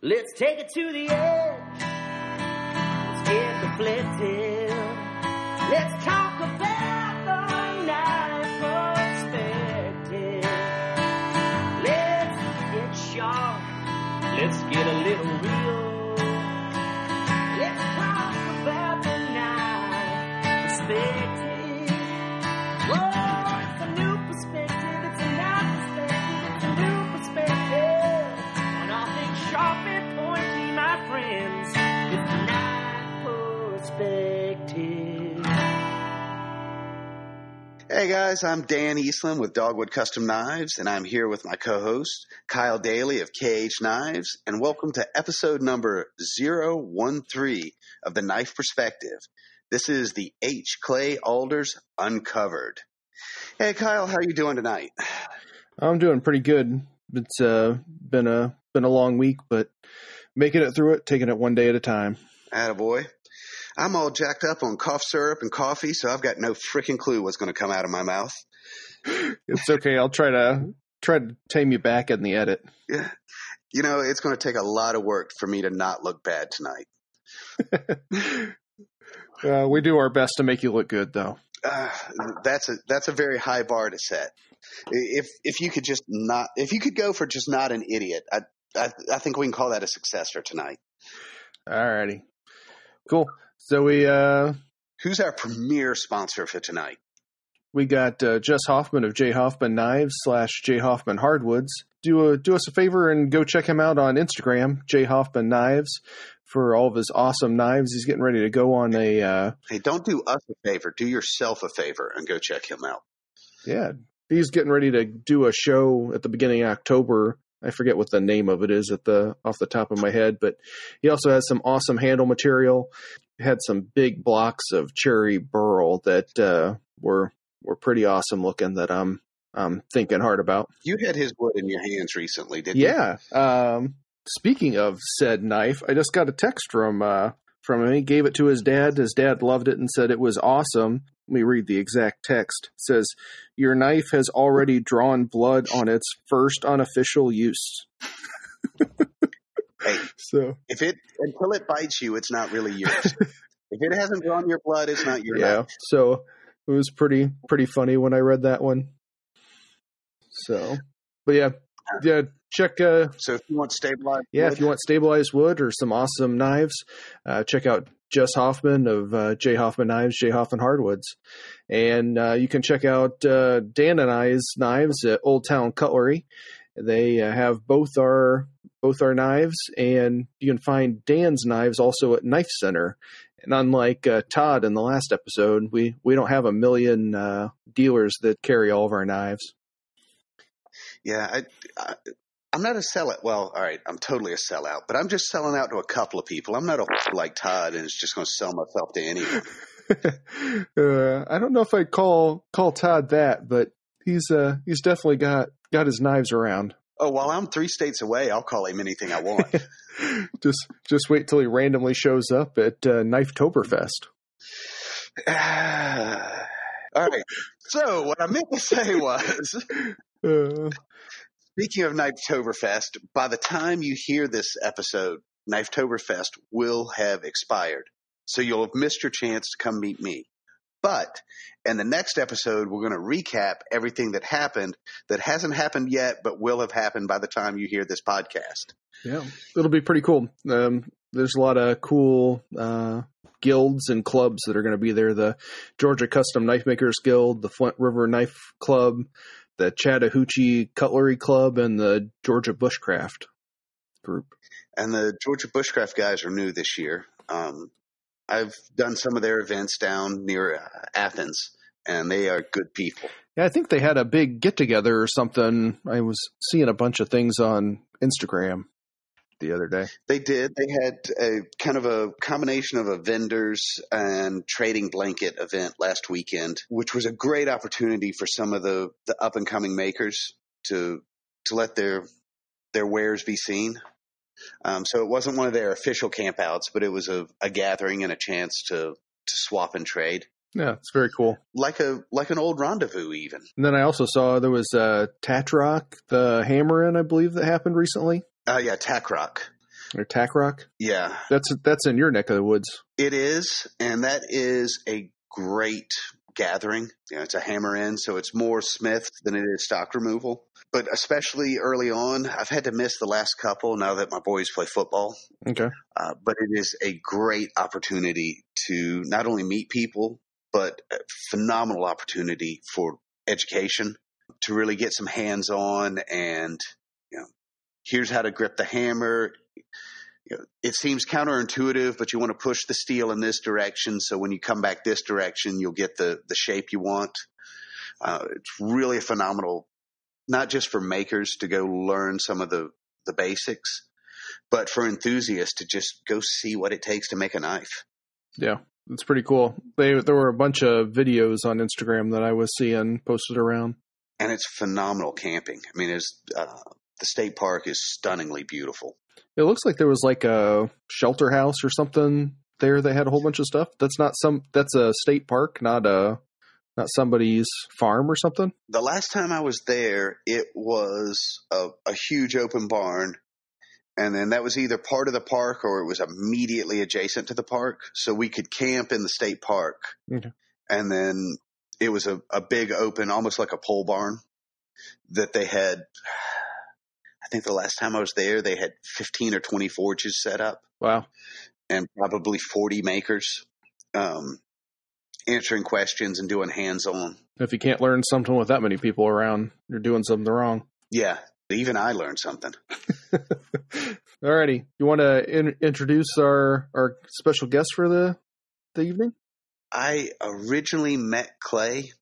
Let's take it to the edge. Let's get reflective. Let's talk about the knife perspective. Let's get sharp. Let's get a little real. Hey guys, I'm Dan Eastland with Dogwood Custom Knives, and I'm here with my co-host Kyle Daly of KH Knives, and welcome to episode number 013 of the Knife Perspective. This is the H. Clay Aalders Uncovered. Hey Kyle, how are you doing tonight? I'm doing pretty good. It's uh, been a been a long week, but making it through it, taking it one day at a time. Attaboy. I'm all jacked up on cough syrup and coffee, so I've got no freaking clue what's going to come out of my mouth. It's okay. I'll try to try to tame you back in the edit. Yeah. You know, it's going to take a lot of work for me to not look bad tonight. Uh, we do our best to make you look good, though. Uh, that's a that's a very high bar to set. If if you could just not if you could go for just not an idiot, I I, I think we can call that a success for tonight. All righty, cool. So we uh, Who's our premier sponsor for tonight? we got uh, Jess Hoffman of J Hoffman Knives slash J Hoffman Hardwoods. Do a, do us a favor and go check him out on Instagram, J Hoffman Knives, for all of his awesome knives. He's getting ready to go on a uh, Hey, don't do us a favor. Do yourself a favor and go check him out. Yeah, he's getting ready to do a show at the beginning of October. I forget what the name of it is at the off the top of my head, but he also has some awesome handle material. Had some big blocks of cherry burl that uh, were were pretty awesome looking. That I'm I'm thinking hard about. You had his wood in your hands recently, didn't you? Yeah. Um, speaking of said knife, I just got a text from uh, from him. He gave it to his dad. His dad loved it and said it was awesome. Let me read the exact text. It says, "Your knife has already drawn blood on its first unofficial use." Hey. So If it until it bites you, it's not really yours. if it hasn't drawn your blood, it's not your yeah, knife. so it was pretty pretty funny when I read that one. So, but yeah, yeah. Check uh, So if you want stabilized, Yeah, wood, if you want stabilized wood or some awesome knives, uh, check out Jess Hoffman of uh, J Hoffman Knives, J Hoffman Hardwoods, and uh, you can check out uh, Dan and I's knives at Old Town Cutlery. They uh, have both our both our knives, and you can find Dan's knives also at Knife Center. And unlike uh, Todd in the last episode, we we don't have a million uh, dealers that carry all of our knives. Yeah, I, I, I'm not a sellout. Well, all right, I'm totally a sellout, but I'm just selling out to a couple of people. I'm not a like Todd and is just going to sell myself to anyone. uh, I don't know if I'd call call Todd that, but he's uh he's definitely got got his knives around. Oh, while I'm three states away, I'll call him anything I want. just just wait till he randomly shows up at uh, Knifetoberfest. all right. So what I meant to say was, Uh, speaking of Knifetoberfest, by the time you hear this episode, Knifetoberfest will have expired. So you'll have missed your chance to come meet me. But in the next episode, we're going to recap everything that happened that hasn't happened yet, but will have happened by the time you hear this podcast. yeah, it'll be pretty cool. Um, there's a lot of cool uh, guilds and clubs that are going to be there. The Georgia Custom Knife Makers Guild, the Flint River Knife Club, the Chattahoochee Cutlery Club, and the Georgia Bushcraft group. And the Georgia Bushcraft guys are new this year. Um, I've done some of their events down near uh, Athens, and they are good people. Yeah, I think they had a big get together or something. I was seeing a bunch of things on Instagram the other day. They did. They had a kind of a combination of a vendors and trading blanket event last weekend, which was a great opportunity for some of the, the up and coming makers to to let their their wares be seen. Um, so it wasn't one of their official campouts, but it was a, a gathering and a chance to to swap and trade, Yeah, it's very cool. like a like an old rendezvous, even. And then I also saw there was uh, Tatrock, the Hammerin, I believe, that happened recently. Uh, yeah, Tack Rock. Or Tack Rock. Yeah, That's that's in your neck of the woods. it is, and that is a great gathering. You know, it's a hammer in, so it's more Smith than it is stock removal. But especially early on, I've had to miss the last couple now that my boys play football. Okay. Uh, but it is a great opportunity to not only meet people, but a phenomenal opportunity for education to really get some hands on and, you know, here's how to grip the hammer. You know, it seems counterintuitive, but you want to push the steel in this direction. So when you come back this direction, you'll get the, the shape you want. Uh, it's really a phenomenal, not just for makers to go learn some of the, the basics, but for enthusiasts to just go see what it takes to make a knife. Yeah, it's pretty cool. They there were a bunch of videos on Instagram that I was seeing posted around. And it's phenomenal camping. I mean, it's, uh, the state park is stunningly beautiful. It looks like there was like a shelter house or something there. They had a whole bunch of stuff. That's not some. That's a state park, not a not somebody's farm or something. The last time I was there, it was a, a huge open barn. And then that was either part of the park or it was immediately adjacent to the park. So we could camp in the state park. Okay. And then it was a, a big open, almost like a pole barn that they had. I think the last time I was there, they had 15 or 20 forges set up Wow. and probably 40 makers um, answering questions and doing hands on. If you can't learn something with that many people around, you're doing something wrong. Yeah, even I learned something. Alrighty, you want to in- introduce our our special guest for the the evening? I originally met Clay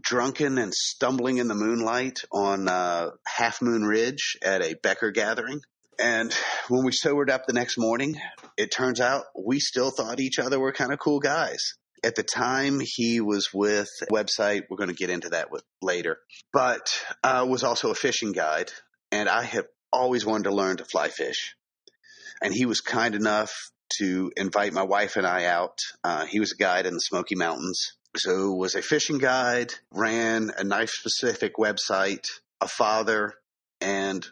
drunken and stumbling in the moonlight on uh, Half Moon Ridge at a Becker gathering. And when we sobered up the next morning, it turns out we still thought each other were kind of cool guys. At the time, he was with a website. We're going to get into that with later, but uh, was also a fishing guide. And I have always wanted to learn to fly fish. And he was kind enough to invite my wife and I out. Uh, he was a guide in the Smoky Mountains. So was a fishing guide, ran a knife specific website, a father, and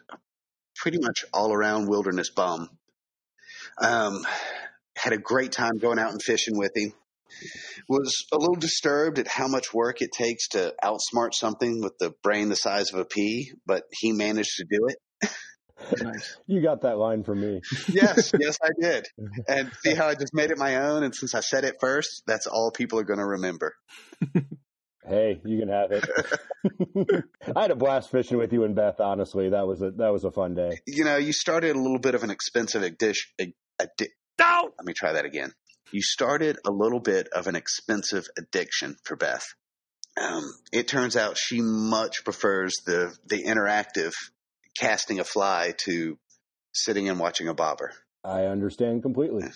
pretty much all around wilderness bum. Um, had a great time going out and fishing with him. Was a little disturbed at how much work it takes to outsmart something with the brain the size of a pea, but he managed to do it. Nice. You got that line from me. yes, yes, I did. And see how I just made it my own. And since I said it first, that's all people are going to remember. Hey, you can have it. I had a blast fishing with you and Beth. Honestly, that was a that was a fun day. You know, you started a little bit of an expensive dish. Addi- Let me try that again. You started a little bit of an expensive addiction for Beth. Um, it turns out she much prefers the the interactive casting a fly to sitting and watching a bobber. I understand completely.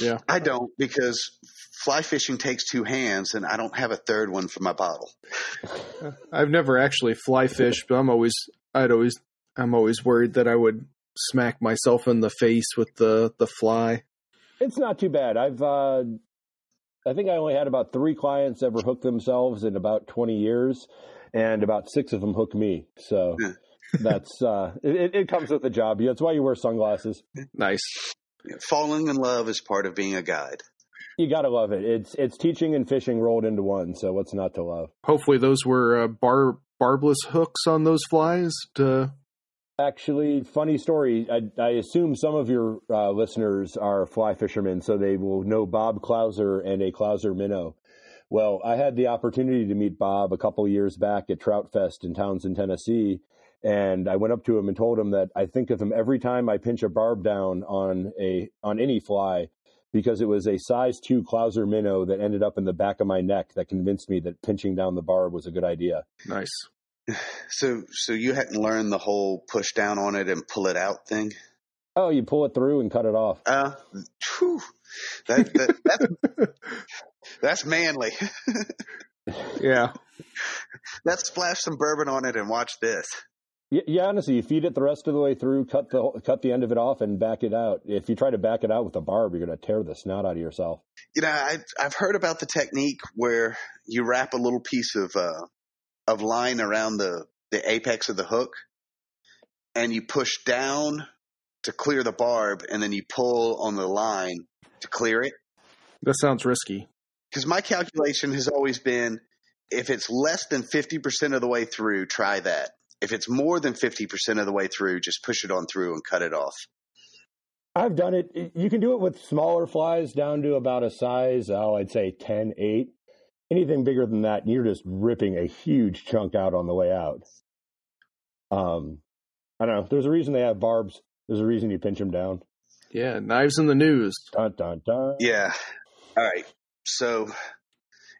Yeah. I don't because fly fishing takes two hands, and I don't have a third one for my bottle. I've never actually fly fished, but I'm always I'd always I'm always worried that I would smack myself in the face with the the fly. It's not too bad. I've uh, I think I only had about three clients ever hook themselves in about twenty years, and about six of them hook me. So Yeah. That's uh, it, it comes with the job. That's why you wear sunglasses. Nice. Falling in love is part of being a guide. You gotta love it. It's it's teaching and fishing rolled into one. So what's not to love? Hopefully those were uh, bar barbless hooks on those flies to Actually, funny story. I, I assume some of your uh, listeners are fly fishermen, so they will know Bob Clouser and a Clouser minnow. Well, I had the opportunity to meet Bob a couple years back at Trout Fest in Townsend, Tennessee, and I went up to him and told him that I think of him every time I pinch a barb down on a on any fly, because it was a size two Clouser minnow that ended up in the back of my neck that convinced me that pinching down the barb was a good idea. nice. So, so you hadn't learned the whole push down on it and pull it out thing. Oh, you pull it through and cut it off. Uh, whew, that, that, that's, that's manly. Yeah. Let's splash some bourbon on it and watch this. Yeah, yeah, honestly, you feed it the rest of the way through, cut the cut the end of it off, and back it out. If you try to back it out with a barb, you're going to tear the snot out of yourself. You know, I, I've heard about the technique where you wrap a little piece of uh, of line around the the apex of the hook, and you push down to clear the barb, and then you pull on the line to clear it. That sounds risky. Because my calculation has always been if it's less than 50% of the way through, try that. If it's more than 50% of the way through, just push it on through and cut it off. I've done it. You can do it with smaller flies down to about a size, oh, I'd say 10, 8. Anything bigger than that, you're just ripping a huge chunk out on the way out. Um, I don't know. There's a reason they have barbs. There's a reason you pinch them down. Yeah, knives in the news. Dun, dun, dun. Yeah. All right. So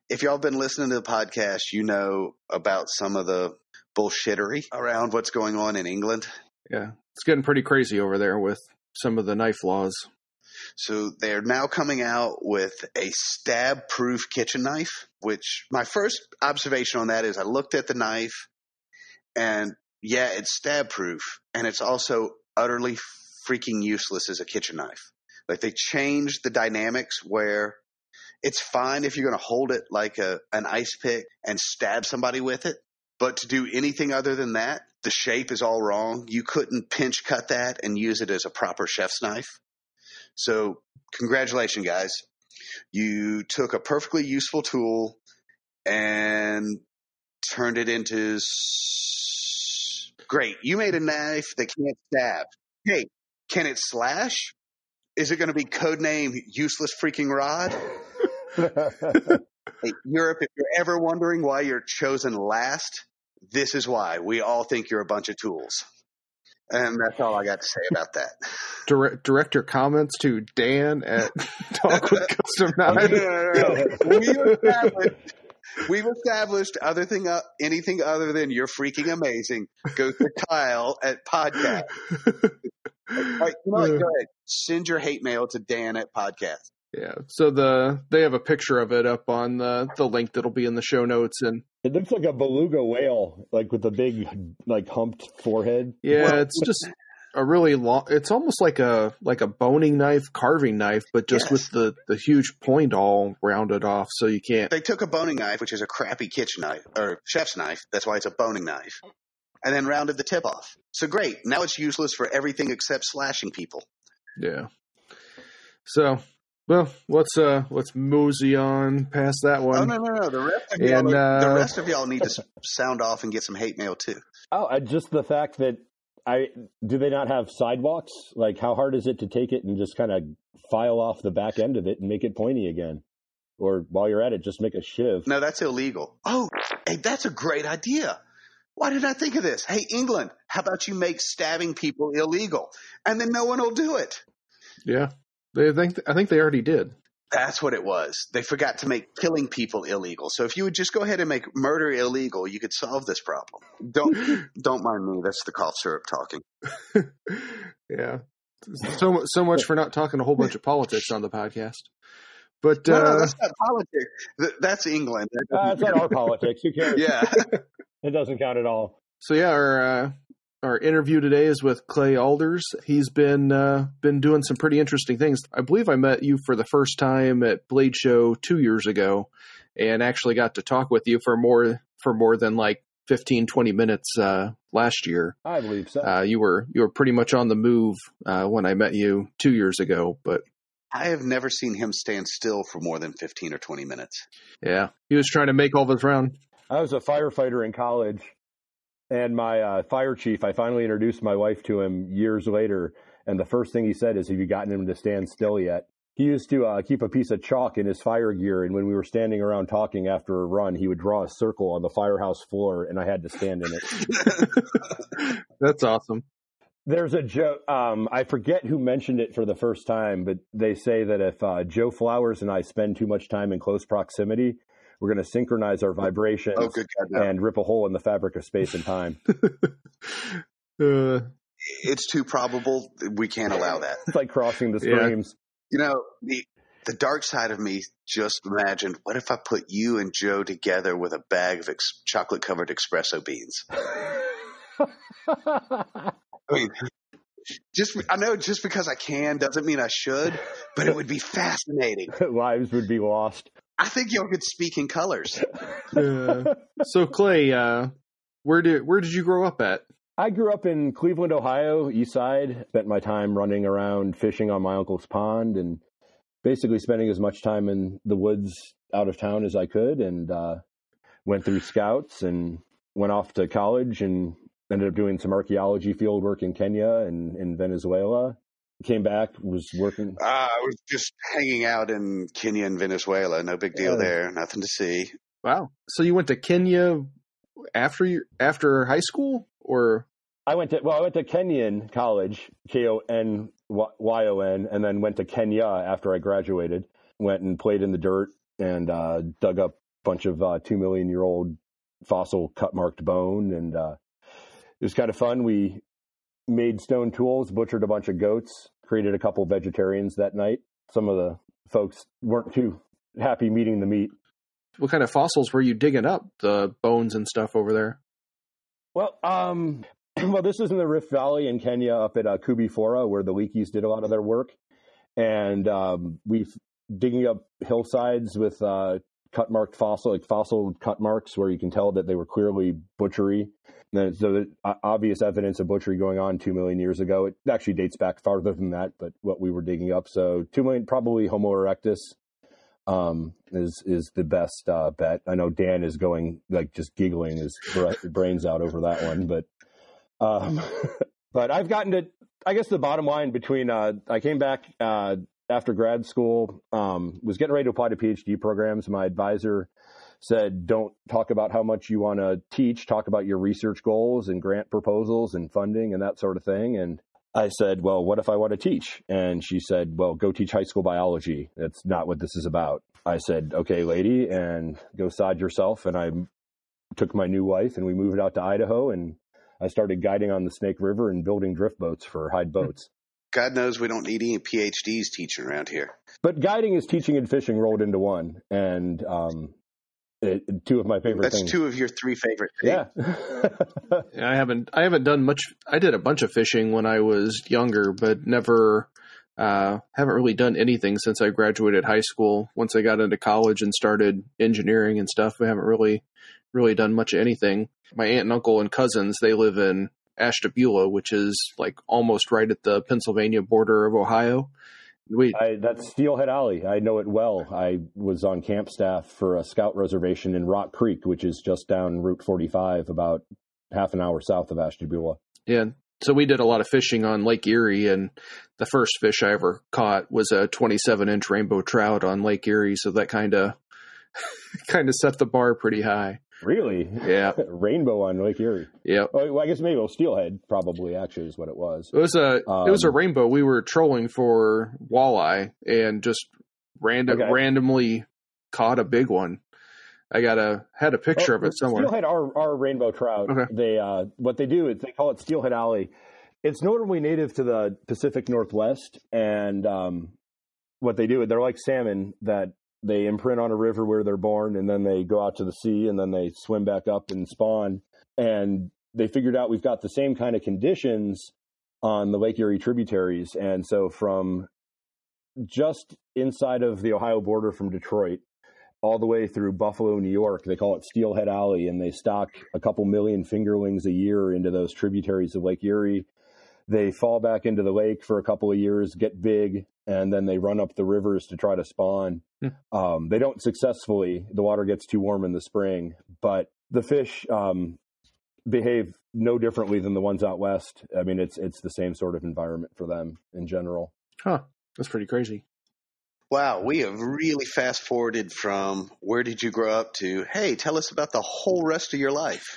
if y'all been listening to the podcast, you know about some of the bullshittery around what's going on in England. Yeah, it's getting pretty crazy over there with some of the knife laws. So they're now coming out with a stab proof kitchen knife, which my first observation on that is I looked at the knife and yeah, it's stab proof and it's also utterly freaking useless as a kitchen knife. Like they changed the dynamics where it's fine if you're going to hold it like a, an ice pick and stab somebody with it. But to do anything other than that, the shape is all wrong. You couldn't pinch cut that and use it as a proper chef's knife. So, congratulations, guys. You took a perfectly useful tool and turned it into s- great. You made a knife that can't stab. Hey, can it slash? Is it going to be codename useless freaking rod? Hey, Europe, if you're ever wondering why you're chosen last, this is why. We all think you're a bunch of tools. And that's all I got to say about that. Direct, direct your comments to Dan at Dogwood Custom Knives. no, no, no. We've established, we've established other thing, uh, anything other than you're freaking amazing Go to Kyle at podcast. All right, you know what? Go ahead. Send your hate mail to Dan at podcast. Yeah, so the they have a picture of it up on the the link that'll be in the show notes, and It looks like a beluga whale, like with the big, like humped forehead. yeah, it's just a really long. It's almost like a like a boning knife, carving knife, but just Yes. with the the huge point all rounded off, so you can't. They took a boning knife, which is a crappy kitchen knife or chef's knife. That's why it's a boning knife. And then rounded the tip off. So great. Now it's useless for everything except slashing people. Yeah. So, well, let's uh let's mosey on past that Oh one. no, no, no. The rest of y'all, And, are- the uh, rest of y'all need to sound off and get some hate mail too. Oh, I, just the fact that I do they not have sidewalks? Like, how hard is it to take it and just kind of file off the back end of it and make it pointy again? Or while you're at it, just make a shiv. No, that's illegal. Oh, hey, that's a great idea. Why did I think of this? Hey, England, how about you make stabbing people illegal? And then no one will do it. Yeah, they think I think they already did. That's what it was. They forgot to make killing people illegal. So if you would just go ahead and make murder illegal, you could solve this problem. Don't don't mind me. That's the cough syrup talking. yeah. So so much for not talking a whole bunch of politics on the podcast. But No, no, uh, that's not politics. That's England. That Uh, doesn't it's not our politics. Who cares? yeah. It doesn't count at all. so yeah, our uh, our interview today is with Clay Aalders. He's been uh, been doing some pretty interesting things. I believe I met you for the first time at Blade Show two years ago, and actually got to talk with you for more for more than like 15, 20 minutes uh, last year. I believe so. Uh, you were you were pretty much on the move uh, when I met you two years ago, but I have never seen him stand still for more than 15 or 20 minutes. yeah, he was trying to make all this round. I was a firefighter in college, and my uh, fire chief. I finally introduced my wife to him years later, and the first thing he said is, "Have you gotten him to stand still yet?" He used to uh, keep a piece of chalk in his fire gear, and when we were standing around talking after a run, he would draw a circle on the firehouse floor, and I had to stand in it. That's awesome. There's a joke. Um, I forget who mentioned it for the first time, but they say that if uh, Joe Flowers and I spend too much time in close proximity, we're going to synchronize our vibrations Oh, God, and rip a hole in the fabric of space and time. Uh, It's too probable. We can't allow that. it's like crossing the Yeah. streams. You know, the the dark side of me just imagined what if I put you and Joe together with a bag of ex- chocolate covered espresso beans? I mean, just I know just because I can doesn't mean I should, but it would be fascinating. Lives would be lost. I think y'all could speak in colors. uh, so Clay, uh, where did where did you grow up at? I grew up in Cleveland, Ohio, East Side. Spent my time running around fishing on my uncle's pond and basically spending as much time in the woods out of town as I could. And uh, went through scouts and went off to college and ended up doing some archaeology field work in Kenya and in Venezuela. Came back, was working. Uh, I was just hanging out in Kenya and Venezuela. No big deal Yeah. there. Nothing to see. Wow. So you went to Kenya after you after high school, or I went to well, I went to Kenyon College, K O N Y O N, and then went to Kenya after I graduated. Went and played in the dirt and uh, dug up a bunch of uh, two million year old fossil cut marked bone, and uh, it was kind of fun. We made stone tools, butchered a bunch of goats, created a couple vegetarians that night. Some of the folks weren't too happy meeting the meat. what kind of fossils were you digging up? The bones and stuff over there. Well, um, well, this is in the Rift Valley in Kenya, up at uh, Koobi Fora, where the Leakeys did a lot of their work, and um, we've digging up hillsides with uh, cut marked fossil, like fossil cut marks, where you can tell that they were clearly butchery. And so, the obvious evidence of butchery going on two million years ago. It actually dates back farther than that, but what we were digging up, so two million, probably Homo erectus um, is is the best uh, bet. I know Dan is going like just giggling his brains out over that one, but um, but I've gotten to I guess the bottom line between uh, I came back uh, after grad school, um, was getting ready to apply to PhD programs. My advisor said, "Don't talk about how much you want to teach. Talk about your research goals and grant proposals and funding and that sort of thing." And I said, Well, what if I want to teach? And she said, Well, go teach high school biology. That's not what this is about. I said, Okay, lady, and go sod yourself. And I took my new wife and we moved out to Idaho and I started guiding on the Snake River and building drift boats for Hyde Boats. God knows we don't need any PhDs teaching around here. But guiding is teaching and fishing rolled into one. And um, it, two of my favorite That's things. two of your three favorite things. yeah. I haven't I haven't done much. I did a bunch of fishing when I was younger, but never uh, haven't really done anything since I graduated high school. Once I got into college and started engineering and stuff, I haven't really really done much of anything. My aunt and uncle and cousins they live in Ashtabula, which is like almost right at the Pennsylvania border of Ohio. We I, that's Steelhead Alley. I know it well. I was on camp staff for a scout reservation in Rock Creek, which is just down Route 45, about half an hour south of Ashtabula. Yeah. So we did a lot of fishing on Lake Erie, and the first fish I ever caught was a 27 inch rainbow trout on Lake Erie. So that kind of kind of set the bar pretty high. Really? Yeah. Rainbow on Lake Erie. Yeah. Oh, well, I guess maybe it was Steelhead, probably, actually, is what it was. It was a it was a Um, rainbow. We were trolling for walleye and just random Okay. randomly caught a big one. I got a had a picture Oh, of it somewhere. Steelhead are, are rainbow trout. Okay. They uh, what they do is they call it Steelhead Alley. It's normally native to the Pacific Northwest, and um, what they do they're like salmon that they imprint on a river where they're born, and then they go out to the sea, and then they swim back up and spawn. And they figured out we've got the same kind of conditions on the Lake Erie tributaries, and so from just inside of the Ohio border from Detroit all the way through Buffalo, New York. They call it Steelhead Alley, and they stock a couple million fingerlings a year into those tributaries of Lake Erie. They fall back into the lake for a couple of years, get big, and then they run up the rivers to try to spawn. Hmm. Um, they don't successfully. The water gets too warm in the spring, but the fish um, behave no differently than the ones out west. I mean, it's it's the same sort of environment for them in general. Huh. That's pretty crazy. Wow, we have really fast forwarded from where did you grow up to, hey, tell us about the whole rest of your life.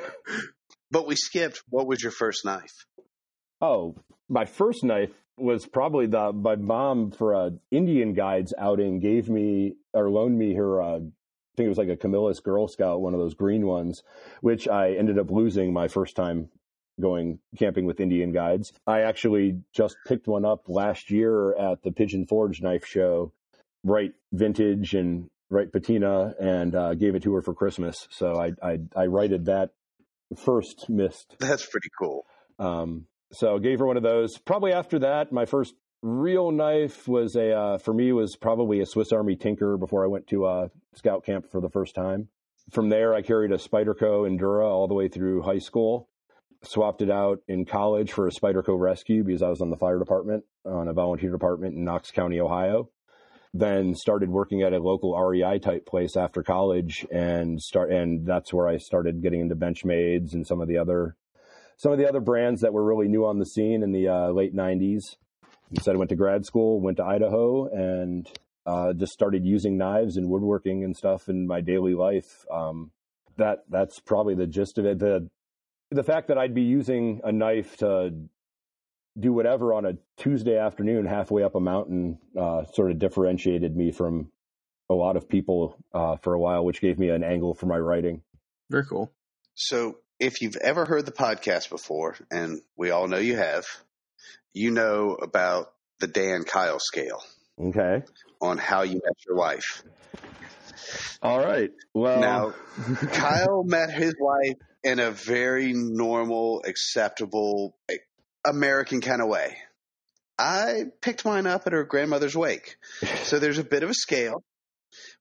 but we skipped, what was your first knife? Oh, my first knife was probably the my mom for a Indian guides outing gave me or loaned me her. Uh, I think it was like a Camillus Girl Scout, one of those green ones, which I ended up losing my first time going camping with Indian guides. I actually just picked one up last year at the Pigeon Forge knife show, right vintage and right patina, and uh, gave it to her for Christmas. So I I, I righted that first missed That's pretty cool. um, so gave her one of those. Probably after that, my first real knife was a uh, for me was probably a Swiss Army Tinker before I went to uh, scout camp for the first time. From there, I carried a Spyderco Endura all the way through high school. swapped it out in college for a Spyderco rescue because I was on the fire department on a volunteer department in Knox County, Ohio. Then started working at a local REI type place after college, and start and that's where I started getting into Benchmades and some of the other some of the other brands that were really new on the scene in the uh, late '90s. Instead, I went to grad school, went to Idaho, and uh, just started using knives and woodworking and stuff in my daily life. Um, that that's probably the gist of it. The the fact that I'd be using a knife to do whatever on a Tuesday afternoon halfway up a mountain uh, sort of differentiated me from a lot of people uh, for a while, which gave me an angle for my writing. Very cool. So, if you've ever heard the podcast before, and we all know you have, you know about the Dan Kyle scale Okay. on how you met your wife. All right. Well, Now, Kyle met his wife in a very normal, acceptable, eh, American kind of way. I picked mine up at her grandmother's wake. So there's a bit of a scale.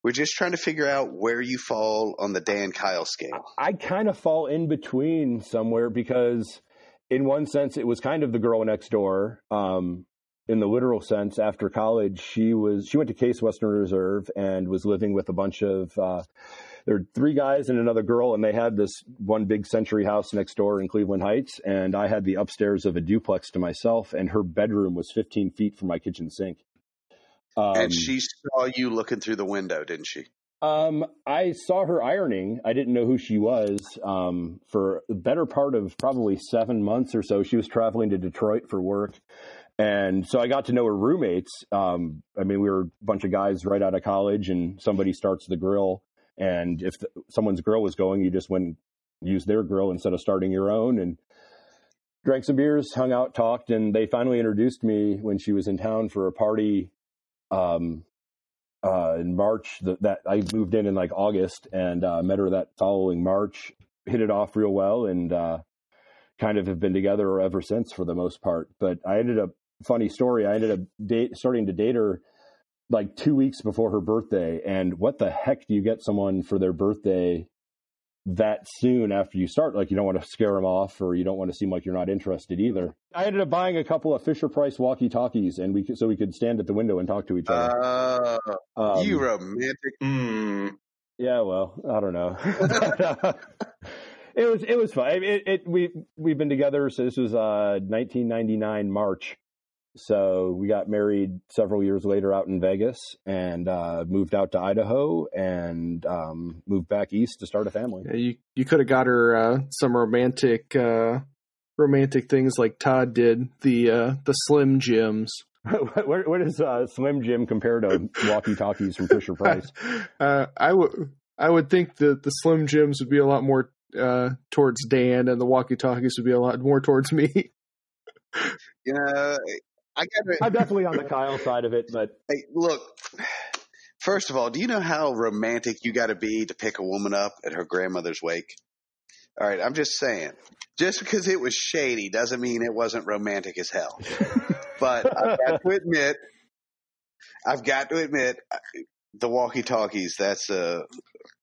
We're just trying to figure out where you fall on the Dan Kyle scale. I kind of fall in between somewhere because, in one sense, it was kind of the girl next door. Um, in the literal sense, after college, she was she went to Case Western Reserve and was living with a bunch of uh, there were three guys and another girl, and they had this one big century house next door in Cleveland Heights, and I had the upstairs of a duplex to myself, and her bedroom was 15 feet from my kitchen sink. Um, and she saw you looking through the window, didn't she? um, I saw her ironing. I didn't know who she was um, for the better part of probably seven months or so. She was traveling to Detroit for work. And so I got to know her roommates. Um, I mean, we were a bunch of guys right out of college, and somebody starts the grill. And if the, someone's grill was going, you just went and used their grill instead of starting your own. And drank some beers, hung out, talked, and they finally introduced me when she was in town for a party um, uh, in March. That, that I moved in in like August and uh, met her that following March. Hit it off real well, and uh, kind of have been together ever since for the most part. But I ended up funny story. I ended up date, starting to date her like two weeks before her birthday. And what the heck do you get someone for their birthday that soon after you start? Like you don't want to scare them off, or you don't want to seem like you're not interested either. I ended up buying a couple of Fisher Price walkie talkies, and we could, so we could stand at the window and talk to each other. Uh, Um, you romantic. Mm. Yeah, well, I don't know. it was it was fun. It, it we we've been together. So this was uh 1999 March. So we got married several years later out in Vegas and uh, moved out to Idaho and um, moved back east to start a family. Yeah, you you could have got her uh, some romantic uh, romantic things like Todd did the uh, the Slim Jims. where, where does uh, Slim Jim compare to walkie talkies from Fisher Price? Uh, I would I would think that the Slim Jims would be a lot more uh, towards Dan, and the walkie talkies would be a lot more towards me. You know, I got I'm definitely on the Kyle side of it, but Hey, look. First of all, do you know how romantic you got to be to pick a woman up at her grandmother's wake? All right, I'm just saying. Just because it was shady doesn't mean it wasn't romantic as hell. but I've got to admit, I've got to admit, the walkie-talkies. That's uh,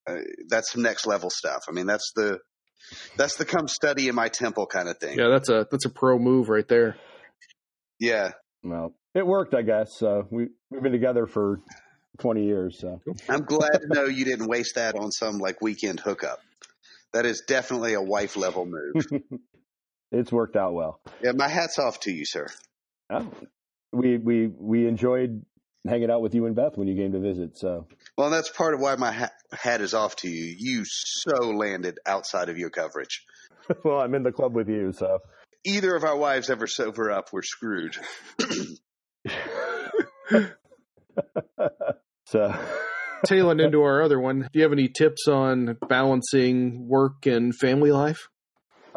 uh, that's some next level stuff. I mean, that's the that's the come study in my temple kind of thing. Yeah, that's a that's a pro move right there. Yeah. Well, it worked, I guess. So we we've been together for 20 years. So I'm glad to know you didn't waste that on some like weekend hookup. That is definitely a wife level move. it's worked out well. Yeah, my hat's off to you, sir. Oh, we we we enjoyed hanging out with you and Beth when you came to visit. So Well, that's part of why my ha- hat is off to you. You so landed outside of your coverage. well, I'm in the club with you. So Either of our wives ever sober up, we're screwed. so Tailing into our other one, do you have any tips on balancing work and family life?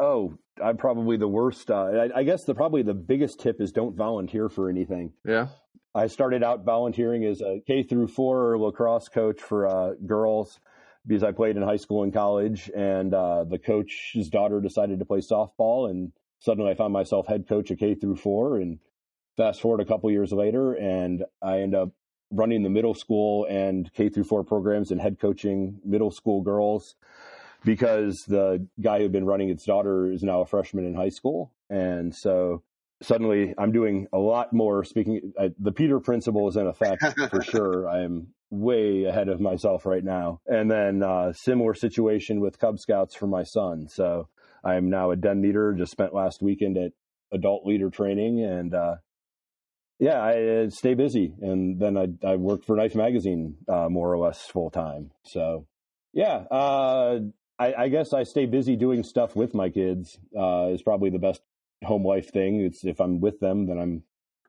oh, I'm probably the worst. Uh, I, I guess the probably the biggest tip is don't volunteer for anything. Yeah, I started out volunteering as a K through four lacrosse coach for uh, girls because I played in high school and college, and uh, the coach's daughter decided to play softball, and suddenly I found myself head coach of K through four. And fast forward a couple years later, and I end up running the middle school and K through four programs and head coaching middle school girls. because the guy who'd been running its daughter is now a freshman in high school, and so suddenly I'm doing a lot more. Speaking, uh, the Peter principle is in effect for sure. I am way ahead of myself right now, and then uh, similar situation with Cub Scouts for my son. So I am now a den leader. Just spent last weekend at adult leader training, and uh, yeah, I uh, stay busy, and then I I work for Knife Magazine uh, more or less full time. So yeah, uh, I, I, guess I stay busy doing stuff with my kids. Uh, is probably the best home life thing. It's if I'm with them, then I'm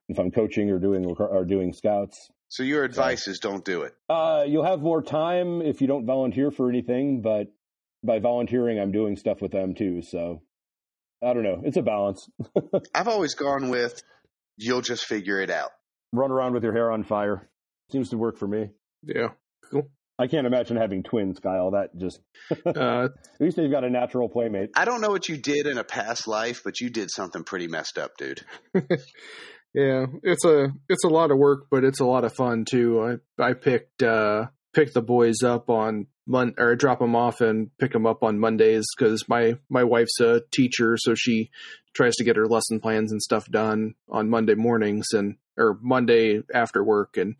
if I'm coaching or doing or doing scouts. So your advice so, is don't do it. Uh, you'll have more time if you don't volunteer for anything, but by volunteering, I'm doing stuff with them too. So I don't know. It's a balance. I've always gone with you'll just figure it out. Run around with your hair on fire. Seems to work for me. Yeah. Cool. I can't imagine having twins, Kyle. That just uh, at least they've got a natural playmate. I don't know what you did in a past life, but you did something pretty messed up, dude. yeah, it's a it's a lot of work, but it's a lot of fun too. I I picked uh pick the boys up on Mon or drop them off and pick them up on Mondays because my my wife's a teacher, so she tries to get her lesson plans and stuff done on Monday mornings and or Monday after work. And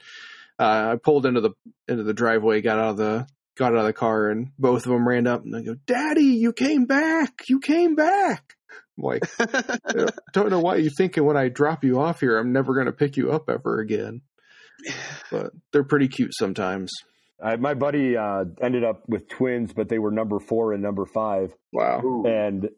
uh, I pulled into the into the driveway, got out of the got out of the car, and both of them ran up and they go, "Daddy, you came back! You came back!" I'm like, don't know why you're thinking when I drop you off here, I'm never going to pick you up ever again. But they're pretty cute sometimes. I, my buddy uh, ended up with twins, but they were number four and number five. Wow! And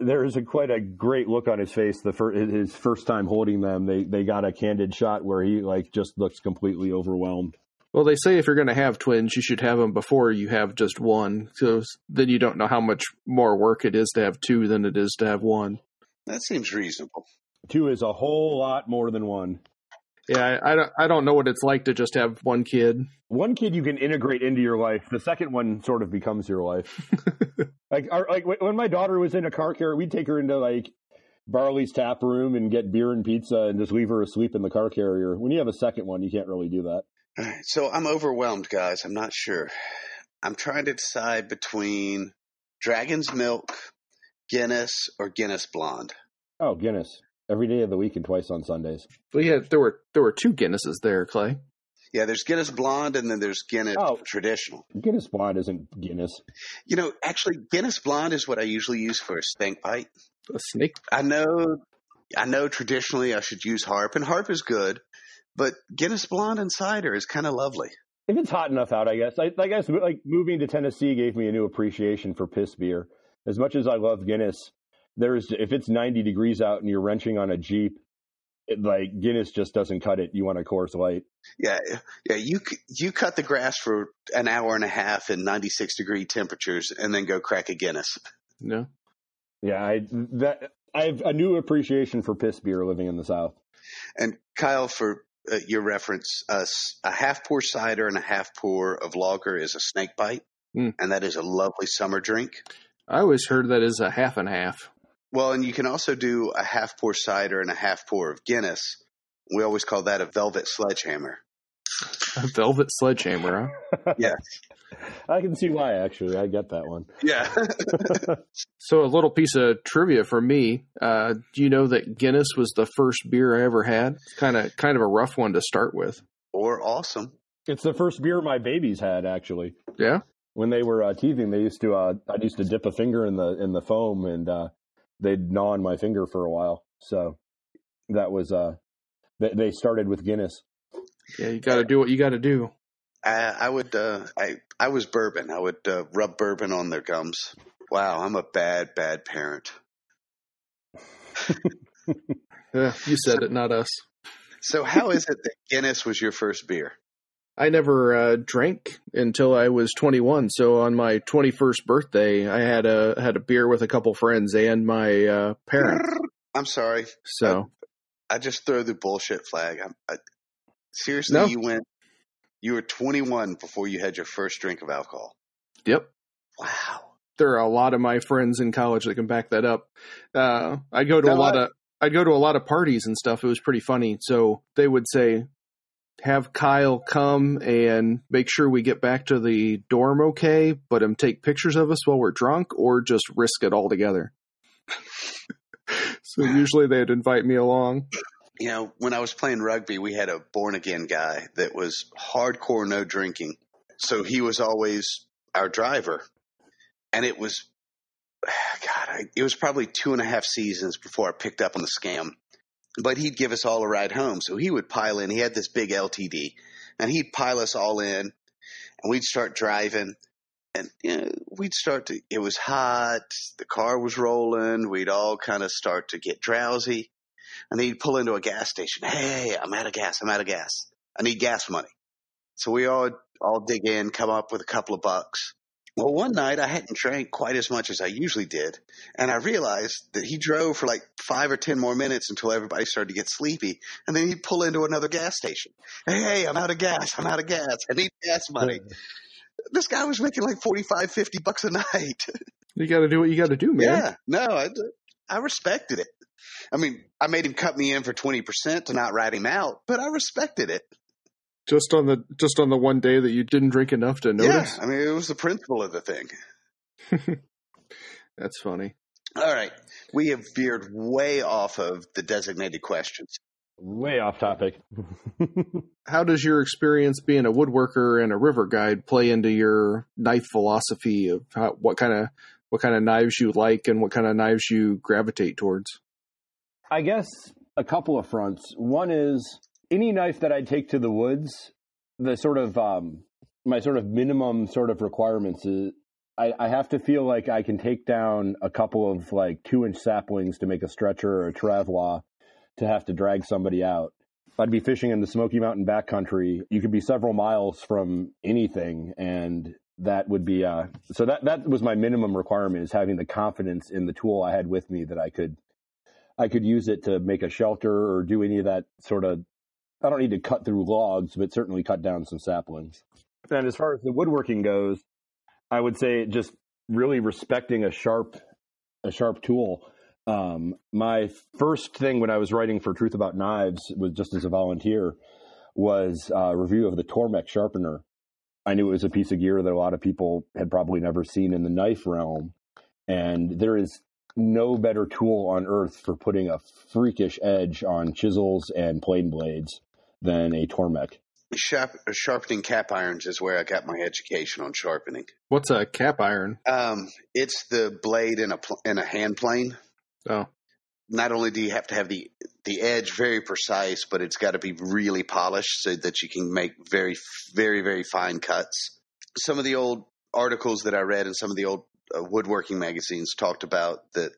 there is a quite a great look on his face. The fir- his first time holding them, they they got a candid shot where he like just looks completely overwhelmed. Well, they say if you're going to have twins, you should have them before you have just one. So then you don't know how much more work it is to have two than it is to have one. That seems reasonable. Two is a whole lot more than one. Yeah, I, I, don't. I don't know what it's like to just have one kid. One kid you can integrate into your life. The second one sort of becomes your life. like, our, like when my daughter was in a car carrier, we'd take her into like Barley's tap room and get beer and pizza and just leave her asleep in the car carrier. When you have a second one, you can't really do that. So I'm overwhelmed, guys. I'm not sure. I'm trying to decide between Dragon's Milk, Guinness, or Guinness Blonde. Oh, Guinness every day of the week and twice on Sundays. Well, yeah, there were there were two Guinnesses there, Clay. Yeah, there's Guinness Blonde and then there's Guinness oh, Traditional. Guinness Blonde isn't Guinness. You know, actually, Guinness Blonde is what I usually use for a snake bite. A snake? I know, I know. Traditionally, I should use Harp, and Harp is good, but Guinness Blonde and cider is kind of lovely. If it's hot enough out, I guess. I, I guess like moving to Tennessee gave me a new appreciation for piss beer. As much as I love Guinness, there's if it's 90 degrees out and you're wrenching on a Jeep, it, like Guinness just doesn't cut it. You want a Coors Light. Yeah, yeah. You you cut the grass for an hour and a half in 96 degree temperatures, and then go crack a Guinness. No. Yeah, I that I have a new appreciation for piss beer living in the South. And Kyle, for uh, your reference, uh, a half pour cider and a half pour of lager is a snake bite, mm. and that is a lovely summer drink. I always heard that is a half and half. Well, and you can also do a half pour cider and a half pour of Guinness. We always call that a velvet sledgehammer. A velvet sledgehammer, huh? yeah. I can see why, actually. I get that one. Yeah. so, a little piece of trivia for me. Uh, do you know that Guinness was the first beer I ever had? Kind of, kind of a rough one to start with. Or awesome. It's the first beer my babies had, actually. Yeah. When they were uh, teething, they used to. Uh, I used to dip a finger in the in the foam, and uh, they'd gnaw on my finger for a while. So that was uh, they, they started with Guinness. Yeah, you got to do what you got to do. I, I would. Uh, I I was bourbon. I would uh, rub bourbon on their gums. Wow, I'm a bad, bad parent. yeah, you said it, not us. So, how is it that Guinness was your first beer? I never uh, drank until I was 21. So on my 21st birthday, I had a had a beer with a couple friends and my uh, parents. I'm sorry. So I, I just throw the bullshit flag. I, seriously, no. you went. You were 21 before you had your first drink of alcohol. Yep. Wow. There are a lot of my friends in college that can back that up. Uh, I go to no, a lot I, of I'd go to a lot of parties and stuff. It was pretty funny. So they would say, have Kyle come and make sure we get back to the dorm okay, but him take pictures of us while we're drunk, or just risk it all together. so usually they'd invite me along. You know, when I was playing rugby, we had a born again guy that was hardcore no drinking. So he was always our driver. And it was, God, I, it was probably two and a half seasons before I picked up on the scam. But he'd give us all a ride home. So he would pile in. He had this big LTD and he'd pile us all in and we'd start driving and you know, we'd start to, it was hot. The car was rolling. We'd all kind of start to get drowsy and he'd pull into a gas station. Hey, I'm out of gas. I'm out of gas. I need gas money. So we all, all dig in, come up with a couple of bucks. Well, one night I hadn't drank quite as much as I usually did. And I realized that he drove for like five or 10 more minutes until everybody started to get sleepy. And then he'd pull into another gas station. Hey, I'm out of gas. I'm out of gas. I need gas money. this guy was making like 45, 50 bucks a night. You got to do what you got to do, man. Yeah. No, I, I respected it. I mean, I made him cut me in for 20% to not rat him out, but I respected it. Just on the just on the one day that you didn't drink enough to notice. Yeah, I mean, it was the principle of the thing. That's funny. All right, we have veered way off of the designated questions. Way off topic. How does your experience being a woodworker and a river guide play into your knife philosophy of how, what kind of what kind of knives you like and what kind of knives you gravitate towards? I guess a couple of fronts. One is any knife that I take to the woods, the sort of um, my sort of minimum sort of requirements is I, I, have to feel like I can take down a couple of like two inch saplings to make a stretcher or a travois to have to drag somebody out. I'd be fishing in the Smoky Mountain backcountry, you could be several miles from anything, and that would be uh, so that that was my minimum requirement is having the confidence in the tool I had with me that I could I could use it to make a shelter or do any of that sort of I don't need to cut through logs, but certainly cut down some saplings. And as far as the woodworking goes, I would say just really respecting a sharp, a sharp tool. Um, my first thing when I was writing for Truth About Knives was just as a volunteer was a review of the Tormek sharpener. I knew it was a piece of gear that a lot of people had probably never seen in the knife realm. And there is no better tool on earth for putting a freakish edge on chisels and plane blades than a Tormek. Sharp, sharpening cap irons is where I got my education on sharpening. What's a cap iron? Um, it's the blade in a in a hand plane. Oh. Not only do you have to have the the edge very precise, but it's got to be really polished so that you can make very very very fine cuts. Some of the old articles that I read in some of the old uh, woodworking magazines talked about that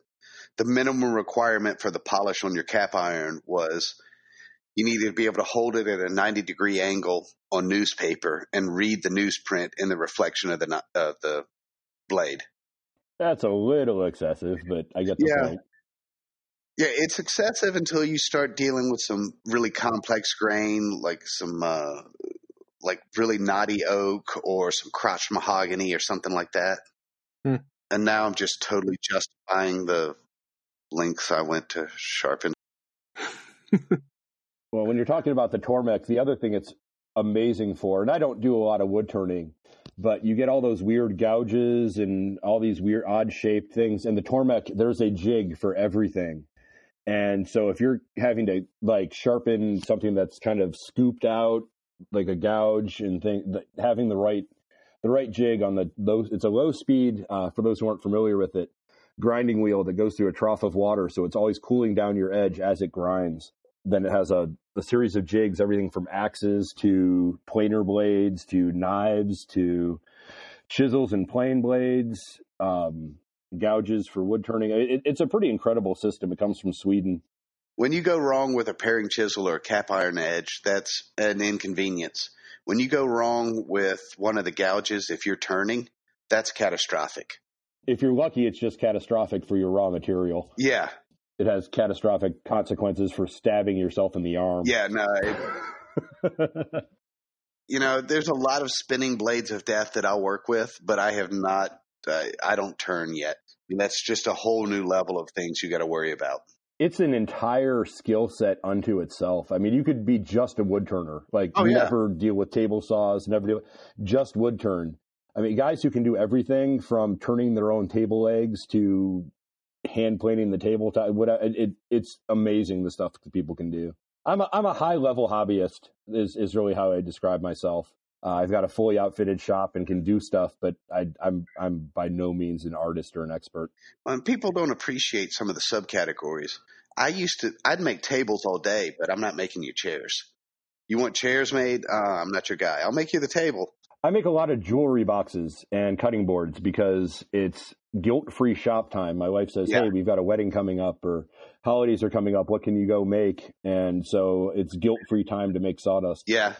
the minimum requirement for the polish on your cap iron was you needed to be able to hold it at a 90 degree angle on newspaper and read the newsprint in the reflection of the uh, the blade. That's a little excessive, but I get the yeah. point. Yeah, it's excessive until you start dealing with some really complex grain, like some uh, like really knotty oak or some crotch mahogany or something like that. Hmm. And now I'm just totally justifying the lengths I went to sharpen. Well, when you're talking about the Tormek, the other thing it's amazing for, and I don't do a lot of wood turning, but you get all those weird gouges and all these weird odd shaped things. And the Tormek, there's a jig for everything. And so if you're having to like sharpen something that's kind of scooped out, like a gouge and thing, having the right the right jig on the it's a low speed uh, for those who aren't familiar with it, grinding wheel that goes through a trough of water, so it's always cooling down your edge as it grinds then it has a, a series of jigs, everything from axes to planer blades to knives to chisels and plane blades, um, gouges for wood turning. It, it's a pretty incredible system. It comes from Sweden. When you go wrong with a paring chisel or a cap iron edge, that's an inconvenience. When you go wrong with one of the gouges, if you're turning, that's catastrophic. If you're lucky, it's just catastrophic for your raw material. Yeah, it has catastrophic consequences for stabbing yourself in the arm. Yeah, no. It, you know, there's a lot of spinning blades of death that I'll work with, but I have not. Uh, I don't turn yet. And that's just a whole new level of things you got to worry about. it's an entire skill set unto itself. I mean, you could be just a wood turner, like Oh, yeah. never deal with table saws, never deal just wood turn. I mean, guys who can do everything from turning their own table legs to hand planing the tabletop. What it, it it's amazing the stuff that people can do. I'm a, I'm a high level hobbyist is is really how I describe myself. Uh, I've got a fully outfitted shop and can do stuff, but I, I'm I'm by no means an artist or an expert. When people don't appreciate some of the subcategories, I used to, I'd make tables all day, but I'm not making you chairs. You want chairs made? Uh, I'm not your guy. I'll make you the table. I make a lot of jewelry boxes and cutting boards because it's guilt free shop time. My wife says, Yeah. Hey, we've got a wedding coming up or holidays are coming up. What can you go make? And so it's guilt free time to make sawdust. Yeah.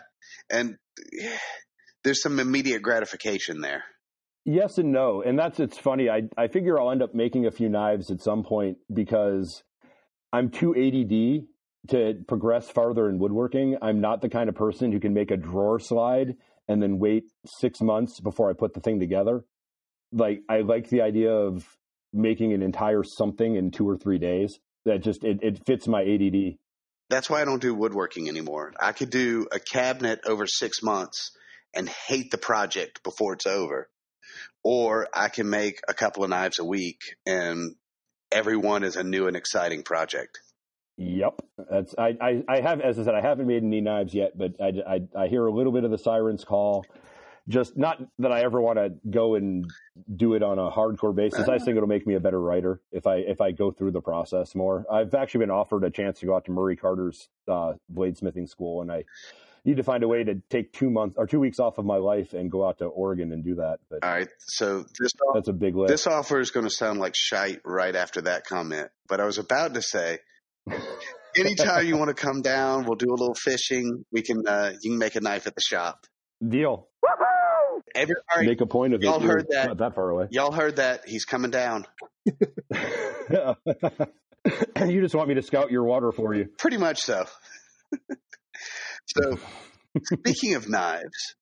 And there's some immediate gratification there. Yes and no. And that's it's funny. I I figure I'll end up making a few knives at some point because I'm too ADD to progress farther in woodworking. I'm not the kind of person who can make a drawer slide and then wait 6 months before I put the thing together. Like I like the idea of making an entire something in 2 or 3 days. That just it, it fits my ADD. That's why I don't do woodworking anymore. I could do a cabinet over six months and hate the project before it's over. Or I can make a couple of knives a week and every one is a new and exciting project. Yep, that's I, I, I have as I said I haven't made any knives yet, but I, I, I hear a little bit of the sirens call. Just not that I ever want to go and do it on a hardcore basis. I just think it'll make me a better writer if I if I go through the process more. I've actually been offered a chance to go out to Murray Carter's uh, bladesmithing school, and I need to find a way to take two months or two weeks off of my life and go out to Oregon and do that. But All right. So this that's a big lift. this offer is going to sound like shite right after that comment, but I was about to say, anytime you want to come down, we'll do a little fishing. We can uh, you can make a knife at the shop. Deal. Every, all right, Make a point of it. y'all heard that. Not that far away. y'all heard that? He's coming down. And you just want me to scout your water for you. Pretty much so. so, speaking of knives,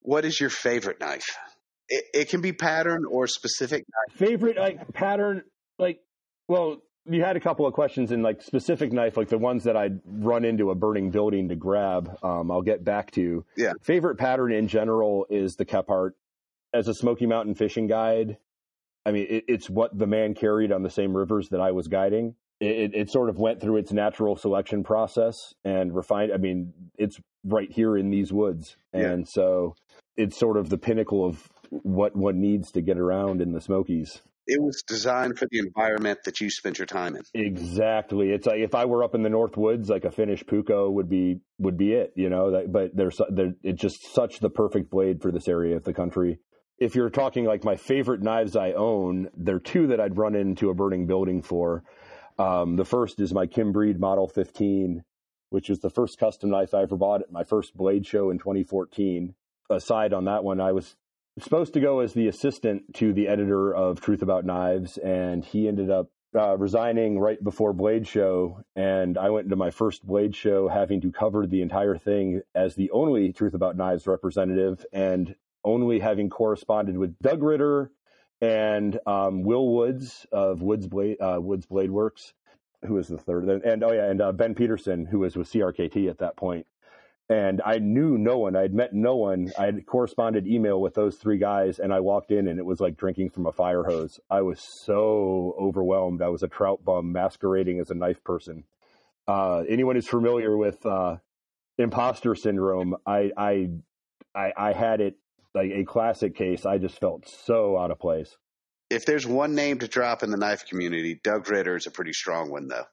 what is your favorite knife? It, it can be pattern or specific knife. Favorite like pattern, like well, you had a couple of questions in like specific knife, like the ones that I'd run into a burning building to grab. Um, I'll get back to. Yeah. Favorite pattern in general is the Kephart. As a Smoky Mountain fishing guide, I mean, it, it's what the man carried on the same rivers that I was guiding. It, it, sort of went through its natural selection process and refined. I mean, it's right here in these woods, Yeah. and so it's sort of the pinnacle of what one needs to get around in the Smokies. It was designed for the environment that you spent your time in. Exactly. It's like if I were up in the North Woods, like a Finnish Puukko would be would be it, you know. That, but there's there, it's just such the perfect blade for this area of the country. If you're talking like my favorite knives I own, there are two that I'd run into a burning building for. Um, the first is my Kim Breed Model 15, which was the first custom knife I ever bought at my first blade show in 2014. Aside on that one, I was supposed to go as the assistant to the editor of Truth About Knives, and he ended up uh, resigning right before Blade Show. And I went into my first Blade Show having to cover the entire thing as the only Truth About Knives representative, and only having corresponded with Doug Ritter and um, Will Woods of Woods Blade uh, Woods Blade Works, who was the third, and, and oh yeah, and uh, Ben Peterson, who was with CRKT at that point and I knew no one. I had met no one. I had corresponded email with those three guys, and I walked in, and it was like drinking from a fire hose. I was so overwhelmed. I was a trout bum masquerading as a knife person. Uh, anyone who's familiar with uh, imposter syndrome, I, I, I, I had it like a classic case. I just felt so out of place. If there's one name to drop in the knife community, Doug Ritter is a pretty strong one, though.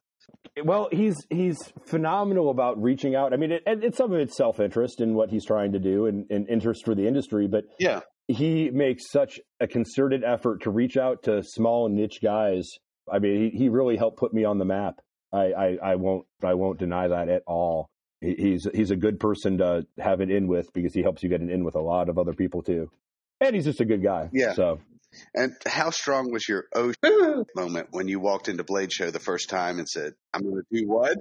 Well, he's he's phenomenal about reaching out. I mean, it, it's some of it's self interest in what he's trying to do and, and interest for the industry, but Yeah. he makes such a concerted effort to reach out to small niche guys. I mean, he, he really helped put me on the map. I, I, I won't I won't deny that at all. He, he's he's a good person to have it in with because he helps you get an in with a lot of other people too, and he's just a good guy. Yeah. So And how strong was your oh moment when you walked into Blade Show the first time and said, "I'm going to do what"?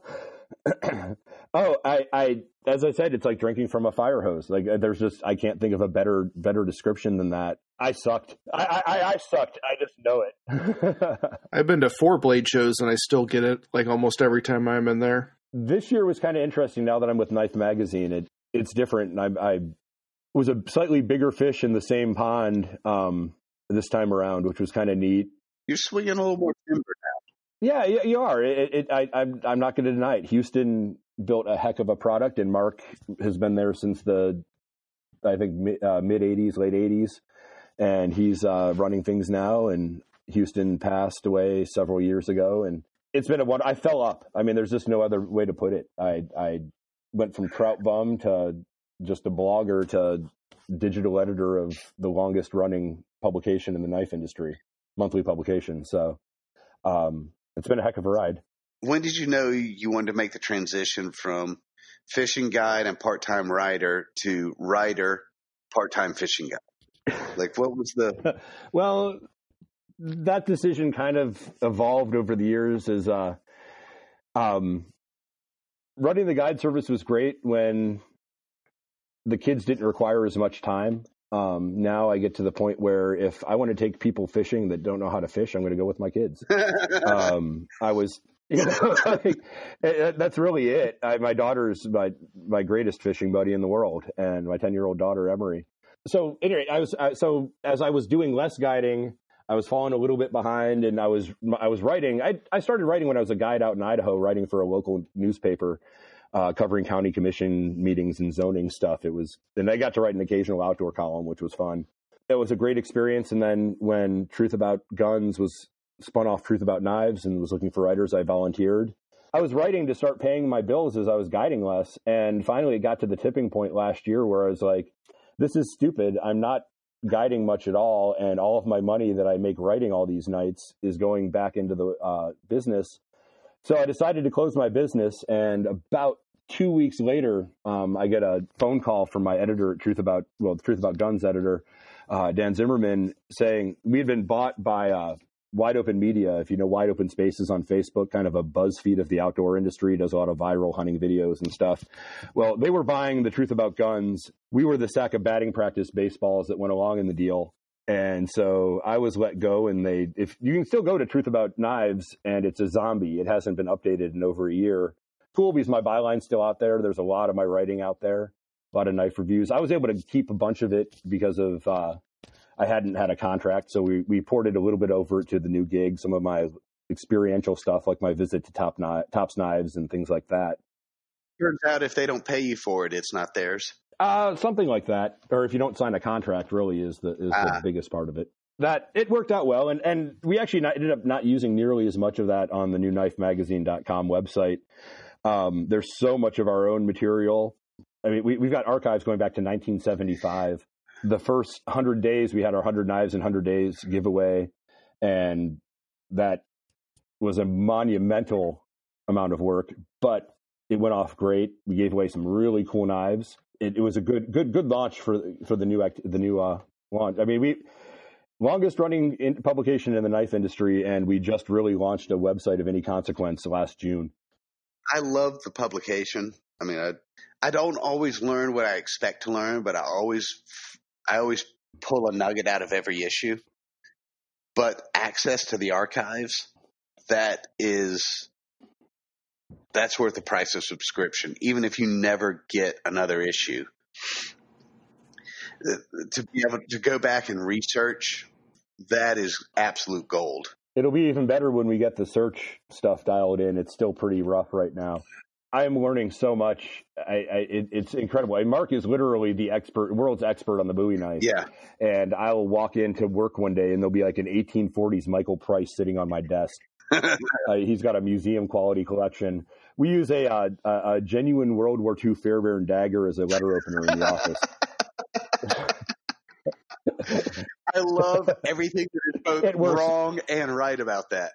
Oh, I, I, as I said, it's like drinking from a fire hose. Like uh, there's just, I can't think of a better, better description than that. I sucked. I, I, I sucked. I just know it. I've been to four blade shows and I still get it like almost every time I'm in there. this year was kind of interesting. Now that I'm with Knife Magazine, it it's different. And I, I was a slightly bigger fish in the same pond um, this time around, which was kind of neat. You're swinging a little more timber now. Yeah, you, you are. It, it, I, I'm, I'm not going to deny it. Houston built a heck of a product, and Mark has been there since the, I think mid uh, mid '80s, late '80s, and he's uh, running things now. And Houston passed away several years ago, and it's been a one. I fell up. I mean, there's just no other way to put it. I, I went from trout bum to just a blogger to digital editor of the longest running publication in the knife industry, monthly publication. So. Um, it's been a heck of a ride. When did you know you wanted to make the transition from fishing guide and part time writer to writer, part time fishing guide? Like, what was the. well, that decision kind of evolved over the years as uh, um, running the guide service was great when the kids didn't require as much time. Um, now I get to the point where if I want to take people fishing that don't know how to fish, I'm going to go with my kids. um, I was, you know, like, that's really it. I, my daughter's my my greatest fishing buddy in the world, and my ten year old daughter Emery. So anyway, I was uh, so as I was doing less guiding, I was falling a little bit behind, and I was I was writing. I I started writing when I was a guide out in Idaho, writing for a local newspaper. Uh, covering county commission meetings and zoning stuff. It was, and I got to write an occasional outdoor column, which was fun. It was a great experience. And then when Truth About Guns was spun off Truth About Knives and was looking for writers, I volunteered. I was writing to start paying my bills as I was guiding less. And finally, it got to the tipping point last year where I was like, this is stupid. I'm not guiding much at all. And all of my money that I make writing all these nights is going back into the uh, business. So I decided to close my business. And about two weeks later, um, I get a phone call from my editor at Truth About, well, the Truth About Guns editor, uh, Dan Zimmerman, saying we had been bought by uh, Wide Open Media. If you know Wide Open Spaces on Facebook, kind of a BuzzFeed of the outdoor industry, does a lot of viral hunting videos and stuff. Well, they were buying the Truth About Guns. We were the sack of batting practice baseballs that went along in the deal. And so I was let go, and they, if you can still go to Truth About Knives, and it's a zombie. It hasn't been updated in over a year cool because my byline's still out there. There's a lot of my writing out there, a lot of knife reviews. I was able to keep a bunch of it because of uh, I hadn't had a contract, so we we ported a little bit over to the new gig. Some of my experiential stuff, like my visit to Top Kni- Tops Knives and things like that. Turns out if they don't pay you for it, it's not theirs. Uh, something like that, or if you don't sign a contract, really is the is Ah. the biggest part of it. That it worked out well, and and we actually not, ended up not using nearly as much of that on the new knifemagazine.com website. Um, there's so much of our own material. I mean, we, we've got archives going back to 1975. The first 100 days, we had our 100 Knives in 100 Days giveaway, and that was a monumental amount of work, but it went off great. We gave away some really cool knives. It, it was a good, good, good launch for for the new act, the new uh, launch. I mean, we longest running in publication in the knife industry, and we just really launched a website of any consequence last June. I love the publication. I mean, I I don't always learn what I expect to learn, but I always I always pull a nugget out of every issue. But access to the archives, that is that's worth the price of subscription, even if you never get another issue. Uh, To be able to go back and research, that is absolute gold. It'll be even better when we get the search stuff dialed in. It's still pretty rough right now. I am learning so much. I, I it, it's incredible. And Mark is literally the expert, world's expert on the Bowie knife. Yeah. And I'll walk into work one day and there'll be like an 1840s Michael Price sitting on my desk. uh, he's got a museum quality collection. We use a, uh, a, a genuine World War II Fairbairn dagger as a letter opener in the office. I love everything that is both It works. wrong and right about that.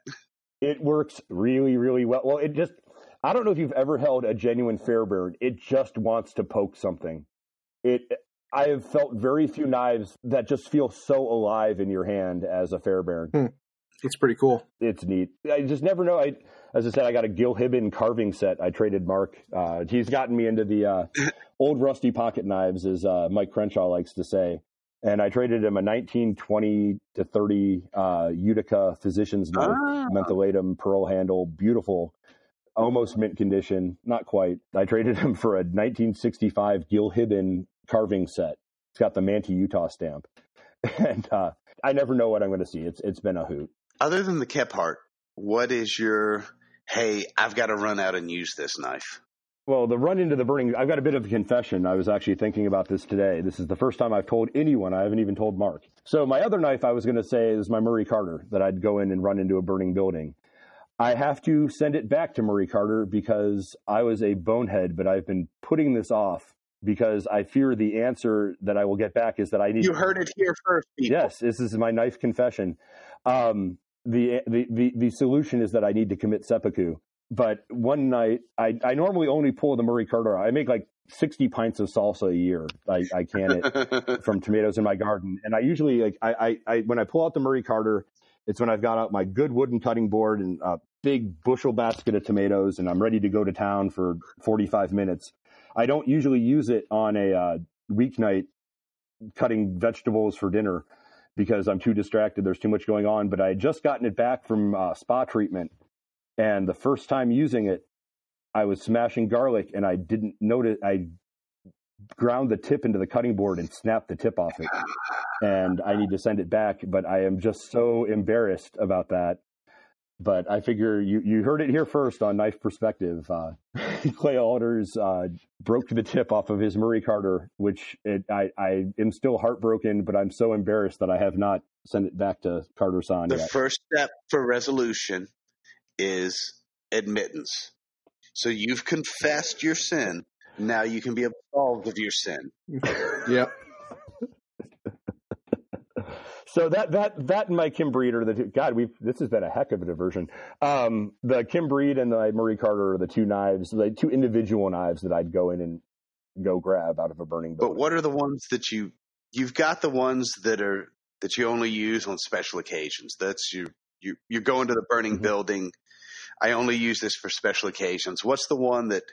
It works really, really well. Well, it just, I don't know if you've ever held a genuine Fairbairn. It just wants to poke something. It, I have felt very few knives that just feel so alive in your hand as a Fairbairn. It's pretty cool. It's neat. I just never know. I, as I said, I got a Gil carving set. I traded Mark. Uh, he's gotten me into the uh, old rusty pocket knives, as uh, Mike Crenshaw likes to say. And I traded him a 1920 to 30 uh, Utica Physician's knife, Ah. mentholatum, pearl handle, beautiful, almost mint condition, not quite. I traded him for a 1965 Gil carving set. It's got the Manti Utah stamp, and uh, I never know what I'm going to see. It's it's been a hoot. Other than the Kephart, what is your hey? I've got to run out and use this knife. Well, the run into the burning, I've got a bit of a confession. I was actually thinking about this today. This is the first time I've told anyone. I haven't even told Mark. So, my other knife I was going to say is my Murray Carter that I'd go in and run into a burning building. I have to send it back to Murray Carter because I was a bonehead, but I've been putting this off because I fear the answer that I will get back is that I need You heard it here first, people. Yes, this is my knife confession. Um, the, the the the solution is that I need to commit seppuku. But one night, I, I normally only pull the Murray Carter. I make like sixty pints of salsa a year. I, I can it from tomatoes in my garden, and I usually like I, I, I when I pull out the Murray Carter, it's when I've got out my good wooden cutting board and a big bushel basket of tomatoes, and I'm ready to go to town for forty five minutes. I don't usually use it on a uh, weeknight cutting vegetables for dinner because I'm too distracted. There's too much going on. But I had just gotten it back from uh, spa treatment, and the first time using it, I was smashing garlic, and I didn't notice. I ground the tip into the cutting board and snapped the tip off it, and I need to send it back. But I am just so embarrassed about that. But I figure you, you heard it here first on Knife Perspective. Uh, Clay Aalders uh, broke the tip off of his Murray Carter, which it, I, I am still heartbroken, but I'm so embarrassed that I have not sent it back to Carter San The yet. first step for resolution is admittance. So you've confessed your sin. Now you can be absolved of your sin. Yep. So that that that and my Kim Breed are the two, God. We this has been a heck of a diversion. Um, the Kim Breed and the Murray Carter are the two knives, the two individual knives that I'd go in and go grab out of a burning Building. But what are the ones that you you've got the ones that are that you only use on special occasions. That's you you you're going to the burning Mhm. building. I only use this for special occasions. What's the one that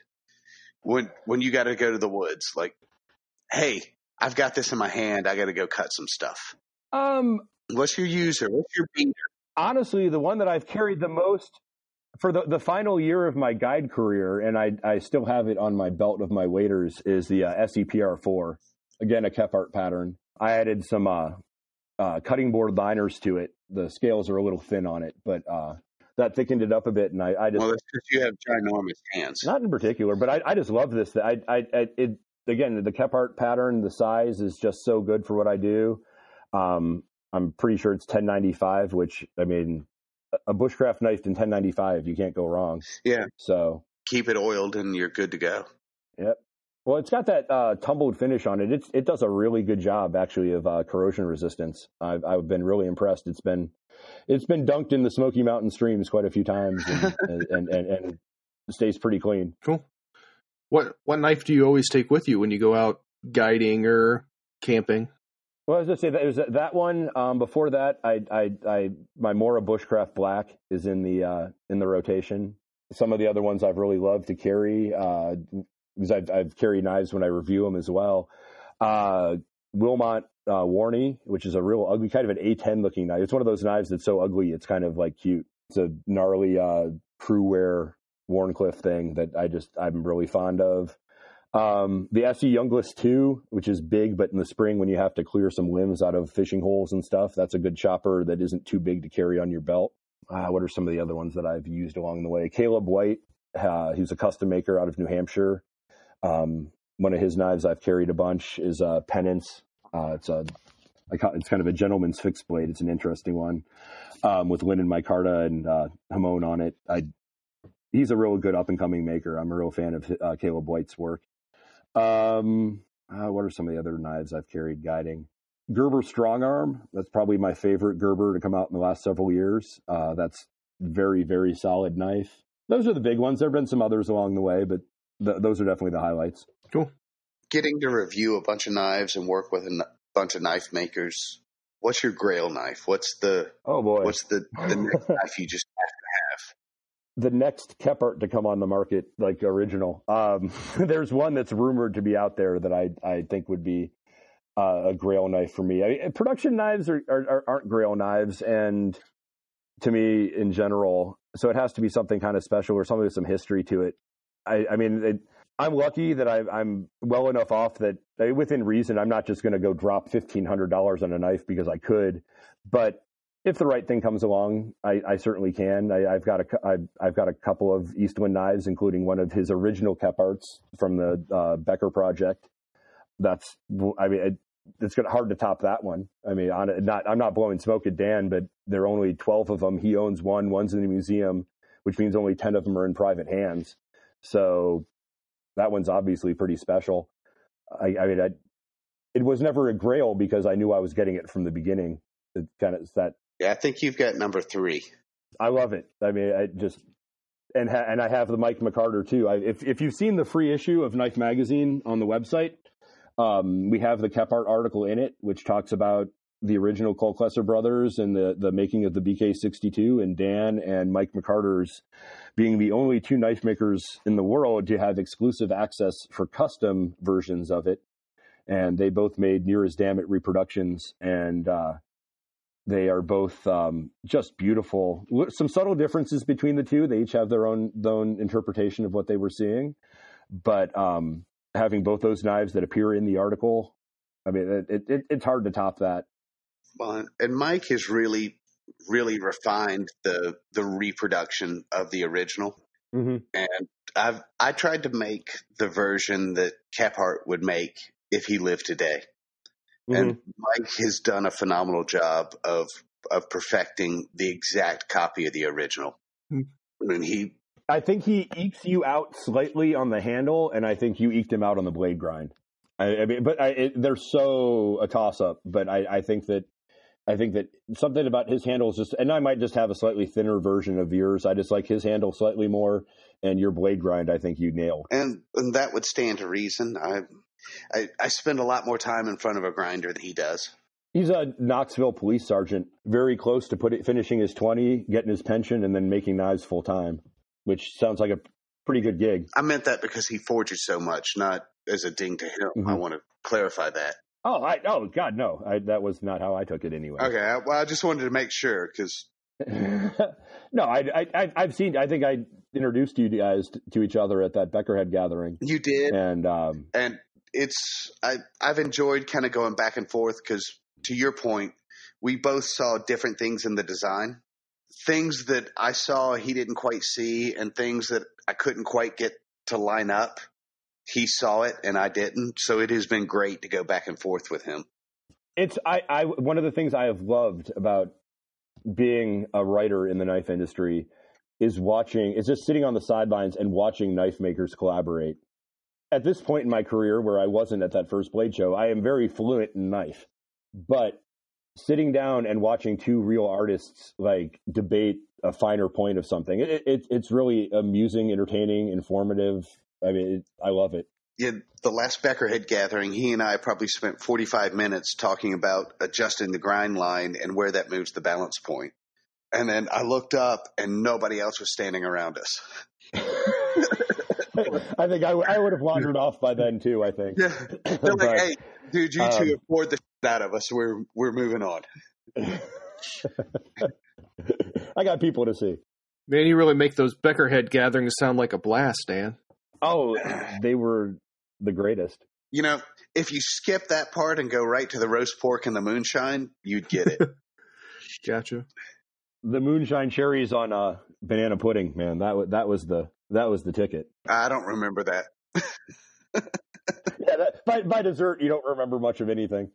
when when you got to go to the woods like hey, I've got this in my hand. I got to go cut some stuff. Um, What's your user? What's your beater? honestly, the one that I've carried the most for the, the final year of my guide career, and I, I still have it on my belt of my waders, is the uh, ESEE PR4. Again, a Kephart pattern. I added some uh, uh, cutting board liners to it. The scales are a little thin on it, but uh, that thickened it up a bit, and I, I just Well, that's because you have ginormous hands. not in particular, but I, I just love this. I, I, I, it again, the Kephart pattern, the size is just so good for what I do. Um, I'm pretty sure it's 1095, which I mean, a bushcraft knife in 1095, you can't go wrong. Yeah. So, Keep it oiled and you're good to go. yep. Well, it's got that uh, tumbled finish on it. It's, it does a really good job actually of uh, corrosion resistance. I've, I've been really impressed. It's been, it's been dunked in the Smoky Mountain streams quite a few times and, and, and, and, and stays pretty clean. Cool. What what knife do you always take with you when you go out guiding or camping? Well, I was gonna say that it was that one. Um, before that, I, I, I, my Mora Bushcraft Black is in the uh, in the rotation. Some of the other ones I've really loved to carry uh, because I've, I've carried knives when I review them as well. Uh, Wilmot uh, Warney, which is a real ugly kind of an A10 looking knife. It's one of those knives that's so ugly it's kind of like cute. It's a gnarly uh, crew wear Wharncliffe thing that I just I'm really fond of. Um, the ESEE Junglas 2, which is big, but in the spring when you have to clear some limbs out of fishing holes and stuff, that's a good chopper that isn't too big to carry on your belt. Uh, what are some of the other ones that I've used along the way? Caleb White, uh, he's a custom maker out of New Hampshire. Um, one of his knives I've carried a bunch is uh, Penance. Uh, it's a it's kind of a gentleman's fixed blade. It's an interesting one um, with linen micarta and uh, Hamon on it. I he's a real good up and coming maker. I'm a real fan of uh, Caleb White's work. Um, uh, what are some of the other knives I've carried guiding? Gerber Strong Arm. That's probably my favorite Gerber to come out in the last several years. Uh, that's very, very solid knife. Those are the big ones. There have been some others along the way, but th- those are definitely the highlights. Cool. Getting to review a bunch of knives and work with a n- bunch of knife makers. What's your grail knife? What's the Oh boy. what's the the knife you just have? The next Kephart to come on the market, like original. Um, there's one that's rumored to be out there that I I think would be uh, a Grail knife for me. I mean, production knives are, are, aren't Grail knives, and to me in general, so it has to be something kind of special or something with some history to it. I, I mean, it, I'm lucky that I, I'm well enough off that within reason, I'm not just going to go drop fifteen hundred dollars on a knife because I could, but if the right thing comes along, I, I certainly can. I, have got a I've, I've got a couple of Eastwind knives, including one of his original Kepharts from the uh, Becker project. That's I mean it, it's gonna hard to top that one. I mean, on not I'm not blowing smoke at Dan, but there are only twelve of them. He owns one. One's in the museum, which means only ten of them are in private hands. So that one's obviously pretty special. I, I mean, I, it was never a grail because I knew I was getting it from the beginning. It kind of that yeah, I think you've got number three. I love it. I mean, I just and ha- and I have the Mike McCarter too. I, if if you've seen the free issue of Knife Magazine on the website, um, we have the Kephart article in it, which talks about the original Cole brothers and the the making of the BK62, and Dan and Mike McCarter's being the only two knife makers in the world to have exclusive access for custom versions of it. And they both made near as damn it reproductions, and uh, they are both um, just beautiful. Some subtle differences between the two. They each have their own their own interpretation of what they were seeing, but um, having both those knives that appear in the article, I mean, it, it, it's hard to top that. Well, and Mike has really, really refined the the reproduction of the original. Mm-hmm. And I've I tried to make the version that Kephart would make if he lived today. Mm-hmm. And Mike has done a phenomenal job of of perfecting the exact copy of the original. Mm-hmm. I mean, he. I think he ekes you out slightly on the handle, and I think you eked him out on the blade grind. I, I mean, but I, it, they're so a toss up. But I, I think that I think that something about his handle is just, and I might just have a slightly thinner version of yours. I just like his handle slightly more, and your blade grind, I think you nailed. And and that would stand to reason. I I, I spend a lot more time in front of a grinder than he does. He's a Knoxville police sergeant, very close to put it, finishing his 20, getting his pension, and then making knives full time, which sounds like a pretty good gig. I meant that because he forges so much, not as a ding to him. Mm-hmm. I want to clarify that. Oh, I, oh God, no! I, that was not how I took it anyway. Okay, I, well, I just wanted to make sure because. no, I, I, I've seen. I think I introduced you guys to each other at that Beckerhead gathering. You did, and um, and it's I I've enjoyed kind of going back and forth because to your point, we both saw different things in the design, things that I saw he didn't quite see, and things that I couldn't quite get to line up. He saw it and I didn't, so it has been great to go back and forth with him. It's I, I one of the things I have loved about being a writer in the knife industry is watching is just sitting on the sidelines and watching knife makers collaborate at this point in my career where I wasn't at that first blade show, I am very fluent in knife. But sitting down and watching two real artists like debate a finer point of something, it, it, it's really amusing, entertaining, informative. I mean, it, I love it. Yeah, the last Beckerhead gathering, he and I probably spent 45 minutes talking about adjusting the grind line and where that moves the balance point. And then I looked up and nobody else was standing around us. I think I, I would have wandered off by then too. I think. Yeah. They're like, hey, dude, you two um, afford the shit out of us. We're we're moving on. I got people to see. Man, you really make those Beckerhead gatherings sound like a blast, Dan. Oh, they were the greatest. You know, if you skip that part and go right to the roast pork and the moonshine, you'd get it. gotcha. The moonshine cherries on uh, banana pudding, man. That was that was the that was the ticket. I don't remember that. yeah, that, by, by dessert, you don't remember much of anything.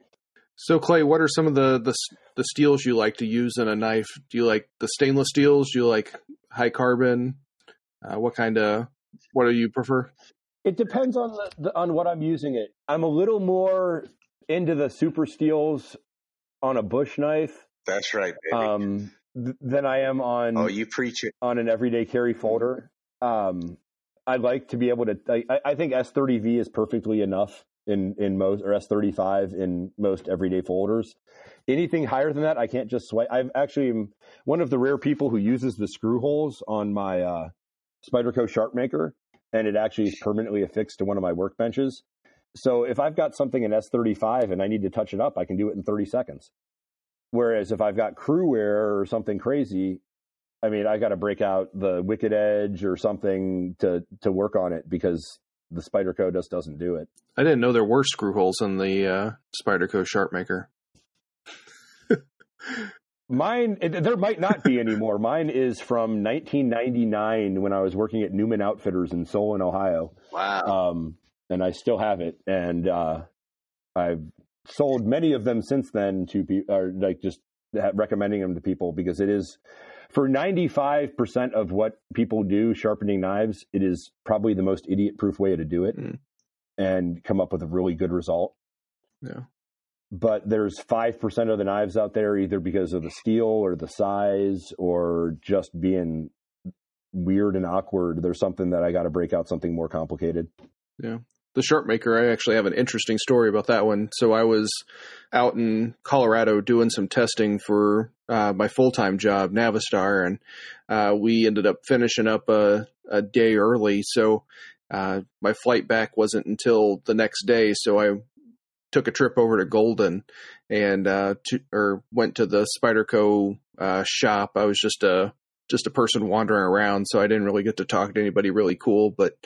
So Clay, what are some of the, the the steels you like to use in a knife? Do you like the stainless steels? Do you like high carbon? Uh, what kind of what do you prefer? It depends on the, the, on what I'm using it. I'm a little more into the super steels on a bush knife. That's right, baby. Um, th- than I am on. Oh, you preach it on an everyday carry folder. Um, I like to be able to. I, I think S30V is perfectly enough in in most or S thirty five in most everyday folders. Anything higher than that, I can't just swipe. I've actually am one of the rare people who uses the screw holes on my uh, Spyderco Sharp Maker, and it actually is permanently affixed to one of my workbenches. So if I've got something in S35 and I need to touch it up, I can do it in 30 seconds. Whereas if I've got CruWear or something crazy, I mean, I got to break out the Wicked Edge or something to to work on it because the Spyderco just doesn't do it. I didn't know there were screw holes in the uh, Spyderco Sharp Maker. Mine, it, there might not be anymore. Mine is from 1999 when I was working at Newman Outfitters in Solon, Ohio. Wow. Um, and I still have it. And uh, I've sold many of them since then to people, or like just recommending them to people because it is for 95% of what people do sharpening knives, it is probably the most idiot proof way to do it Mm. and come up with a really good result. Yeah. But there's 5% of the knives out there either because of the steel or the size or just being weird and awkward. There's something that I got to break out something more complicated. The sharp maker i actually have an interesting story about that one. So i was out in colorado doing some testing for uh, my full-time job navistar and uh, we ended up finishing up a, a day early. So uh, my flight back wasn't until the next day so i took a trip over to golden and uh, to, or went to the spyderco uh, shop. I was just a just a person wandering around so i didn't really get to talk to anybody really cool but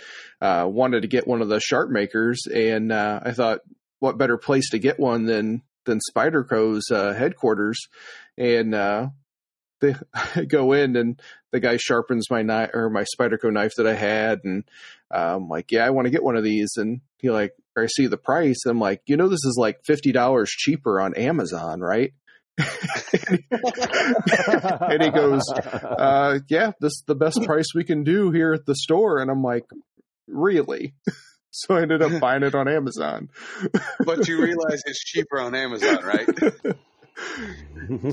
uh, wanted to get one of the sharp makers, and uh, I thought, what better place to get one than than Spyderco's uh, headquarters? And uh, they, I go in, and the guy sharpens my knife or my Spyderco knife that I had, and uh, I'm like, yeah, I want to get one of these, and he like, I see the price, I'm like, you know, this is like fifty dollars cheaper on Amazon, right? and he goes, uh, yeah, this is the best price we can do here at the store. And I'm like, really? so I ended up buying it on Amazon. but you realize it's cheaper on Amazon, right?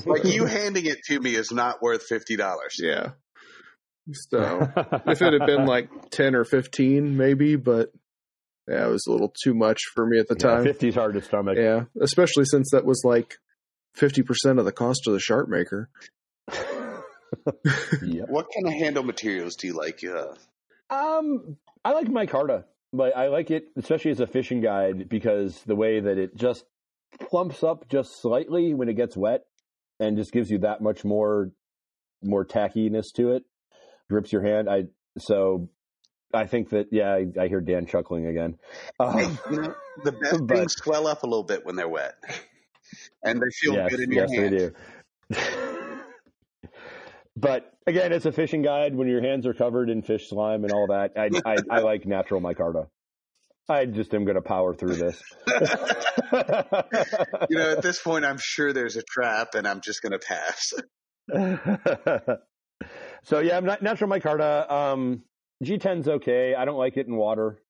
Like you handing it to me is not worth fifty dollars. yeah. So if it had been like 10 or 15, maybe, but yeah, it was a little too much for me at the time. Fifty is hard to stomach. Yeah. Especially since that was like 50% of the cost of the sharp maker. Yep. What kind of handle materials do you like? Uh, Um, I like micarta, but I like it especially as a fishing guide because the way that it just plumps up just slightly when it gets wet, and just gives you that much more more tackiness to it. Grips your hand. I so I think that yeah, I, I hear Dan chuckling again. Um, you know, the best But- things swell up a little bit when they're wet, and they feel yes, good in your yes, hand. they do. but again, it's a fishing guide. When your hands are covered in fish slime and all that, I, I, I like natural micarta. I just am going to power through this. You know, at this point, I'm sure there's a trap, and I'm just going to pass. so yeah, I'm not natural micarta. Um, G10's okay. I don't like it in water.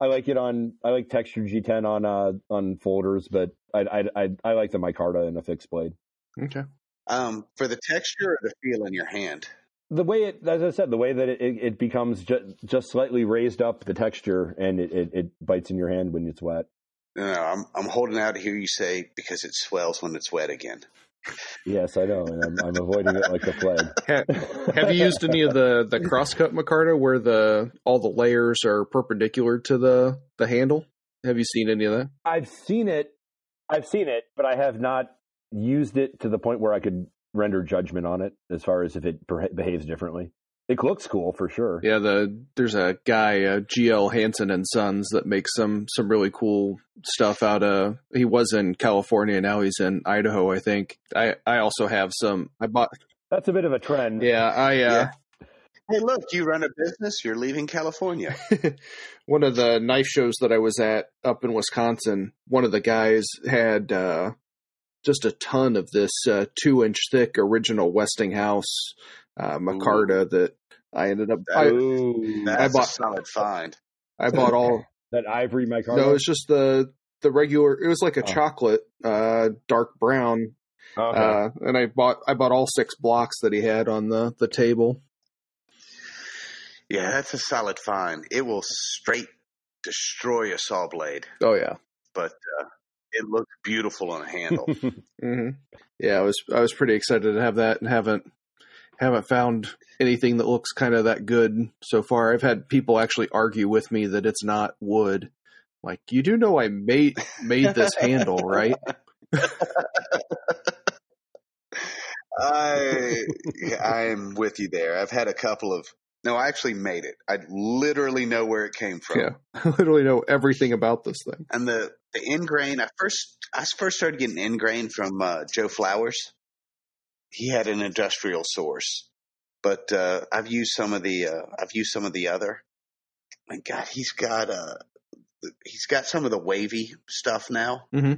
I like it on. I like textured G10 on uh on folders, but I I I, I like the micarta in a fixed blade. Okay. Um, for the texture or the feel in your hand. the way it, as I said, the way that it, it, it becomes just, just slightly raised up the texture and it, it, it bites in your hand when it's wet. No, no, I'm I'm holding out to hear you say because it swells when it's wet again. Yes, I know, and I'm, I'm avoiding it like the plague. Have you used any of the the crosscut micarta where the all the layers are perpendicular to the the handle? Have you seen any of that? I've seen it, I've seen it, but I have not used it to the point where I could render judgment on it as far as if it behaves differently. It looks cool for sure. Yeah, the there's a guy, uh, GL Hansen and Sons, that makes some some really cool stuff out of. He was in California, now he's in Idaho, I think. I I also have some. I bought. That's a bit of a trend. Yeah, I uh, Yeah. Hey, look, you run a business. You're leaving California. one of the knife shows that I was at up in Wisconsin, one of the guys had uh, just a ton of this uh, two inch thick original Westinghouse uh, micarta that I ended up. I, Ooh, That's I bought- a solid find. I bought all. that ivory micarta. no, it's just the the regular. It was like a Oh. chocolate, uh, dark brown, Okay. uh, and I bought I bought all six blocks that he had on the the table. Yeah, that's a solid find. It will straight destroy a saw blade. Oh yeah, but uh, it looks beautiful on a handle. hmm Yeah, I was I was pretty excited to have that, and haven't haven't found anything that looks kind of that good so far. I've had people actually argue with me that it's not wood. Like, you do know I made made this handle, right? I I am with you there. I've had a couple of no, I actually made it. I literally know where it came from. Yeah, I literally know everything about this thing. And the the ingrain, I first I first started getting ingrain from uh, Joe Flowers. He had an industrial source, but uh, I've used some of the uh, I've used some of the other. My God, he's got uh he's got some of the wavy stuff now. hmm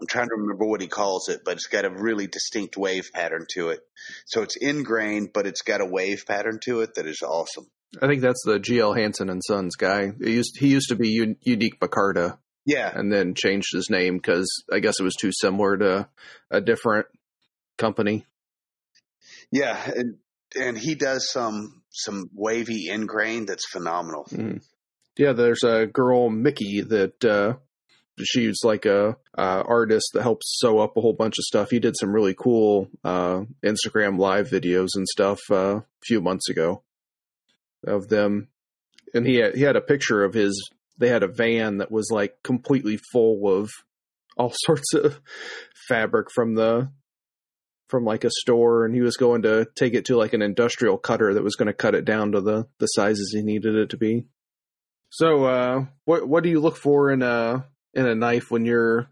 I'm trying to remember what he calls it, but it's got a really distinct wave pattern to it. So it's ingrain, but it's got a wave pattern to it that is awesome. I think that's the GL Hansen and Sons guy. He used he used to be Un- Unique Bacarda, Yeah, and then changed his name because I guess it was too similar to a different company. yeah, and and he does some some wavy ingrain that's phenomenal. Mhm. Yeah, there's a girl Mickey that uh, she's like a uh, artist that helps sew up a whole bunch of stuff. He did some really cool uh, Instagram live videos and stuff uh, a few months ago of them, and he had, he had a picture of his. They had a van that was like completely full of all sorts of fabric from the from like a store and he was going to take it to like an industrial cutter that was going to cut it down to the the sizes he needed it to be so, uh, what what do you look for in a in a knife when you're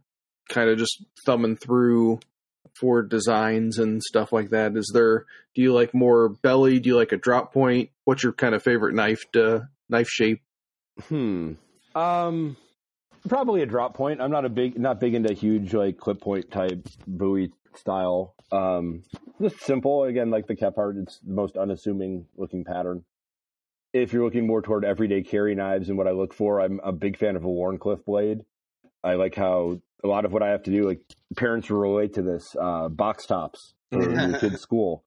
kind of just thumbing through for designs and stuff like that? Is there do you like more belly? Do you like a drop point? What's your kind of favorite knife to knife shape? Hmm. Um, probably a drop point. I'm not a big, not big into huge like clip point type Bowie style. Um, just simple. Again, like the Kephart, it's the most unassuming looking pattern. If you're looking more toward everyday carry knives and what I look for, I'm a big fan of a Wharncliffe blade. I like how a lot of what I have to do, like parents relate to this, uh, box tops for your kid's school.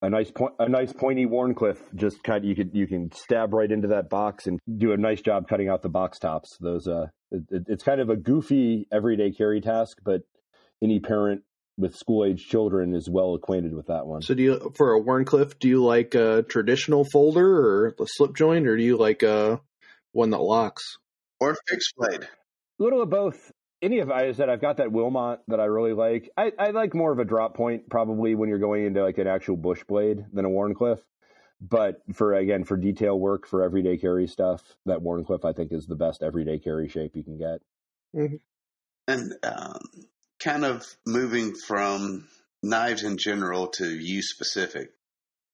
A nice point, a nice pointy Wharncliffe. Just kind of you could you can stab right into that box and do a nice job cutting out the box tops. Those uh, it, it- it's kind of a goofy everyday carry task, but any parent with school age children is well acquainted with that one. So, do you for a Wharncliffe? Do you like a traditional folder or a slip joint, or do you like a one that locks? Or fixed blade. A little of both. Any of I said I've got that Wilmot that I really like. I, I like more of a drop point probably when you're going into like an actual bush blade than a Wharncliffe. But for again for detail work for everyday carry stuff, that Wharncliffe I think is the best everyday carry shape you can get. And um, kind of moving from knives in general to you specific.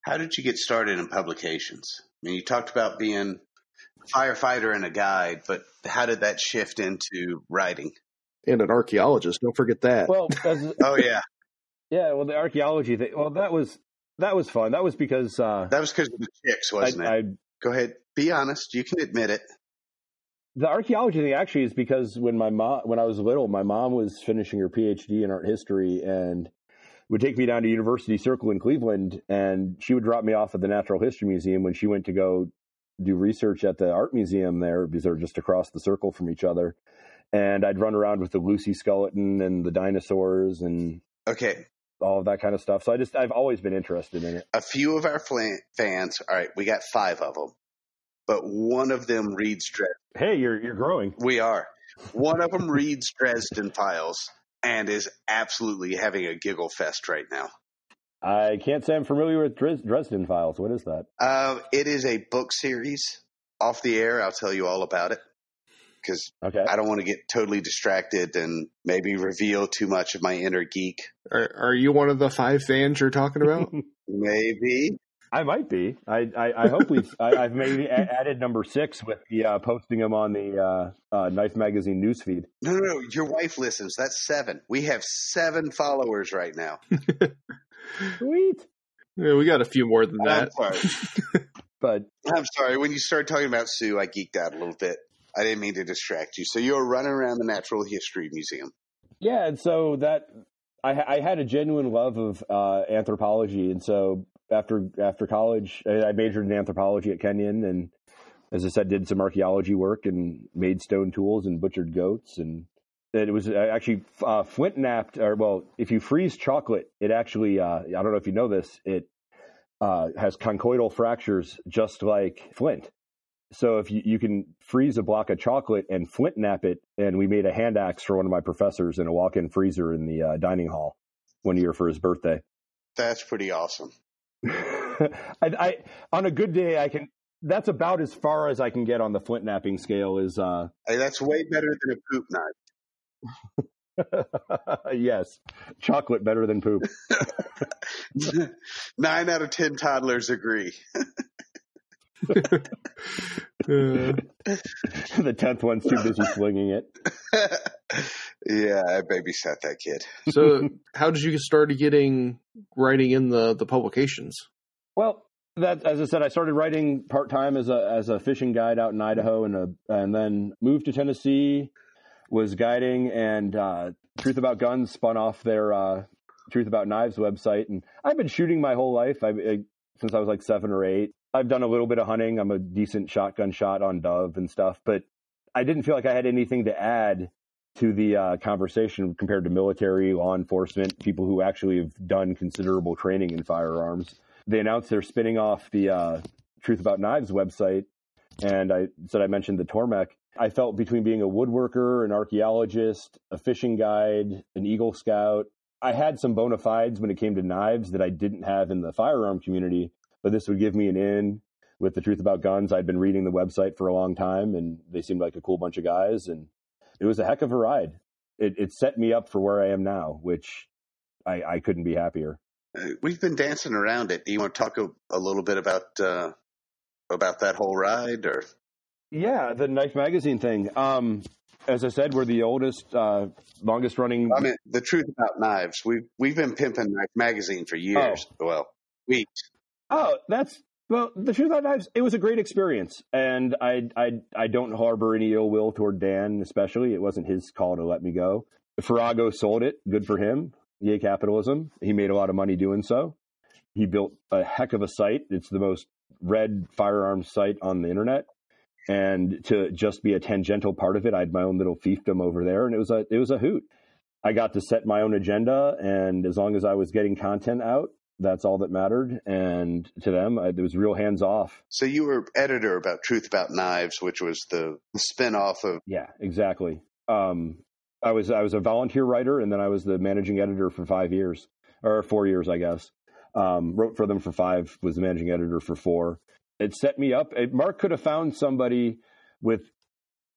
How did you get started in publications? I mean, you talked about being a firefighter and a guide, but how did that shift into writing? And an archaeologist. Don't forget that. Well, as, Oh yeah, yeah, well the archaeology thing. Well, that was that was fun. That was because uh, that was because of the chicks, wasn't it? I Go ahead, be honest. You can admit it. The archaeology thing actually is because when my mom, when I was little, my mom was finishing her PhD in art history and would take me down to University Circle in Cleveland, and she would drop me off at the Natural History Museum when she went to go do research at the art museum there because they're just across the circle from each other. And I'd run around with the Lucy skeleton and the dinosaurs and Okay, all of that kind of stuff. So I just I've always been interested in it. a few of our flan- fans. All right, we got five of them, but one of them reads Dresden. Hey, you're you're growing. We are. One of them reads Dresden Files and is absolutely having a giggle fest right now. I can't say I'm familiar with Dresden Files. What is that? Uh, it is a book series. Off the air, I'll tell you all about it because Okay. I don't want to get totally distracted and maybe reveal too much of my inner geek. Are, are you one of the five fans you're talking about? Maybe. I might be. I I, I hope we've. I, I've maybe a- added number six with the uh, posting them on the uh, uh, Knife Magazine newsfeed. No, no, no. Your wife listens. That's seven. We have seven followers right now. Sweet. Yeah, we got a few more than that. I'm sorry. But I'm sorry. When you started talking about Sue, I geeked out a little bit. I didn't mean to distract you. So you were running around the Natural History Museum. yeah, and so that I, I had a genuine love of uh, anthropology, and so after after college, I I majored in anthropology at Kenyon, and as I said, did some archaeology work and made stone tools and butchered goats and It was uh, actually uh, flint knapped, or well, if you freeze chocolate, it actually, uh, I don't know if you know this, it uh, has conchoidal fractures just like flint. So if you, you can freeze a block of chocolate and flint knap it, and we made a hand axe for one of my professors in a walk-in freezer in the uh, dining hall one year for his birthday. That's pretty awesome. I, I, on a good day, I can. That's about as far as I can get on the flint knapping scale. Is uh, Hey, that's way better than a poop knife. yes, chocolate better than poop. Nine out of ten toddlers agree. The tenth one's too busy slinging it. yeah, I babysat that kid. so, how did you get started getting writing in the the publications? Well, that as I said, I started writing part time as a as a fishing guide out in Idaho, and a, and then moved to Tennessee. Was guiding, and uh, Truth About Guns spun off their uh, Truth About Knives website, and I've been shooting my whole life. I, I since I was like seven or eight. I've done a little bit of hunting. I'm a decent shotgun shot on dove and stuff, but I didn't feel like I had anything to add to the uh, conversation compared to military, law enforcement, people who actually have done considerable training in firearms. They announced they're spinning off the uh, Truth About Knives website, and I said I mentioned the Tormek. I felt between being a woodworker, an archaeologist, a fishing guide, an Eagle Scout, I had some bona fides when it came to knives that I didn't have in the firearm community but this would give me an in with the truth about guns. I'd been reading the website for a long time, and they seemed like a cool bunch of guys, and it was a heck of a ride. It, it set me up for where I am now, which I, I couldn't be happier. We've been dancing around it. Do you want to talk a, a little bit about uh, about that whole ride, or Yeah, the Knife Magazine thing. Um, as I said, we're the oldest, uh, longest running. I mean, the truth about knives? We've we've been pimping Knife Magazine for years. Well, weeks. Oh, that's well. The truth about knives, it was a great experience, and I, I, I don't harbor any ill will toward Dan, especially. It wasn't his call to let me go. Farago sold it. Good for him. Yay, capitalism. He made a lot of money doing so. He built a heck of a site. It's the most read firearms site on the internet. And to just be a tangential part of it, I had my own little fiefdom over there, and it was a it was a hoot. I got to set my own agenda, and as long as I was getting content out, that's all that mattered. And to them, I, it was real hands off. So you were editor about Truth About Knives, which was the, spin-off of Yeah, exactly. Um, I was I was a volunteer writer, and then I was the managing editor for five years or four years, I guess. Um, wrote for them for five, was the managing editor for four. It set me up. It, Mark could have found somebody with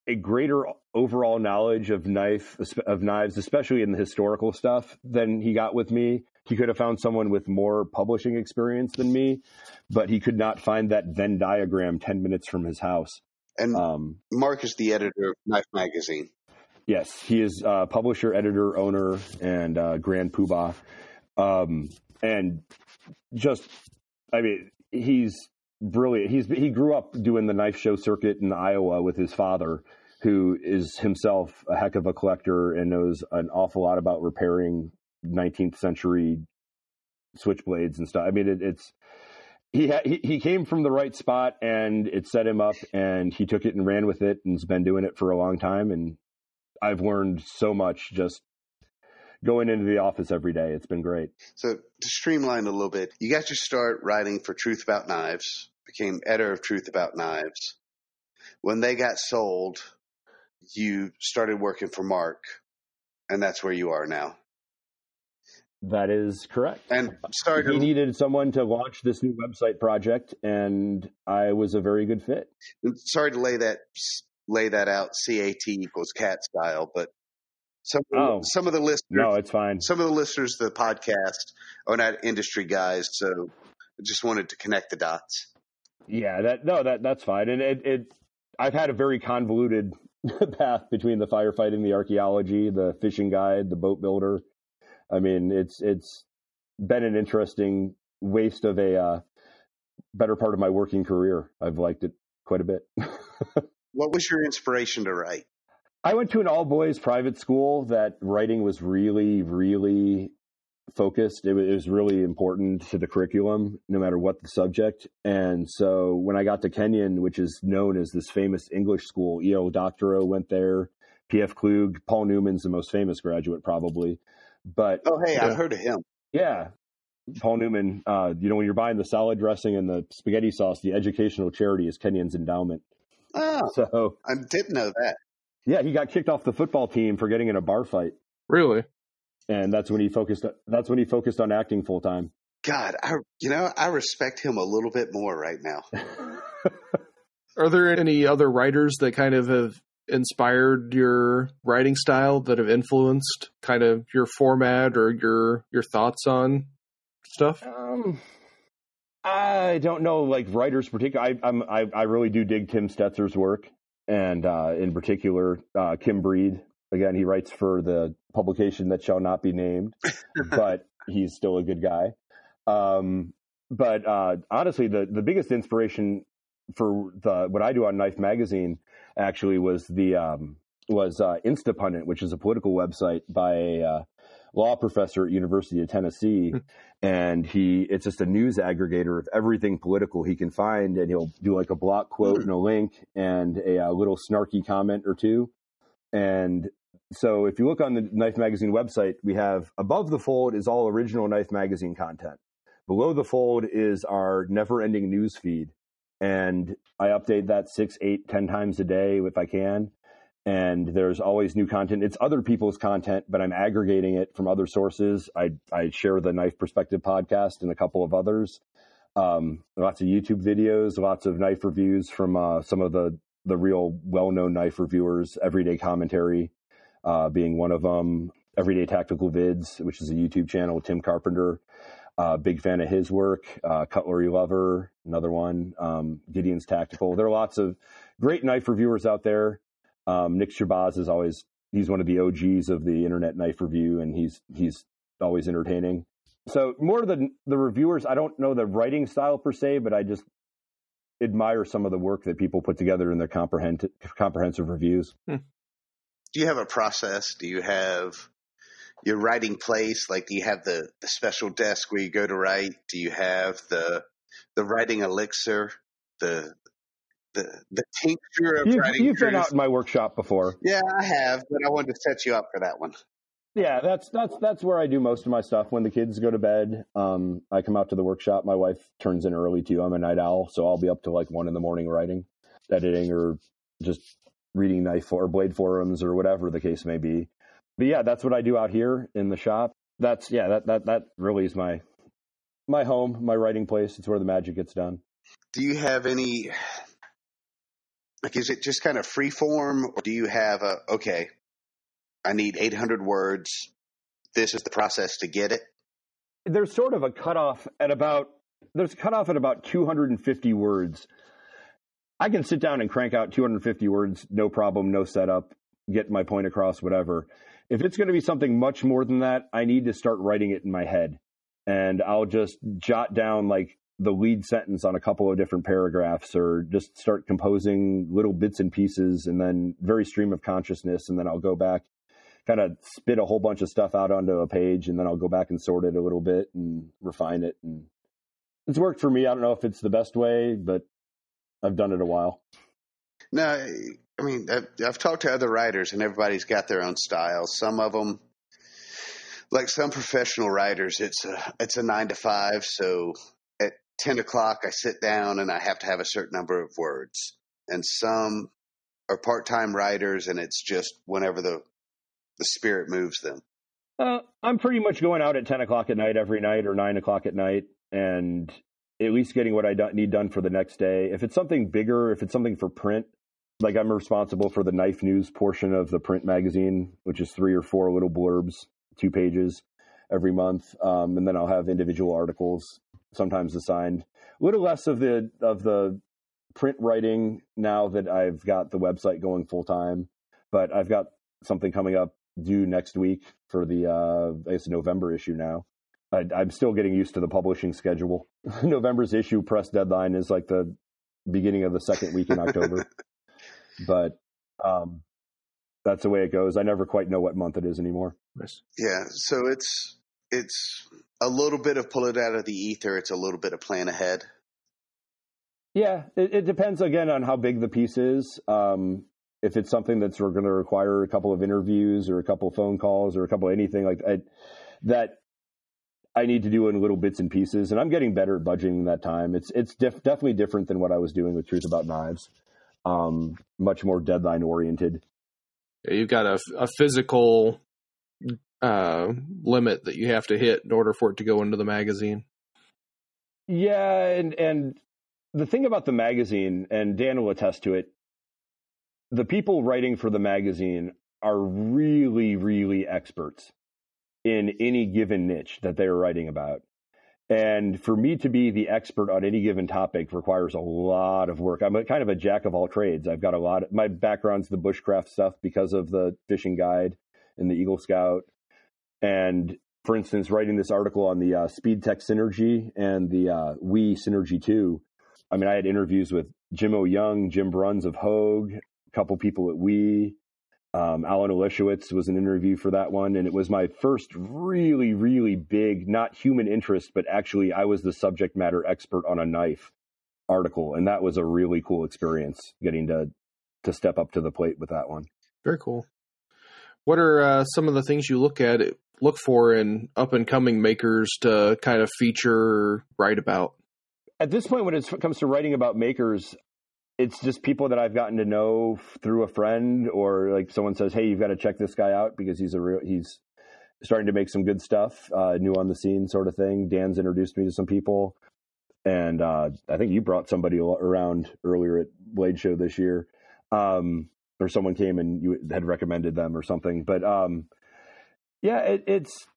a greater overall knowledge of knife of knives, especially in the historical stuff, than he got with me. He could have found someone with more publishing experience than me, but he could not find that Venn diagram ten minutes from his house. and Um, Mark is the editor of Knife Magazine. Yes, he is uh, publisher, editor, owner, and uh, grand poobah. Um, and just, I mean, he's brilliant. He's he grew up doing the knife show circuit in Iowa with his father, who is himself a heck of a collector and knows an awful lot about repairing 19th century switchblades and stuff. I mean, it, it's he, ha- he he came from the right spot and it set him up, and he took it and ran with it, and's been doing it for a long time. And I've learned so much just going into the office every day. It's been great. So to streamline a little bit, you got your start writing for Truth About Knives, became editor of Truth About Knives. When they got sold, you started working for Mark, and that's where you are now. That is correct. And sorry He needed someone to launch this new website project, and I was a very good fit. sorry to lay that lay that out CAT equals cat style, but some Oh. some of the listeners No, it's fine. some of the listeners of the podcast are not industry guys, so I just wanted to connect the dots. Yeah, that no, that that's fine. And it, it I've had a very convoluted path between the firefighting, the archaeology, the fishing guide, the boat builder. I mean, it's it's been an interesting waste of a uh, better part of my working career. I've liked it quite a bit. What was your inspiration to write? I went to an all boys private school that writing was really, really focused. It was, really important to the curriculum, no matter what the subject. And so when I got to Kenyon, which is known as this famous English school, E.O. Doctorow went there, P.F. Kluge, Paul Newman's the most famous graduate probably, but Oh, hey, I Yeah. heard of him. yeah, Paul Newman. Uh, you know, when you're buying the salad dressing and the spaghetti sauce, the educational charity is Kenyon's endowment. Oh, So I didn't know that. Yeah, he got kicked off the football team for getting in a bar fight, Really? and that's when he focused. That's when he focused on acting full time. God, I you know I respect him a little bit more right now. Are there any other writers that kind of have inspired your writing style that have influenced kind of your format or your your thoughts on stuff? Um, I don't know, like writers particular. I, I'm I, I really do dig Tim Stetzer's work, and uh, in particular, uh, Kim Breed. Again, he writes for the publication that shall not be named, but he's still a good guy. Um, but uh, honestly, the the biggest inspiration for the what I do on Knife Magazine actually was the um, was uh, Instapundit, which is a political website by a uh, law professor at University of Tennessee, and he it's just a news aggregator of everything political he can find, and he'll do like a block quote and a link and a, uh little snarky comment or two, and so if you look on the Knife Magazine website, we have above the fold is all original Knife Magazine content. Below the fold is our never-ending news feed, and I update that six, eight, ten times a day if I can. And there's always new content. It's other people's content, but I'm aggregating it from other sources. I I share the Knife Perspective podcast and a couple of others. Um, lots of YouTube videos, lots of knife reviews from uh, some of the the real well-known knife reviewers. Everyday commentary uh, being one of them. Everyday Tactical Vids, which is a YouTube channel with Tim Carpenter. Uh, big fan of his work. Uh, Cutlery Lover, another one. Um, Gideon's Tactical. There are lots of great knife reviewers out there. Um, Nick Shabazz is always he's one of the OGs of the internet knife review, and he's he's always entertaining. So more the the reviewers, I don't know the writing style per se, but I just admire some of the work that people put together in their comprehend- comprehensive reviews. Do you have a process? Do you have your writing place? Like, do you have the, the special desk where you go to write? Do you have the the writing elixir? The the the tincture of You've, writing. you've been out in my workshop before. Yeah, I have, but I wanted to set you up for that one. Yeah, that's that's that's where I do most of my stuff. When the kids go to bed, um, I come out to the workshop. My wife turns in early too. I'm a night owl, so I'll be up to like one in the morning writing, editing, or just reading knife or blade forums or whatever the case may be. But yeah, that's what I do out here in the shop. That's yeah, that that that really is my my home, my writing place. It's where the magic gets done. Do you have any? Like, is it just kind of free form, or do you have a okay? I need 800 words. This is the process to get it. there's sort of a cutoff at about there's a cutoff at about 250 words. I can sit down and crank out 250 words, no problem, no setup, get my point across, whatever. If it's going to be something much more than that, I need to start writing it in my head, and I'll just jot down like the lead sentence on a couple of different paragraphs, or just start composing little bits and pieces, and then very stream of consciousness, and then I'll go back kind of spit a whole bunch of stuff out onto a page and then I'll go back and sort it a little bit and refine it. And it's worked for me. I don't know if it's the best way, but I've done it a while. No, I mean, I've, I've talked to other writers, and everybody's got their own style. Some of them, like some professional writers, it's a it's a nine to five. So at ten o'clock, I sit down and I have to have a certain number of words. And some are part time writers, and it's just whenever the the spirit moves them. Uh, I'm pretty much going out at 10 o'clock at night every night or 9 o'clock at night and at least getting what I do- need done for the next day. If it's something bigger, if it's something for print, like I'm responsible for the knife news portion of the print magazine, which is three or four little blurbs, two pages every month. Um, and then I'll have individual articles, sometimes assigned. A little less of the of the print writing now that I've got the website going full time, but I've got something coming up due next week for the uh, I guess November issue now. I, I'm still getting used to the publishing schedule. November's issue press deadline is like the beginning of the second week in October, but um, that's the way it goes. I never quite know what month it is anymore. Yeah, so it's it's a little bit of pull it out of the ether. It's a little bit of plan ahead. Yeah, it, it depends again on how big the piece is. Um, If it's something that's going to require a couple of interviews or a couple of phone calls or a couple of anything like that, that I need to do in little bits and pieces, and I'm getting better at budgeting that time. It's it's def- definitely different than what I was doing with Truth About Knives. Um, much more deadline oriented. Yeah, you've got a, a physical uh, limit that you have to hit in order for it to go into the magazine. Yeah, and and the thing about the magazine, and Dan will attest to it, the people writing for the magazine are really, really experts in any given niche that they're writing about. And for me to be the expert on any given topic requires a lot of work. I'm a, kind of a jack of all trades. I've got a lot of my background's the bushcraft stuff because of the fishing guide and the Eagle Scout. And for instance, writing this article on the uh, Speed Tech Synergy and the uh, WE Synergy 2. I mean, I had interviews with Jim O'Young, Jim Bruns of Hogue, a couple people at WE, um, Allen Elishewitz was an interview for that one, and it was my first really, really big, not human interest, but actually I was the subject matter expert on a knife article, and that was a really cool experience getting to to step up to the plate with that one. Very cool. What are uh, some of the things you look at look for in up and coming makers to kind of feature write about? At this point, when it comes to writing about makers, it's just people that I've gotten to know through a friend or like someone says, "Hey, you've got to check this guy out because he's a real he's starting to make some good stuff, uh, new on the scene sort of thing." Dan's introduced me to some people, and uh, I think you brought somebody around earlier at Blade Show this year, um, or someone came and you had recommended them or something. But um, yeah, it, it's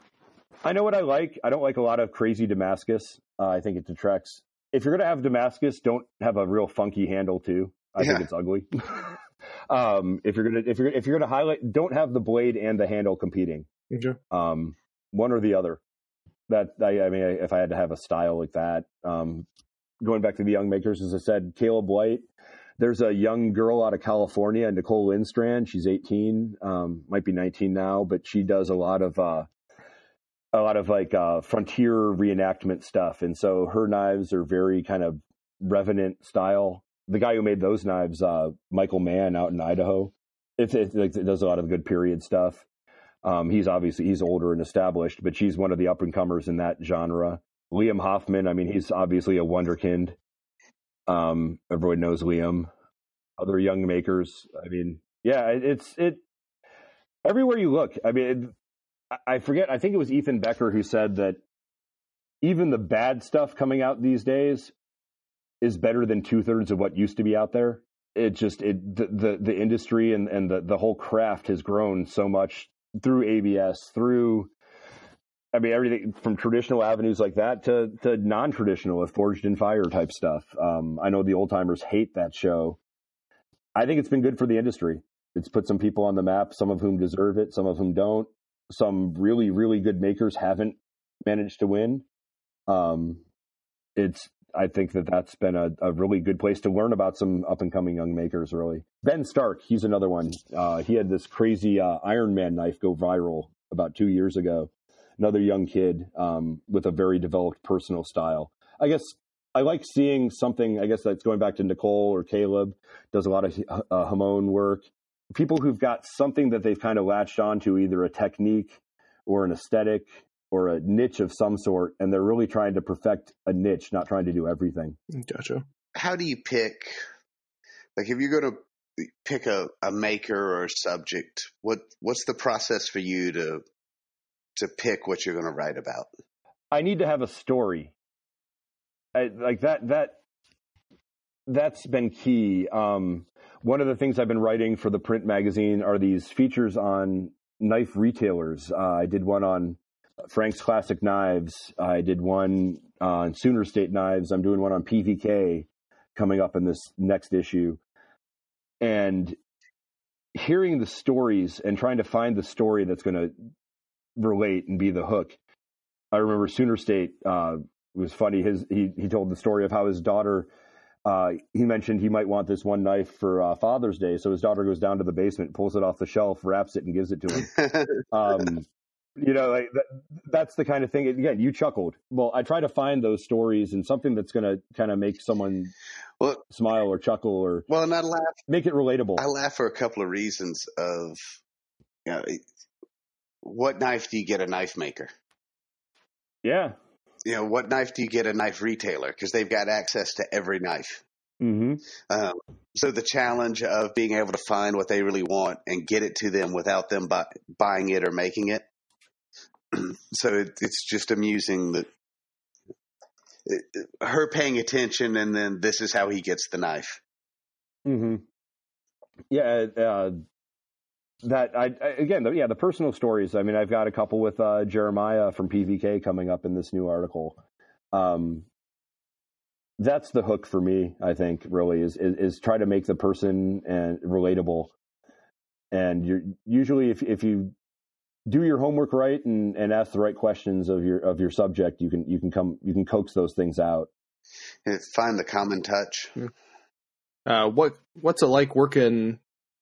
I know what I like. I don't like a lot of crazy Damascus. Uh, I think it detracts if you're going to have Damascus, don't have a real funky handle too. I yeah. think it's ugly. um, if you're gonna if you're if you're gonna highlight, don't have the blade and the handle competing. Okay. Um, one or the other. That I, I mean, if I had to have a style like that, um, going back to the young makers, as I said, Caleb White. There's a young girl out of California, Nicole Lindstrand. She's 18, um, might be 19 now, but she does a lot of uh, a lot of like uh, frontier reenactment stuff, and so her knives are very kind of revenant style. The guy who made those knives, uh, Michael Mann, out in Idaho, it, it, it, does a lot of good period stuff. Um, he's obviously he's older and established, but she's one of the up and comers in that genre. Liam Hoffman, I mean, he's obviously a wonderkind. Um, everyone knows Liam. Other young makers, I mean, yeah, it's it. Everywhere you look, I mean, I forget. I think it was Ethan Becker who said that even the bad stuff coming out these days is better than two thirds of what used to be out there. It just it the the, the industry and and the the whole craft has grown so much through ABS through. I mean, everything from traditional avenues like that to to non traditional, forged in fire type stuff. Um, I know the old timers hate that show. I think it's been good for the industry. It's put some people on the map, some of whom deserve it, some of whom don't some really really good makers haven't managed to win. Um, it's I think that that's been a, a, really good place to learn about some up and coming young makers. Really, Ben Stark, he's another one. Uh, he had this crazy uh, Iron Man knife go viral about two years ago. Another young kid um, with a very developed personal style. I guess I like seeing something. I guess that's going back to Nicole or Caleb does a lot of uh, Hamon work people who've got something that they've kind of latched onto, either a technique or an aesthetic or a niche of some sort, and they're really trying to perfect a niche, not trying to do everything. Gotcha. How do you pick? Like, if you're going to pick a, a maker or a subject, what what's the process for you to to pick what you're going to write about? I need to have a story. I, like that. That that's been key. Um, one of the things I've been writing for the print magazine are these features on knife retailers. Uh, I did one on Frank's Classic Knives. I did one on Sooner State Knives. I'm doing one on PVK coming up in this next issue. And hearing the stories and trying to find the story that's going to relate and be the hook. I remember Sooner State uh, was funny. His he he told the story of how his daughter uh, he mentioned he might want this one knife for uh, Father's Day. So his daughter goes down to the basement, pulls it off the shelf, wraps it, and gives it to him. um, you know, like that, that's the kind of thing. Again, you chuckled. Well, I try to find those stories and something that's going to kind of make someone Well, smile or chuckle or well, and I laugh. make it relatable. I laugh for a couple of reasons. Of you know, what knife do you get a knife maker? yeah. You know, what knife do you get a knife retailer? Because they've got access to every knife. hmm Um, so the challenge of being able to find what they really want and get it to them without them buy, buying it or making it. so it, it's just amusing that it, her paying attention and then this is how he gets the knife. hmm Yeah. Uh, that I, I again, the, yeah, the personal stories. I mean, I've got a couple with uh, Jeremiah from PVK coming up in this new article. Um, that's the hook for me. I think really is is, is try to make the person and relatable. And you're usually if if you do your homework right and, and ask the right questions of your of your subject, you can you can come you can coax those things out. And Find the common touch. Uh, what what's it like working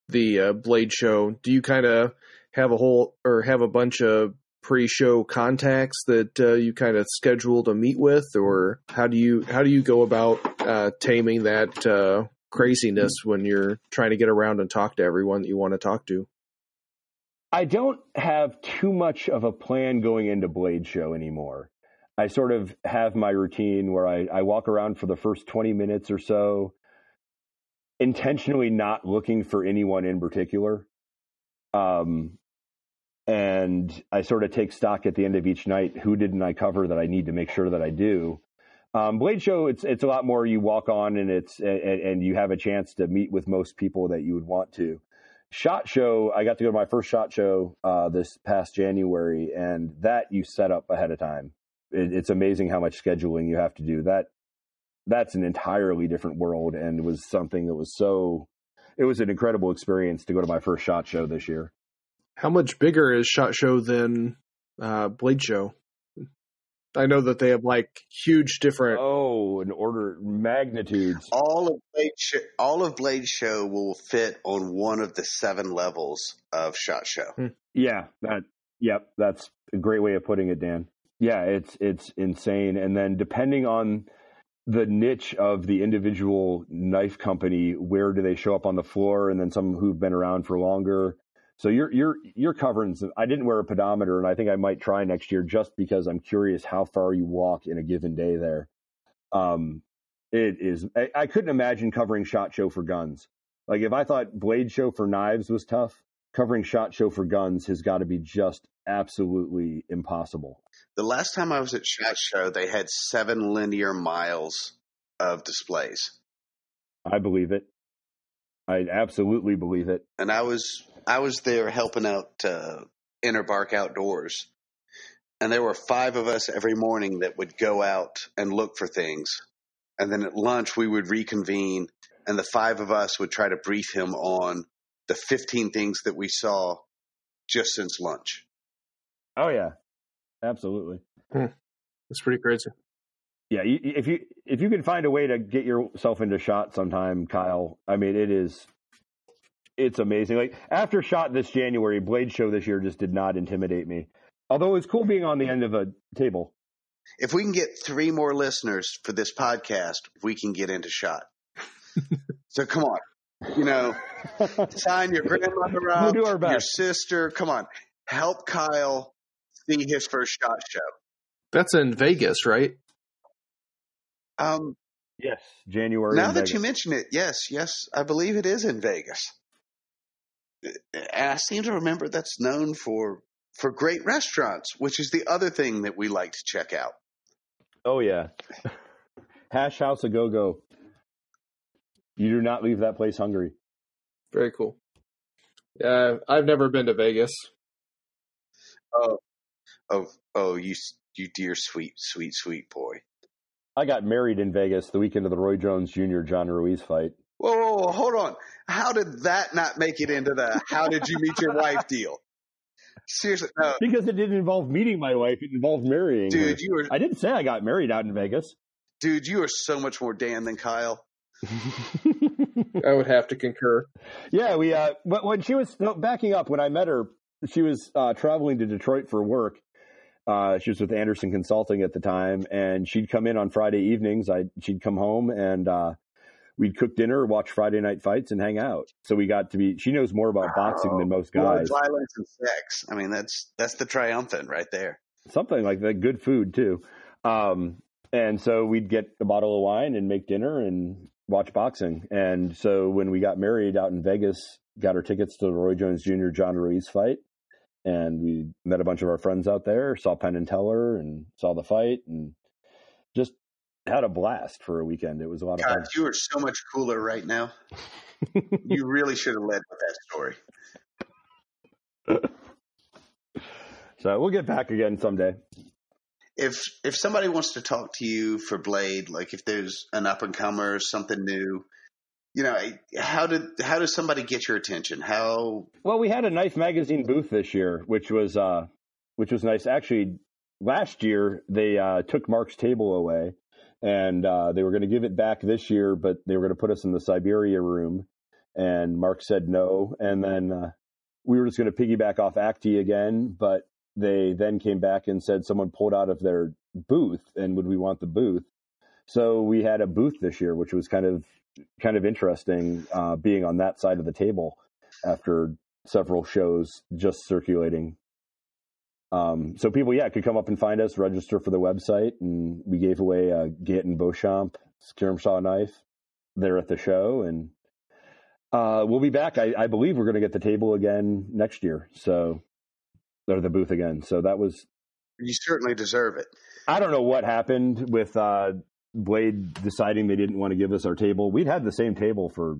the uh, Blade Show? Do you kind of have a whole or have a bunch of pre-show contacts that uh, you kind of schedule to meet with, or how do you how do you go about uh, taming that uh, craziness when you're trying to get around and talk to everyone that you want to talk to? I don't have too much of a plan going into Blade Show anymore. I sort of have my routine where I, I walk around for the first 20 minutes or so, intentionally not looking for anyone in particular. Um, and I sort of take stock at the end of each night. Who didn't I cover that I need to make sure that I do? Um, Blade Show, it's it's a lot more. You walk on and it's and, and you have a chance to meet with most people that you would want to. Shot Show, I got to go to my first Shot Show uh, this past January, and that you set up ahead of time. It, it's amazing how much scheduling you have to do. That that's an entirely different world, and was something that was so. It was an incredible experience to go to my first Shot Show this year. How much bigger is Shot Show than uh, Blade Show? I know that they have like huge different. Oh, an order magnitudes. All of Blade Show, all of Blade Show will fit on one of the seven levels of Shot Show. Yeah, that. Yep, that's a great way of putting it, Dan. Yeah, it's it's insane. And then depending on the niche of the individual knife company, where do they show up on the floor? And then some who've been around for longer. So you're you're you're covering. Some, I didn't wear a pedometer, and I think I might try next year just because I'm curious how far you walk in a given day there. Um, it is. I, I couldn't imagine covering shot show for guns. Like if I thought blade show for knives was tough, covering shot show for guns has got to be just absolutely impossible. The last time I was at Shot Show, they had seven linear miles of displays, I believe it. I absolutely believe it. and I was I was there helping out uh, Inner Bark Outdoors, and there were five of us every morning that would go out and look for things, and then at lunch we would reconvene, and the five of us would try to brief him on the 15 things that we saw just since lunch. Oh yeah, absolutely. Hmm. It's pretty crazy. Yeah, you, if you if you can find a way to get yourself into shot sometime, Kyle. I mean, it is it's amazing. Like after shot this January, Blade Show this year just did not intimidate me. Although it's cool being on the end of a table. If we can get three more listeners for this podcast, we can get into shot. so come on, you know, sign your grandmother We'll do our your sister. Come on, help Kyle see his first shot show. That's in Vegas, right? Um, Yes, January. now in that Vegas. you mention it, yes, yes, I believe it is in Vegas. And I seem to remember that's known for for great restaurants, which is the other thing that we like to check out. Oh yeah, Hash House a Go Go. You do not leave that place hungry. Very cool. Uh, I've never been to Vegas. Oh, oh, oh! you, you dear sweet, sweet, sweet boy. I got married in Vegas the weekend of the Roy Jones Jr. John Ruiz fight. Whoa, whoa, whoa, hold on. How did that not make it into the how did you meet your wife deal? Seriously, no, Because it didn't involve meeting my wife; it involved marrying her. dude, you were I didn't say I got married out in Vegas. dude, you are so much more Dan than Kyle. I would have to concur. yeah, we. Uh, but when she was no, backing up, when I met her, she was uh, traveling to Detroit for work. Uh, she was with Andersen Consulting at the time, and she'd come in on Friday evenings. I she'd come home and uh, we'd cook dinner, watch Friday night fights, and hang out. So we got to be. She knows more about boxing than most guys. Blood, violence, and sex. I mean, that's that's the triumphant right there. Something like that. Good food too. Um, and so we'd get a bottle of wine and make dinner and watch boxing. And so when we got married out in Vegas, got our tickets to the Roy Jones Jr. John Ruiz fight. And we met a bunch of our friends out there, saw Penn and Teller and saw the fight and just had a blast for a weekend. It was a lot God, of fun. You are so much cooler right now. you really should have led with that story. so we'll get back again someday if if somebody wants to talk to you for Blade, like if there's an up and comer, or something new, you know, how did how does somebody get your attention? How well we had a Knife Magazine booth this year, which was uh, which was nice. Actually, last year they uh, took Mark's table away, and uh, they were going to give it back this year, but they were going to put us in the Siberia room, and Mark said no, and then. Uh, we were just going to piggyback off Acti again, but they then came back and said someone pulled out of their booth and would we want the booth? So we had a booth this year, which was kind of kind of interesting uh, being on that side of the table after several shows just circulating. Um, so people, yeah, could come up and find us, register for the website, and we gave away a Gaetan Beauchamp Scrimshaw knife there at the show, and uh, we'll be back. I, I believe we're going to get the table again next year. So or the booth again. So that was. You certainly deserve it. I don't know what happened with uh, Blade deciding they didn't want to give us our table. We'd had the same table for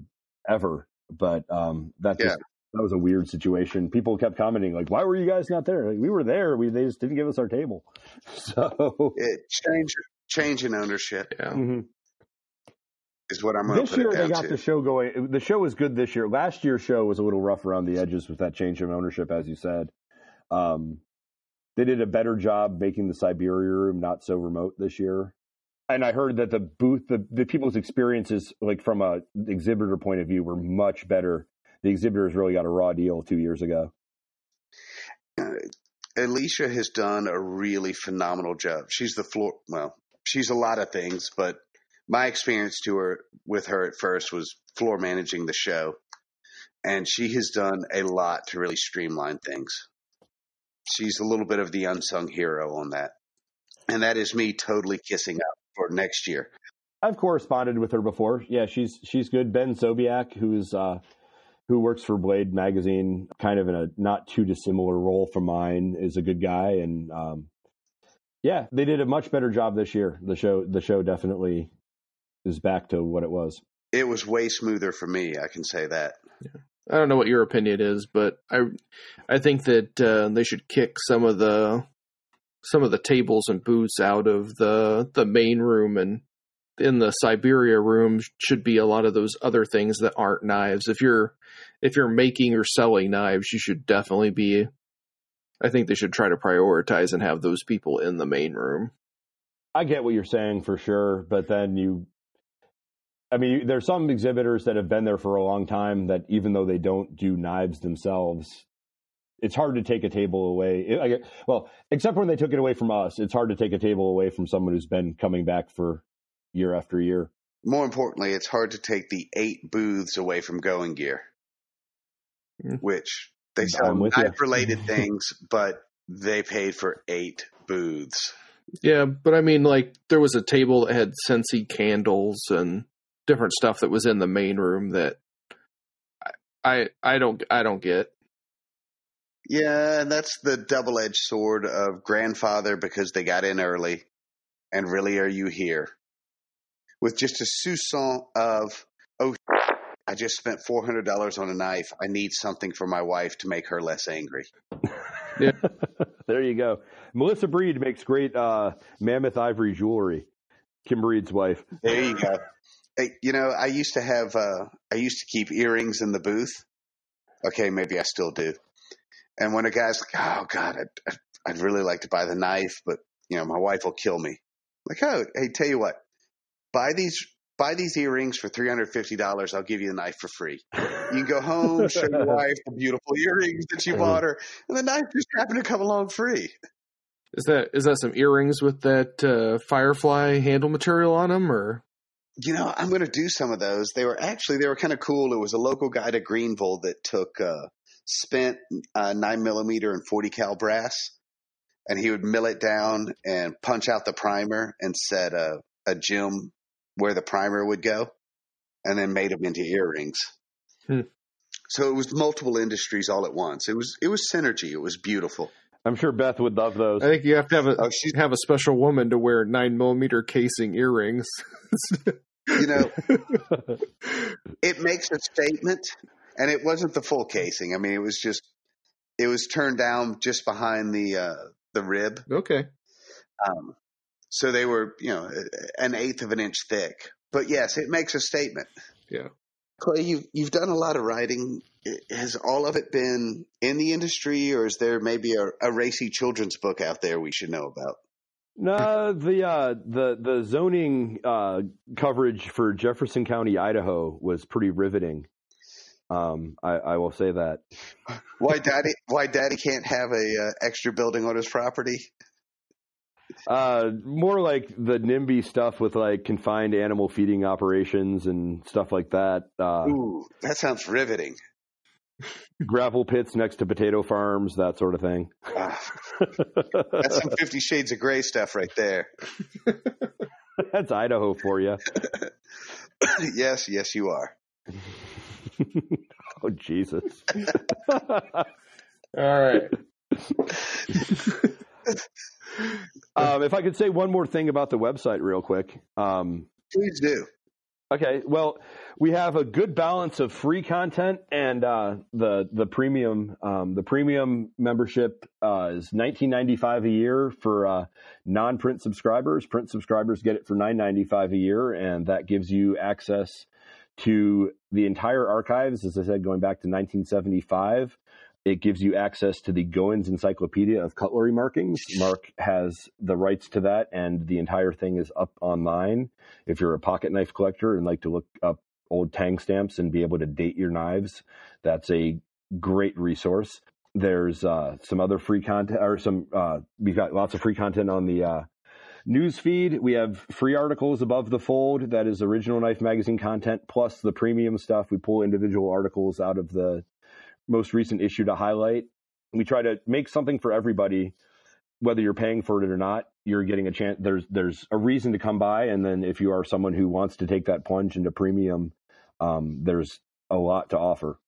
ever, but um, that just, yeah. that was a weird situation. People kept commenting like, "Why were you guys not there? Like, we were there. We they just didn't give us our table." So it change change in ownership. Yeah. Mm-hmm. Is what I'm this year they got to. the show going. The show was good this year. Last year's show was a little rough around the edges with that change of ownership, as you said. Um, they did a better job making the Siberia room not so remote this year. And I heard that the booth, the, the people's experiences, like from a exhibitor point of view, were much better. The exhibitors really got a raw deal two years ago. Uh, Alicia has done a really phenomenal job. She's the floor, well, she's a lot of things, but my experience to her with her at first was floor managing the show. And she has done a lot to really streamline things she's a little bit of the unsung hero on that. And that is me totally kissing up for next year. I've corresponded with her before. Yeah, she's she's good. Ben Sobieck, who's uh, who works for Blade magazine, kind of in a not too dissimilar role from mine, is a good guy. And um, yeah, they did a much better job this year. The show the show definitely is back to what it was. It was way smoother for me. I can say that. Yeah. I don't know what your opinion is, but I I think that uh, they should kick some of the some of the tables and booths out of the the main room and in the Siberia room should be a lot of those other things that aren't knives. If you're if you're making or selling knives, you should definitely be I think they should try to prioritize and have those people in the main room. I get what you're saying for sure, but then you I mean, there's some exhibitors that have been there for a long time that even though they don't do knives themselves, it's hard to take a table away. well, except when they took it away from us, it's hard to take a table away from someone who's been coming back for year after year. More importantly, it's hard to take the eight booths away from Going Gear, mm. which they sell knife related things, but they paid for eight booths. Yeah, but I mean, like there was a table that had Scentsy candles and different stuff that was in the main room that I I don't I don't get. Yeah, and that's the double edged sword of grandfather because they got in early, and really are you here? With just a soupçon of oh, I just spent four hundred dollars on a knife. I need something for my wife to make her less angry. yeah, there you go. Melissa Breed makes great uh, mammoth ivory jewelry. Kim Breed's wife. There you go you know, I used to have, uh, I used to keep earrings in the booth. Okay, maybe I still do. And when a guy's like, "Oh God, I'd, I'd really like to buy the knife, but you know, my wife will kill me." I'm like, oh, hey, tell you what, buy these buy these earrings for $350. I'll give you the knife for free. You can go home, show your wife the beautiful earrings that you bought her, and the knife just happened to come along free. Is that is that some earrings with that uh, firefly handle material on them, or You know, I'm going to do some of those. They were actually, they were kind of cool. It was a local guy to Greenville that took, uh, spent, uh, nine millimeter and 40 cal brass and he would mill it down and punch out the primer and set a, a gem where the primer would go and then made them into earrings. Hmm. So it was multiple industries all at once. It was, it was synergy. It was beautiful. I'm sure Beth would love those. I think you have to have a Oh, she's, have a special woman to wear nine millimeter casing earrings. you know, it makes a statement and it wasn't the full casing. I mean, it was just, it was turned down just behind the, uh, the rib. okay, Um, so they were, you know, an eighth of an inch thick. But yes, it makes a statement. Yeah. Clay, you've you've done a lot of writing. Has all of it been in the industry, or is there maybe a, a racy children's book out there we should know about? No, the uh, the the zoning uh, coverage for Jefferson County, Idaho, was pretty riveting. Um, I, I will say that. Why daddy? Why daddy can't have a uh, extra building on his property? Uh, more like the NIMBY stuff with like confined animal feeding operations and stuff like that. Uh, Ooh, that sounds riveting. Gravel pits next to potato farms, that sort of thing. Ah, that's some Fifty Shades of Grey stuff right there. That's Idaho for you. yes, yes, you are. oh Jesus! all right. um, if I could say one more thing about the website, real quick. Um, Please do. Okay, well, we have a good balance of free content and uh, the the premium. Um, the premium membership uh, is nineteen ninety five a year for uh, non print subscribers. Print subscribers get it for nine ninety five a year, and that gives you access to the entire archives. As I said, going back to nineteen seventy five. It gives you access to the Goins Encyclopedia of Cutlery Markings. Mark has the rights to that, and the entire thing is up online. If you're a pocket knife collector and like to look up old tang stamps and be able to date your knives, that's a great resource. There's uh, some other free content, or some uh, we've got lots of free content on the uh, news feed. We have free articles above the fold that is original Knife Magazine content, plus the premium stuff. We pull individual articles out of the most recent issue to highlight. We try to make something for everybody, whether you're paying for it or not. You're getting a chance. There's there's a reason to come by, and then if you are someone who wants to take that plunge into premium, um, there's a lot to offer.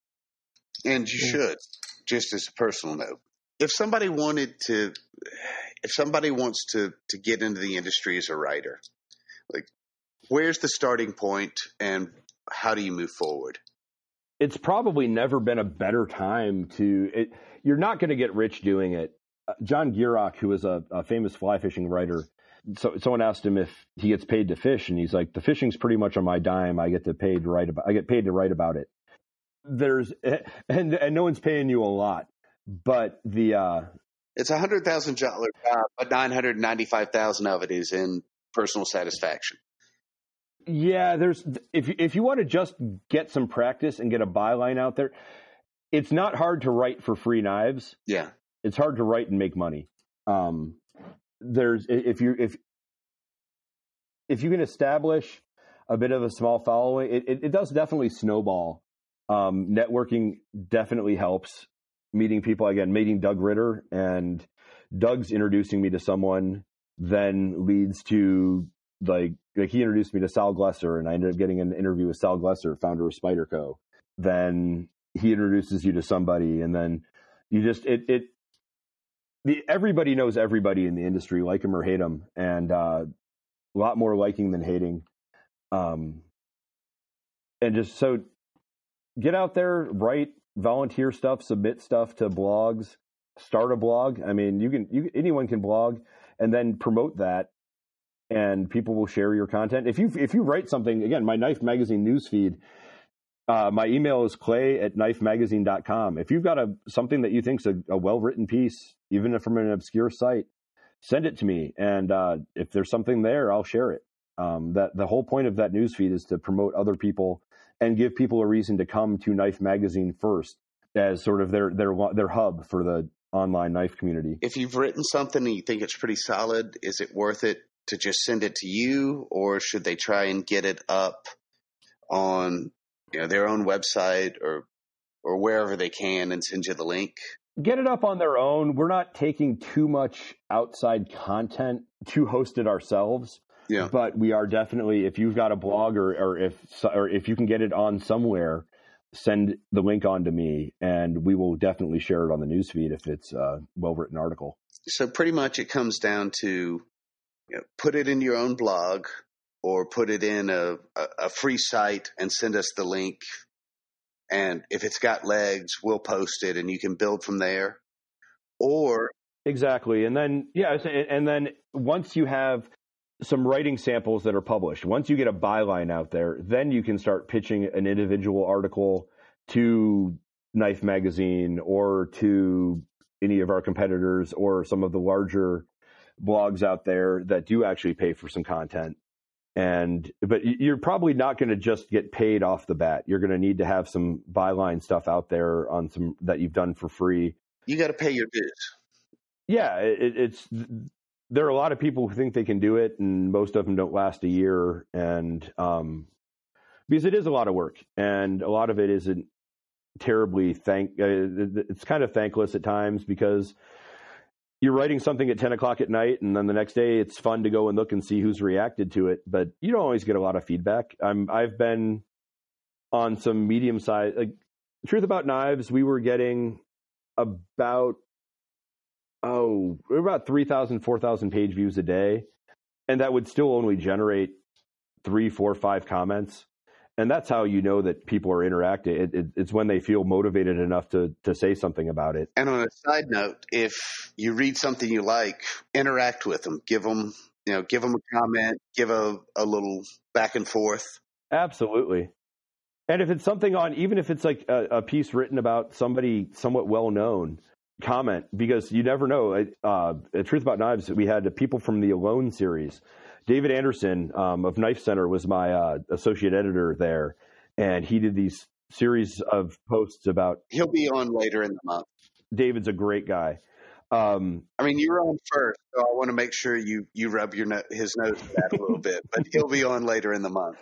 And you should, just as a personal note. If somebody wanted to, if somebody wants to, to get into the industry as a writer, like, where's the starting point and how do you move forward? It's probably never been a better time to. It, you're not going to get rich doing it. Uh, John Gierach, who is a, a famous fly fishing writer, so someone asked him if he gets paid to fish, and he's like, "The fishing's pretty much on my dime. I get to paid to write about. I get paid to write about it." There's and and no one's paying you a lot, but the uh, It's a hundred thousand dollar job, but nine hundred ninety five thousand of it is in personal satisfaction. Yeah, there's if you- if you want to just get some practice and get a byline out there, it's not hard to write for free knives. Yeah. it's hard to write and make money. Um, there's if you if if you can establish a bit of a small following, it, it, it does definitely snowball. Um, networking definitely helps. Meeting people again, meeting Doug Ritter and Doug's introducing me to someone then leads to like like he introduced me to Sal Glesser and I ended up getting an interview with Sal Glesser, founder of Spyderco. Then he introduces you to somebody and then you just it it the everybody knows everybody in the industry, like him or hate him, and uh, a lot more liking than hating. Um, and just so get out there, write, volunteer stuff, submit stuff to blogs, start a blog. I mean, you can you anyone can blog, and then promote that, and people will share your content. If you if you write something, again, my Knife Magazine newsfeed. Uh, my email is clay at knifemagazine.com. If you've got a something that you think's a, a well written piece, even if from an obscure site, send it to me. And uh, if there's something there, I'll share it. Um, that the whole point of that newsfeed is to promote other people and give people a reason to come to Knife Magazine first as sort of their their their hub for the online knife community. If you've written something and you think it's pretty solid, is it worth it to just send it to you, or should they try and get it up on you know their own website or or wherever they can and send you the link? Get it up on their own. We're not taking too much outside content to host it ourselves. Yeah. But we are definitely if you've got a blog or, or if or if you can get it on somewhere, send the link on to me and we will definitely share it on the newsfeed if it's a well written article. So pretty much it comes down to you know, put it in your own blog or put it in a, a, a free site and send us the link. And if it's got legs, we'll post it and you can build from there. Or exactly. And then, yeah. And then once you have some writing samples that are published. Once you get a byline out there, then you can start pitching an individual article to Knife Magazine or to any of our competitors or some of the larger blogs out there that do actually pay for some content. And but you're probably not going to just get paid off the bat. You're going to need to have some byline stuff out there on some that you've done for free. You got to pay your dues. Yeah, it, it's there are a lot of people who think they can do it, and most of them don't last a year. And um, because it is a lot of work, and a lot of it isn't terribly thank. Uh, it's kind of thankless at times because you're writing something at 10 o'clock at night, and then the next day it's fun to go and look and see who's reacted to it. But you don't always get a lot of feedback. I'm I've been on some medium size. Like, truth about knives, we were getting about oh, about 3,000, 4,000 page views a day. And that would still only generate three, four, five comments. And that's how you know that people are interacting. It, it, it's when they feel motivated enough to, to say something about it. And on a side note, if you read something you like, interact with them, give them, you know, give them a comment, give a, a little back and forth. Absolutely. And if it's something on, even if it's like a, a piece written about somebody somewhat well known, comment because you never know. Uh, Truth About Knives, we had people from the Alone series. David Anderson um, of Knife Center was my uh, associate editor there, and he did these series of posts about. He'll be on later in the month. David's a great guy. Um, I mean, you're on first, so I want to make sure you you rub your no- his nose that a little bit, but he'll be on later in the month.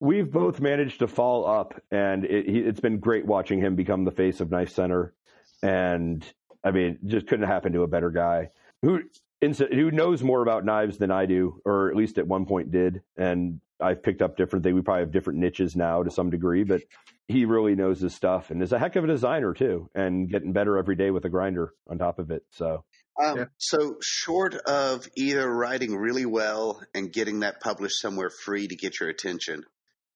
We've both managed to fall up, and it, he, it's been great watching him become the face of Knife Center and I mean, just couldn't happen to a better guy who who knows more about knives than I do, or at least at one point did. And I've picked up different things. We probably have different niches now to some degree, but he really knows his stuff and is a heck of a designer too, and getting better every day with a grinder on top of it. So. Um, yeah. So, short of either writing really well and getting that published somewhere free to get your attention,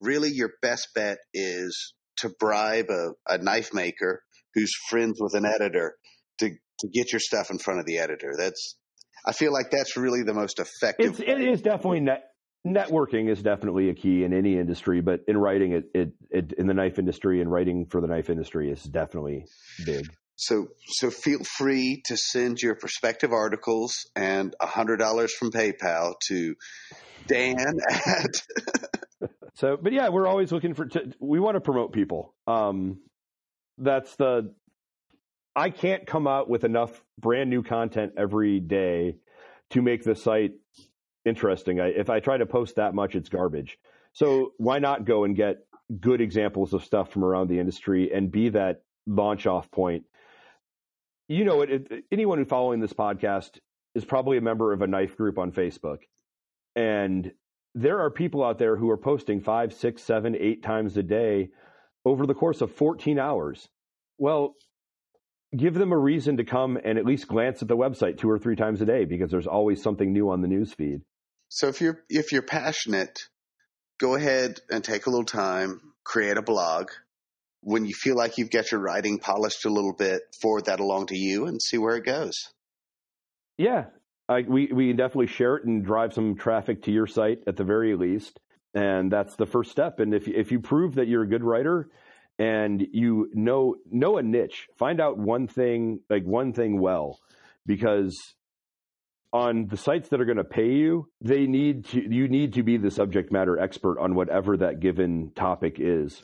really your best bet is to bribe a, a knife maker who's friends with an editor to to get your stuff in front of the editor. That's I feel like that's really the most effective. It's, it is definitely net, networking is definitely a key in any industry, but in writing it, it, it in the knife industry and writing for the knife industry is definitely big. So so feel free to send your prospective articles and a hundred dollars from PayPal to Dan at. so, but yeah, we're always looking for. To, we want to promote people. Um, that's the I can't come out with enough brand new content every day to make the site interesting. I, if I try to post that much, it's garbage. So why not go and get good examples of stuff from around the industry and be that launch off point? You know, it, it, anyone who's following this podcast is probably a member of a knife group on Facebook, and there are people out there who are posting five, six, seven, eight times a day over the course of 14 hours. Well, give them a reason to come and at least glance at the website two or three times a day because there's always something new on the news feed. So if you're if you're passionate, go ahead and take a little time, create a blog. When you feel like you've got your writing polished a little bit, forward that along to you and see where it goes. Yeah, I, we we definitely share it and drive some traffic to your site at the very least and that's the first step. And if if you prove that you're a good writer and you know know a niche, find out one thing like one thing well, because on the sites that are going to pay you, they need to you need to be the subject matter expert on whatever that given topic is.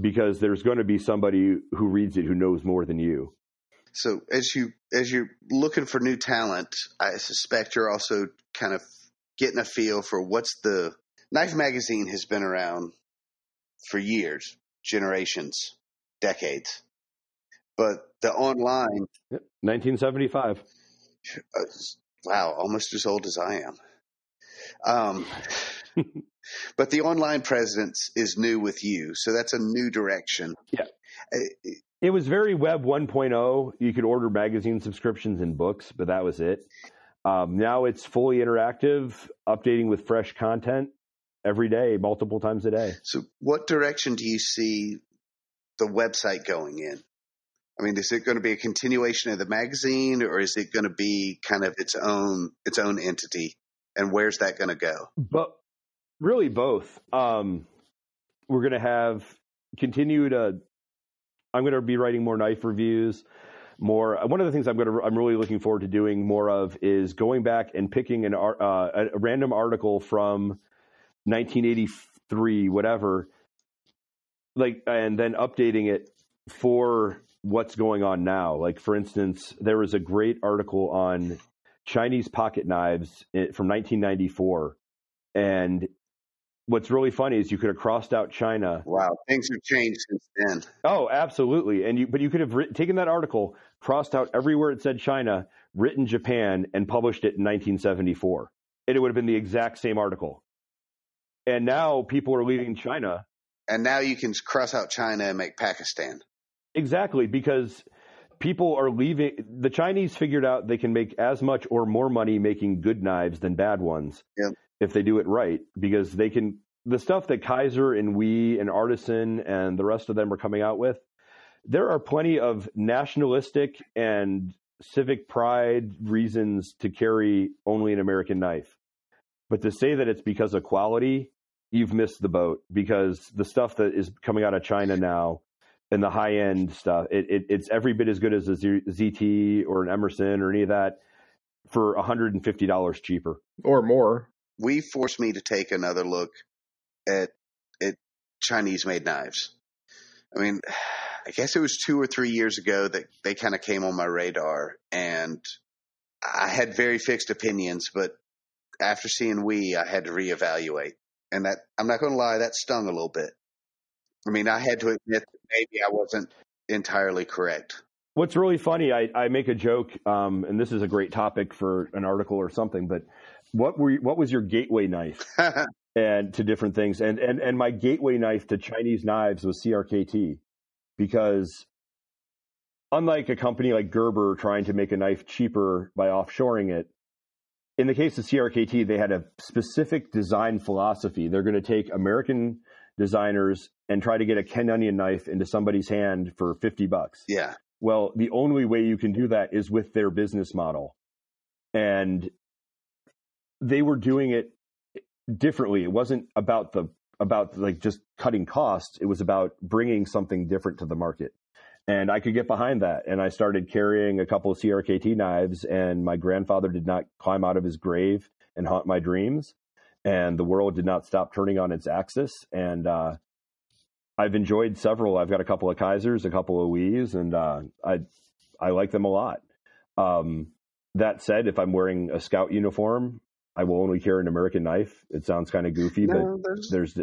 Because there's going to be somebody who reads it who knows more than you. So as you as you're looking for new talent, I suspect you're also kind of getting a feel for what's the Knife Magazine has been around for years, generations, decades. But the online, 1975. uh, wow, almost as old as I am. Um, but the online presence is new with you, so that's a new direction. Yeah. Uh, It was very web 1.0. You could order magazine subscriptions and books, but that was it. Um, now it's fully interactive, updating with fresh content every day, multiple times a day. So, what direction do you see the website going in? I mean, is it going to be a continuation of the magazine, or is it going to be kind of its own its own entity? And where's that going to go? But really, both. Um, we're going to have continued. Uh, I'm going to be writing more knife reviews. More. One of the things I'm going to. I'm really looking forward to doing more of is going back and picking an uh, a random article from 1983, whatever, like, and then updating it for what's going on now. Like, for instance, there was a great article on Chinese pocket knives eh, from 1994, and what's really funny is you could have crossed out China. Wow, things have changed since then. Oh, absolutely. And you, but you could have writ- taken that article, crossed out everywhere it said China, written Japan, and published it in 1974, and it would have been the exact same article. And now people are leaving China And now you can cross out China and make Pakistan. exactly because people are leaving. The Chinese figured out they can make as much or more money making good knives than bad ones Yep. if they do it right because they can. The stuff that Kizer and we and Artisan and the rest of them are coming out with, there are plenty of nationalistic and civic pride reasons to carry only an American knife. But to say that it's because of quality, you've missed the boat because the stuff that is coming out of China now and the high end stuff, it, it, it's every bit as good as a Z- ZT or an Emerson or any of that for $150 cheaper. or more. We forced me to take another look at at Chinese made knives. I mean, I guess it was two or three years ago that they kind of came on my radar, and I had very fixed opinions. But after seeing we, I had to reevaluate, and that I'm not going to lie, that stung a little bit. I mean, I had to admit that maybe I wasn't entirely correct. What's really funny, I, I make a joke, um, and this is a great topic for an article or something, but what were you, what was your gateway knife and to different things? And, and and my gateway knife to Chinese knives was CRKT because unlike a company like Gerber trying to make a knife cheaper by offshoring it, in the case of CRKT, they had a specific design philosophy. They're going to take American designers and try to get a Ken Onion knife into somebody's hand for 50 bucks. yeah, Well, the only way you can do that is with their business model. And they were doing it differently. It wasn't about the about like just cutting costs. It was about bringing something different to the market. And I could get behind that. And I started carrying a couple of CRKT knives and my grandfather did not climb out of his grave and haunt my dreams. And the world did not stop turning on its axis. And uh, I've enjoyed several. I've got a couple of Kizers, a couple of WE's, and uh, I I like them a lot. Um, that said, if I'm wearing a scout uniform, I will only carry an American knife. It sounds kind of goofy, no, there's but there's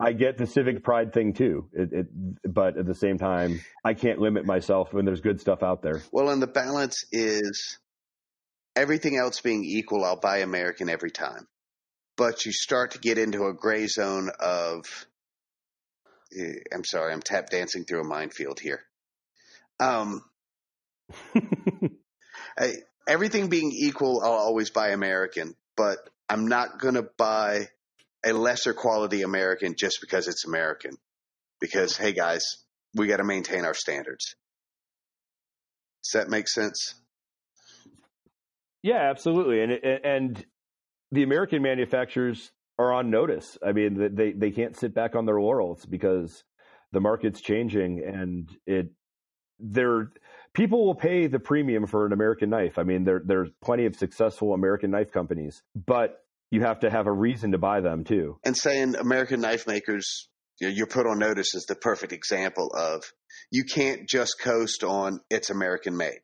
I get the civic pride thing too. It, it, but at the same time, I can't limit myself when there's good stuff out there. Well, and the balance is everything else being equal, I'll buy American every time. But you start to get into a gray zone of, eh, I'm sorry, I'm tap dancing through a minefield here. Um, I, everything being equal, I'll always buy American, but I'm not going to buy a lesser quality American just because it's American. Because, hey guys, we got to maintain our standards. Does that make sense? Yeah, absolutely. And and the American manufacturers are on notice. I mean, they they can't sit back on their laurels because the market's changing and it they're people will pay the premium for an American knife. I mean, there there's plenty of successful American knife companies, but you have to have a reason to buy them too. And saying American knife makers, you know, you're put on notice is the perfect example of you can't just coast on it's American made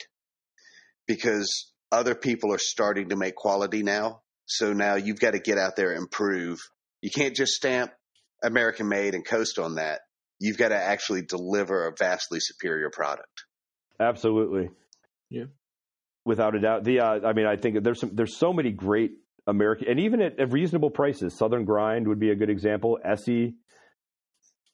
because other people are starting to make quality now. So now you've got to get out there and prove. You can't just stamp American made and coast on that. You've got to actually deliver a vastly superior product. Absolutely. Yeah. Without a doubt. The uh, I mean, I think there's some there's so many great American and even at, at reasonable prices. Southern Grind would be a good example. ESEE,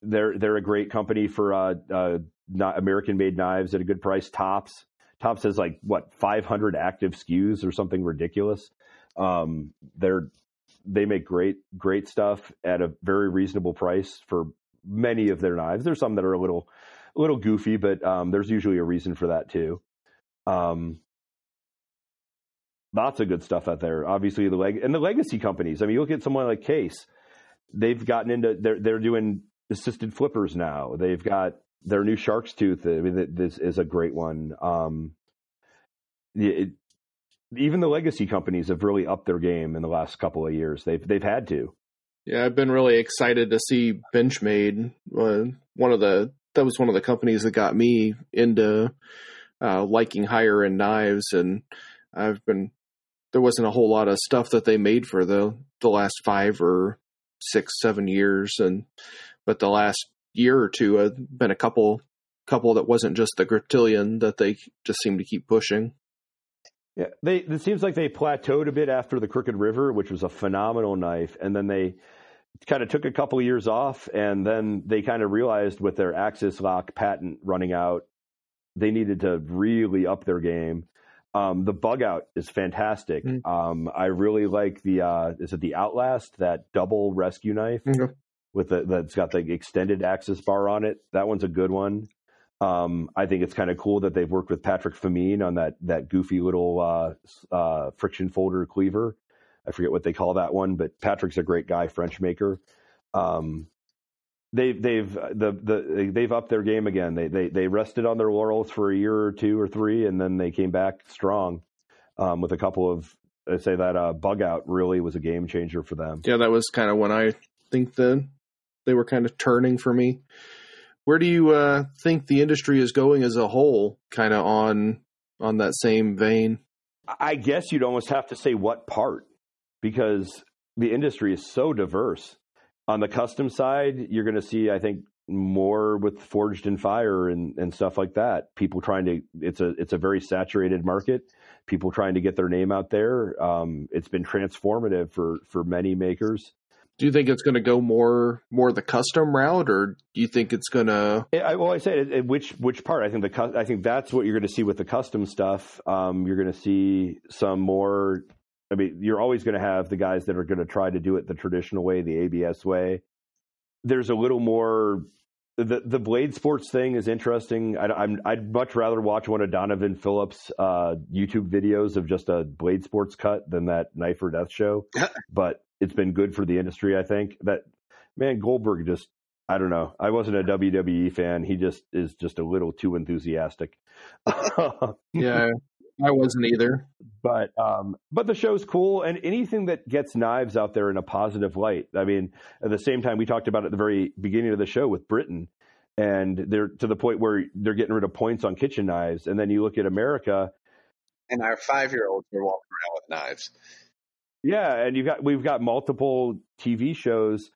they're they're a great company for uh, uh, not American made knives at a good price. Tops Tops has like what 500 active SKUs or something ridiculous. Um, they're they make great great stuff at a very reasonable price for many of their knives. There's some that are a little a little goofy, but um, there's usually a reason for that too. Um, lots of good stuff out there. Obviously, the leg and the legacy companies. I mean, you look at someone like Case. They've gotten into they're they're doing assisted flippers now. They've got their new Shark's Tooth. I mean, this is a great one. Um, it, even the legacy companies have really upped their game in the last couple of years. They've they've had to. Yeah, I've been really excited to see Benchmade. Uh, one of the that was one of the companies that got me into uh, liking higher end knives, and I've been there wasn't a whole lot of stuff that they made for the the last five or six seven years, and but the last year or two have been a couple couple that wasn't just the Griptilian that they just seem to keep pushing. Yeah, they it seems like they plateaued a bit after the Crooked River, which was a phenomenal knife, and then they kind of took a couple of years off, and then they kind of realized with their Axis lock patent running out, they needed to really up their game. Um, the bug out is fantastic. Mm. Um, I really like the uh, is it the Outlast that double rescue knife mm-hmm. with the that's got the extended axis bar on it. That one's a good one. Um, I think it's kind of cool that they've worked with Patrick Famine on that that goofy little uh, uh, friction folder cleaver. I forget what they call that one, but Patrick's a great guy, French maker. Um, they've they've the the they've upped their game again. They they they rested on their laurels for a year or two or three, and then they came back strong um, with a couple of. I say that uh, bug out really was a game changer for them. Yeah, that was kind of when I think the they were kind of turning for me. Where do you uh, think the industry is going as a whole? Kind of on on that same vein. I guess you'd almost have to say what part because the industry is so diverse. On the custom side, you're going to see, I think, more with forged in fire and, and stuff like that. People trying to it's a it's a very saturated market. People trying to get their name out there. Um, it's been transformative for for many makers. Do you think it's going to go more more the custom route, or do you think it's going to? well, I say which which part. I think the I think that's what you're going to see with the custom stuff. Um, you're going to see some more. I mean, you're always going to have the guys that are going to try to do it the traditional way, the ABS way. There's a little more. The the blade sports thing is interesting. I, am I'd much rather watch one of Donovan Phillips' uh, YouTube videos of just a blade sports cut than that knife or death show. but it's been good for the industry. I think that man Goldberg just I don't know. I wasn't a WWE fan. He just is just a little too enthusiastic. yeah, I wasn't either. But um, but the show's cool, and anything that gets knives out there in a positive light. I mean, at the same time, we talked about at the very beginning of the show with Britain, and they're to the point where they're getting rid of points on kitchen knives, and then you look at America, and our five year olds are walking around with knives. Yeah, and you've got we've got multiple TV shows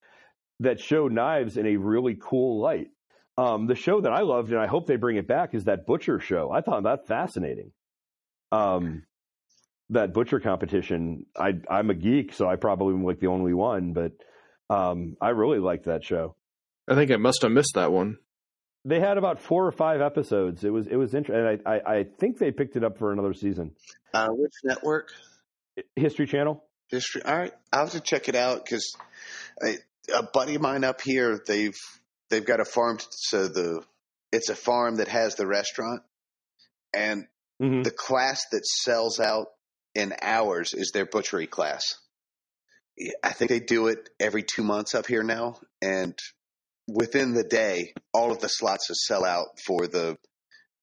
that show knives in a really cool light. Um, the show that I loved, and I hope they bring it back, is that butcher show. I thought that fascinating. Um, that butcher competition. I I'm a geek, so I probably am like the only one, but um, I really liked that show. I think I must have missed that one. They had about four or five episodes. It was it was interesting. I, I, I think they picked it up for another season. Uh, which network? History Channel. History. All right, I'll have to check it out because a buddy of mine up here they've they've got a farm. So the it's a farm that has the restaurant, and mm-hmm. the class that sells out in hours is their butchery class. I think they do it every two months up here now, and within the day, all of the slots will sell out for the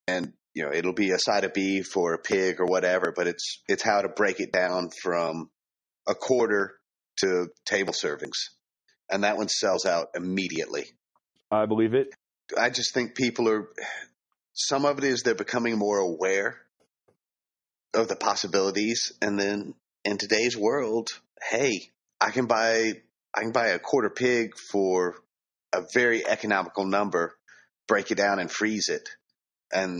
and you know, it'll be a side of beef or a pig or whatever, but it's it's how to break it down from a quarter to table servings, and that one sells out immediately. I believe it. I just think people are. Some of it is they're becoming more aware of the possibilities, and then in today's world, hey, I can buy I can buy a quarter pig for a very economical number, break it down and freeze it, and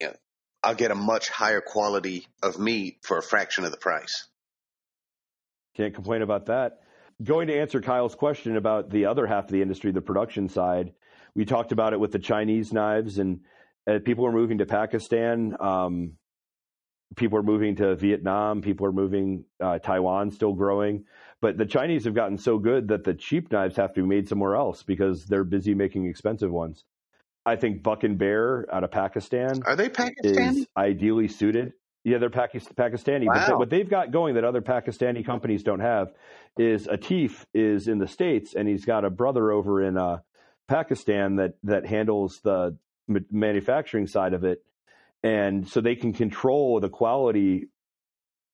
you know, I'll get a much higher quality of meat for a fraction of the price. Can't complain about that. Going to answer Kyle's question about the other half of the industry, the production side, we talked about it with the Chinese knives, and uh, people are moving to Pakistan. Um, people are moving to Vietnam. People are moving. Uh, Taiwan still growing, but the Chinese have gotten so good that the cheap knives have to be made somewhere else because they're busy making expensive ones. I think BucknBear out of Pakistan Are they Pakistani? is ideally suited. Yeah, they're Pakis- Pakistani, but Wow. they, what they've got going that other Pakistani companies don't have is Atif is in the states, and he's got a brother over in uh, Pakistan that that handles the manufacturing side of it, and so they can control the quality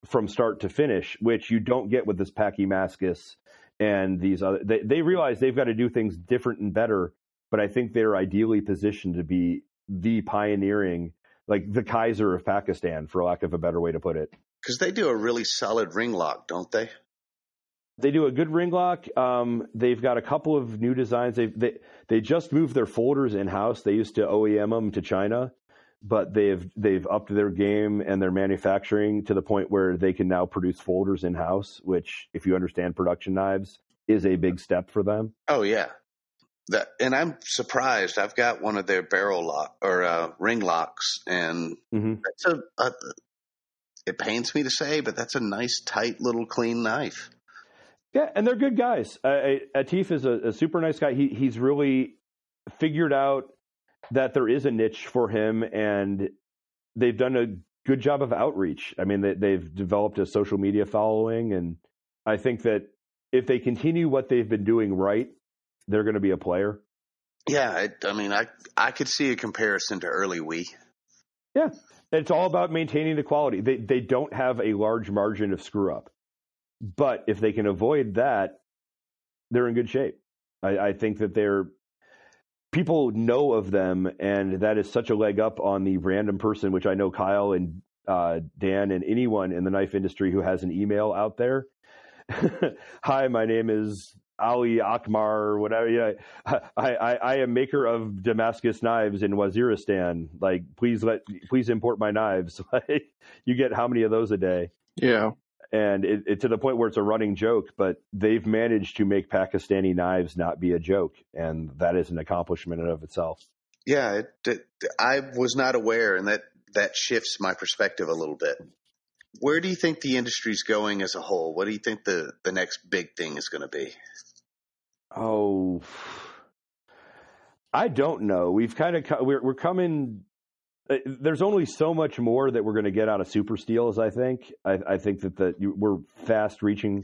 from start to finish, which you don't get with this Pakmascus and these other. They, they realize they've got to do things different and better, but I think they're ideally positioned to be the pioneering, like the Kizer of Pakistan, for lack of a better way to put it. Because they do a really solid ring lock, don't they? They do a good ring lock. Um, they've got a couple of new designs. They they they just moved their folders in house. They used to OEM them to China, but they've they've upped their game and their manufacturing to the point where they can now produce folders in house. Which, if you understand production knives, is a big step for them. Oh yeah. That and I'm surprised. I've got one of their barrel lock or uh, ring locks, and hmm that's a, a. It pains me to say, but that's a nice, tight, little, clean knife. Yeah, and they're good guys. Uh, Atif is a, a super nice guy. He he's really figured out that there is a niche for him, and they've done a good job of outreach. I mean, they, they've developed a social media following, and I think that if they continue what they've been doing right, they're going to be a player. Yeah, it, I mean, I I could see a comparison to early WE. Yeah, it's all about maintaining the quality. They they don't have a large margin of screw up, but if they can avoid that, they're in good shape. I, I think that they're people know of them, and that is such a leg up on the random person, which I know Kyle and uh, Dan and anyone in the knife industry who has an email out there. Hi, my name is Ali Akmar, whatever. Yeah, I, I, I am maker of Damascus knives in Waziristan. Like, please let, please import my knives. You get how many of those a day? Yeah. And it, it to the point where it's a running joke. But they've managed to make Pakistani knives not be a joke, and that is an accomplishment in and of itself. Yeah, it, it, I was not aware, and that that shifts my perspective a little bit. Where do you think the industry's going as a whole? What do you think the the next big thing is going to be? Oh, I don't know. We've kind of we're we're coming. Uh, There's only so much more that we're going to get out of super steels. I think. I, I think that the you, we're fast reaching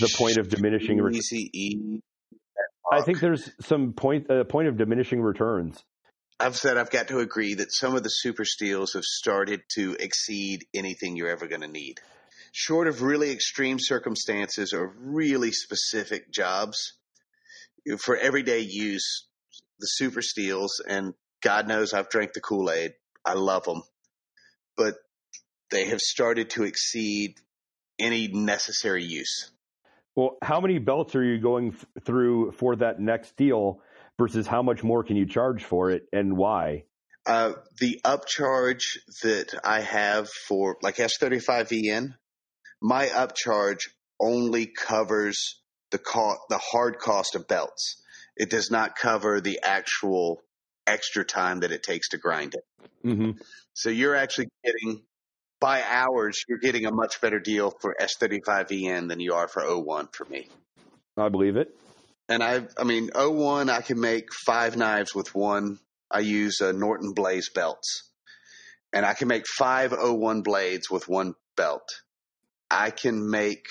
the point of diminishing. Re- Easy E. I think there's some point uh, point of diminishing returns. I've said I've got to agree that some of the super steels have started to exceed anything you're ever going to need. Short of really extreme circumstances or really specific jobs, for everyday use, the super steels, and God knows I've drank the Kool Aid. I love them. But they have started to exceed any necessary use. Well, how many belts are you going f- through for that next deal versus how much more can you charge for it and why? Uh, the upcharge that I have for like S35VN, my upcharge only covers the co- the hard cost of belts. It does not cover the actual extra time that it takes to grind it. hmm So you're actually getting by hours, you're getting a much better deal for S35VN than you are for O1 for me. I believe it. And I, I mean, O1, I can make five knives with one. I use uh, Norton Blaze belts, and I can make five O1 blades with one belt. I can make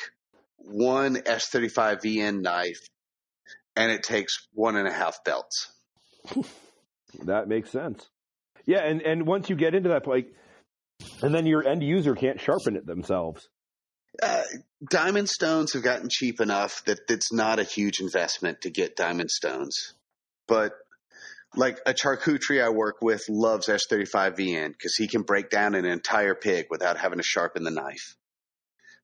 one S35 VN knife, and it takes one and a half belts. That makes sense. Yeah, and and once you get into that, like, and then your end user can't sharpen it themselves. Uh, diamond stones have gotten cheap enough that it's not a huge investment to get diamond stones. But like a charcuterie I work with loves S35VN because he can break down an entire pig without having to sharpen the knife.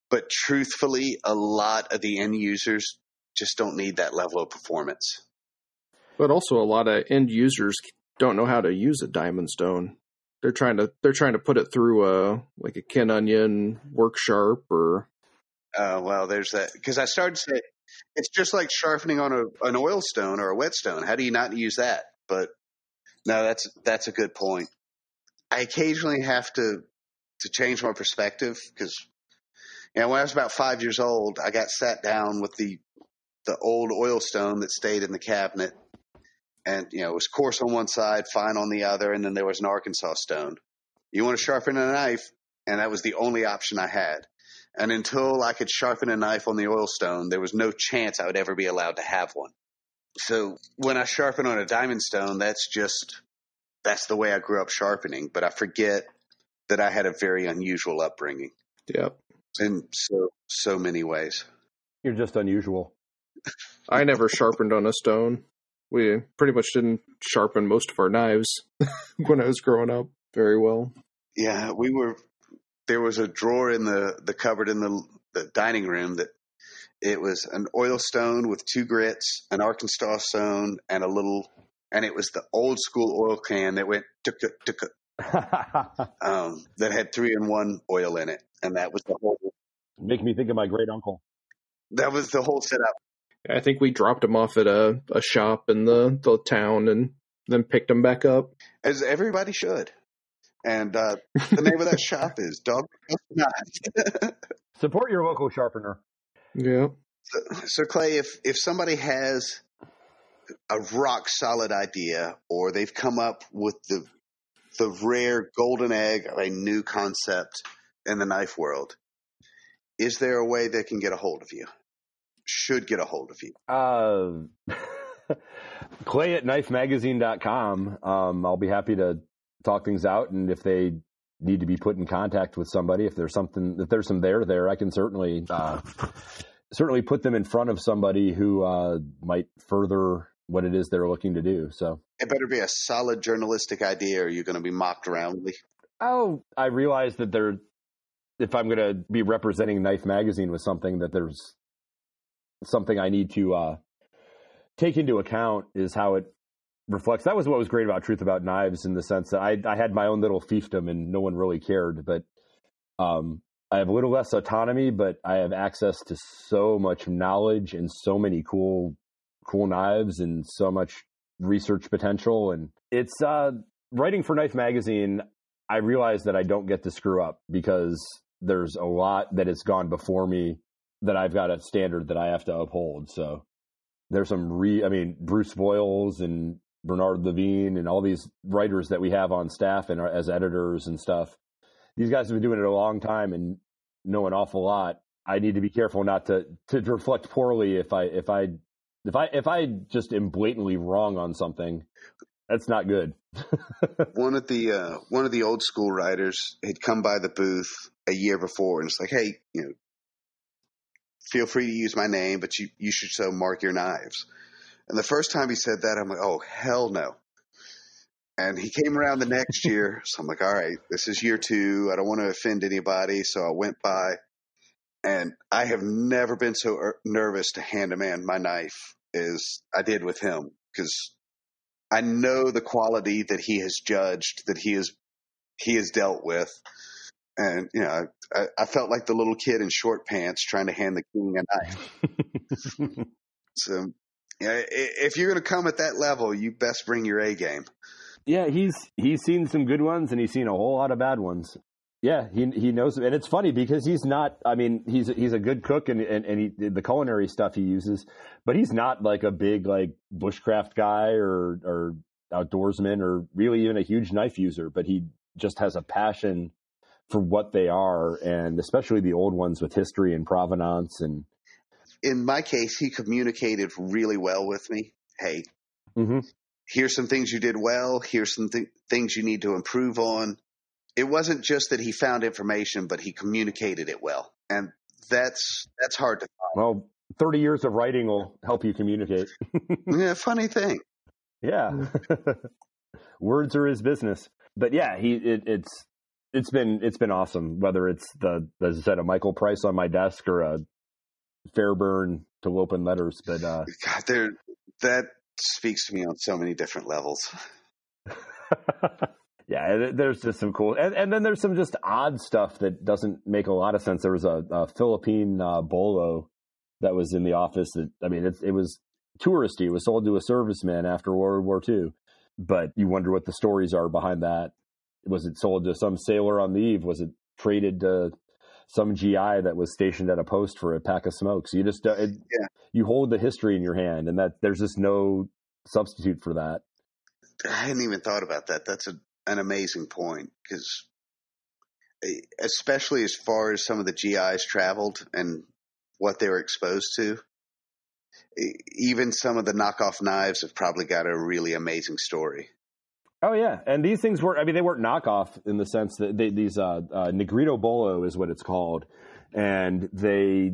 But truthfully, a lot of the end users just don't need that level of performance. But also, a lot of end users don't know how to use a diamond stone. They're trying to they're trying to put it through a like a Ken Onion work sharp or. Uh, well, there's that because I started to say it's just like sharpening on a, an oil stone or a whetstone. How do you not use that? But no, that's that's a good point. I occasionally have to to change my perspective because you know when I was about five years old, I got sat down with the the old oil stone that stayed in the cabinet, and you know it was coarse on one side, fine on the other, and then there was an Arkansas stone. You want to sharpen a knife, and that was the only option I had. And until I could sharpen a knife on the oil stone, there was no chance I would ever be allowed to have one. So when I sharpen on a diamond stone, that's just that's the way I grew up sharpening. But I forget that I had a very unusual upbringing. Yep. In so so many ways. You're just unusual. I never sharpened on a stone. We pretty much didn't sharpen most of our knives when I was growing up very well. Yeah, we were. There was a drawer in the the cupboard in the the dining room that it was an oil stone with two grits, an Arkansas stone, and a little, and it was the old school oil can that went tuk tuk um, that had three in one oil in it, and that was the whole. Make me think of my great uncle. That was the whole setup. I think we dropped them off at a, a shop in the, the town and then picked them back up. As everybody should. And uh, the name of that shop is Dog Support your local sharpener. Yeah. So, so, Clay, if if somebody has a rock solid idea, or they've come up with the the rare golden egg of a new concept in the knife world, is there a way they can get a hold of you? Should get a hold of you? Uh, Clay at knifemagazine.com. Um, I'll be happy to talk things out, and if they need to be put in contact with somebody, if there's something, if there's some there there, I can certainly uh, certainly put them in front of somebody who uh, might further what it is they're looking to do. So it better be a solid journalistic idea, or you're going to be mocked roundly. Oh, I realize that there. If I'm going to be representing Knife Magazine with something, that there's something I need to uh, take into account is how it reflects. That was what was great about Truth About Knives in the sense that I, I had my own little fiefdom and no one really cared. But um, I have a little less autonomy, but I have access to so much knowledge and so many cool, cool knives and so much research potential. And it's uh, writing for Knife Magazine. I realize that I don't get to screw up because there's a lot that has gone before me that I've got a standard that I have to uphold. So there's some re, I mean, Bruce Voyles and Bernard Levine and all these writers that we have on staff and as editors and stuff these guys have been doing it a long time and know an awful lot. I need to be careful not to to reflect poorly if I if I if I if I just am blatantly wrong on something. That's not good. one of the uh, one of the old school writers had come by the booth a year before and it's like, hey, you know, feel free to use my name, but you you should so mark your knives. And the first time he said that, I'm like, oh hell no. And he came around the next year. So I'm like, all right, this is year two. I don't want to offend anybody. So I went by and I have never been so er, nervous to hand a man my knife as I did with him because I know the quality that he has judged, that he has, he has dealt with. And, you know, I, I felt like the little kid in short pants trying to hand the king a knife. so yeah, if you're going to come at that level, you best bring your A game. Yeah, he's he's seen some good ones and he's seen a whole lot of bad ones. Yeah, he he knows, and it's funny because he's not. I mean, he's he's a good cook and and, and he, the culinary stuff he uses, but he's not like a big like bushcraft guy or or outdoorsman or really even a huge knife user. But he just has a passion for what they are, and especially the old ones with history and provenance. And in my case, he communicated really well with me. Hey, mm-hmm here's some things you did well. Here's some th- things you need to improve on. It wasn't just that he found information, but he communicated it well, and that's that's hard to find. Well, 30 years of writing will help you communicate. Yeah, funny thing. yeah. Words are his business. But yeah, he it, it's it's been it's been awesome. Whether it's the as I said a Michael Price on my desk or a Fairbairn to open letters, but uh, God, there that speaks to me on so many different levels. yeah, there's just some cool, and, and then there's some just odd stuff that doesn't make a lot of sense. There was a, a Philippine uh, bolo that was in the office. That I mean, it, it was touristy. It was sold to a serviceman after World War II, but you wonder what the stories are behind that. Was it sold to some sailor on leave? Was it traded to some GI that was stationed at a post for a pack of smokes? You just uh, it, Yeah. you hold the history in your hand, and that there's just no substitute for that. I hadn't even thought about that. That's a, an amazing point because, especially as far as some of the GIs traveled and what they were exposed to, even some of the knockoff knives have probably got a really amazing story. Oh yeah, and these things were—I mean, they weren't knockoff in the sense that they, these uh, uh, Negrito Bolo is what it's called, and they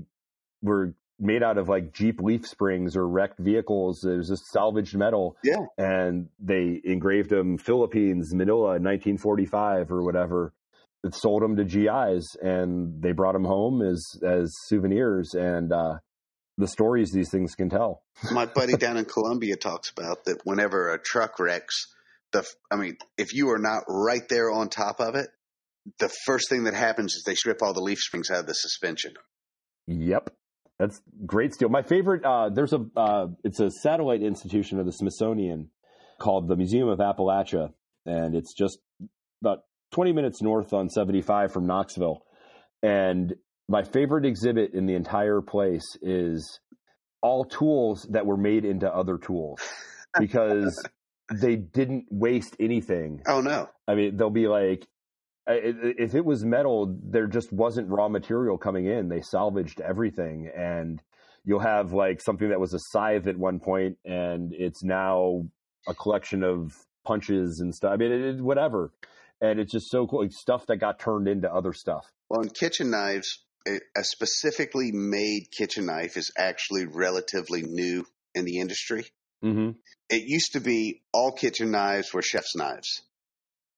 were made out of like Jeep leaf springs or wrecked vehicles. It was just salvaged metal, Yeah. and they engraved them Philippines, Manila, 1945 or whatever. It sold them to GIs, and they brought them home as as souvenirs. And uh, the stories these things can tell. My buddy down in Colombia talks about that whenever a truck wrecks, the I mean, if you are not right there on top of it, the first thing that happens is they strip all the leaf springs out of the suspension. Yep. That's great steel. My favorite, uh, there's a, uh, it's a satellite institution of the Smithsonian called the Museum of Appalachia. And it's just about 20 minutes north on 75 from Knoxville. And my favorite exhibit in the entire place is all tools that were made into other tools because they didn't waste anything. Oh no. I mean, they'll be like, if it was metal, there just wasn't raw material coming in. They salvaged everything, and you'll have like something that was a scythe at one point, and it's now a collection of punches and stuff. I mean, it, it- whatever, and it's just so cool. It's stuff that got turned into other stuff. Well, in kitchen knives, a specifically made kitchen knife is actually relatively new in the industry. Mm-hmm. It used to be all kitchen knives were chef's knives.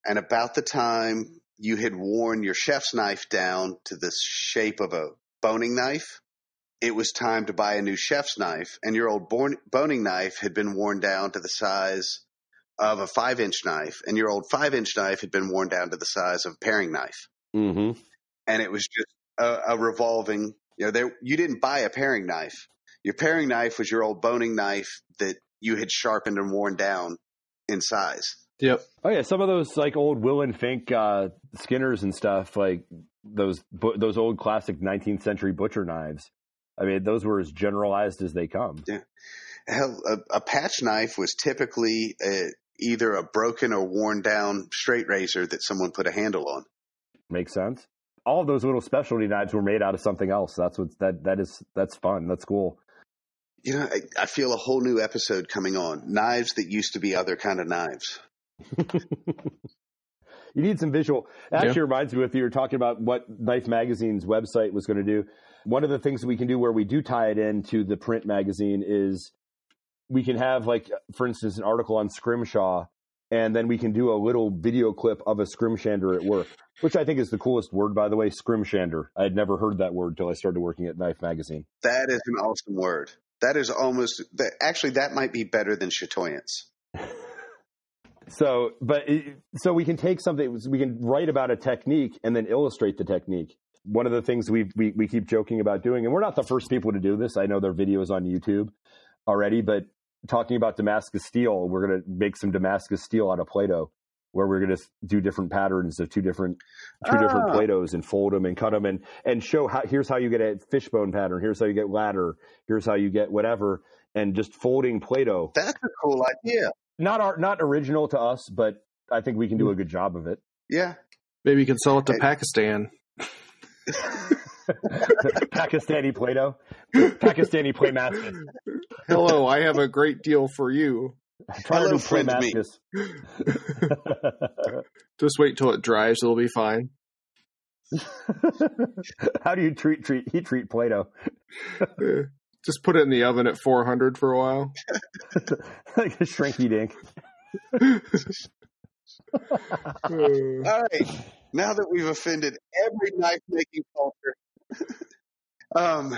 And about the time you had worn your chef's knife down to the shape of a boning knife, it was time to buy a new chef's knife. And your old born- boning knife had been worn down to the size of a five inch knife. And your old five inch knife had been worn down to the size of a paring knife. Mm-hmm. and it was just a, a revolving. You know, there you didn't buy a paring knife. Your paring knife was your old boning knife that you had sharpened and worn down in size. Yep. Oh yeah, some of those like old Will and Fink uh, Skinners and stuff, like those bu- those old classic 19th century butcher knives. I mean, those were as generalized as they come. Yeah. Hell, a, a patch knife was typically a, either a broken or worn down straight razor that someone put a handle on. Makes sense. All of those little specialty knives were made out of something else. That's what that that is. That's fun. That's cool. You know, I, I feel a whole new episode coming on. Knives that used to be other kind of knives. You need some visual. It actually Yeah. reminds me if you were talking about what Knife Magazine's website was going to do. One of the things we can do where we do tie it into the print magazine is we can have like, for instance, an article on scrimshaw, and then we can do a little video clip of a scrimshander at work, which I think is the coolest word, by the way, scrimshander. I had never heard that word until I started working at Knife Magazine. That is an awesome word. That is almost that. Actually, that might be better than chatoyance. So, but it, so we can take something, we can write about a technique and then illustrate the technique. One of the things we we we keep joking about doing, and we're not the first people to do this. I know there are videos on YouTube already, but talking about Damascus steel, we're going to make some Damascus steel out of Play-Doh, where we're going to do different patterns of two different two different Ah. Play-Dohs and fold them and cut them and and show how here's how you get a fishbone pattern, here's how you get ladder, here's how you get whatever, and just folding Play-Doh That's a cool idea. not our, not original to us, but I think we can do a good job of it. Yeah. Maybe you can sell it to Hey. Pakistan. Pakistani Play-Doh, Pakistani Playmaster. Hello, I have a great deal for you. Try Hello, to play friend me. Just wait till it dries; it'll be fine. How do you treat treat he treat Plato? Eh, Just put it in the oven at 400 for a while. like a shrinky dink. All right. Now that we've offended every knife making culture. um,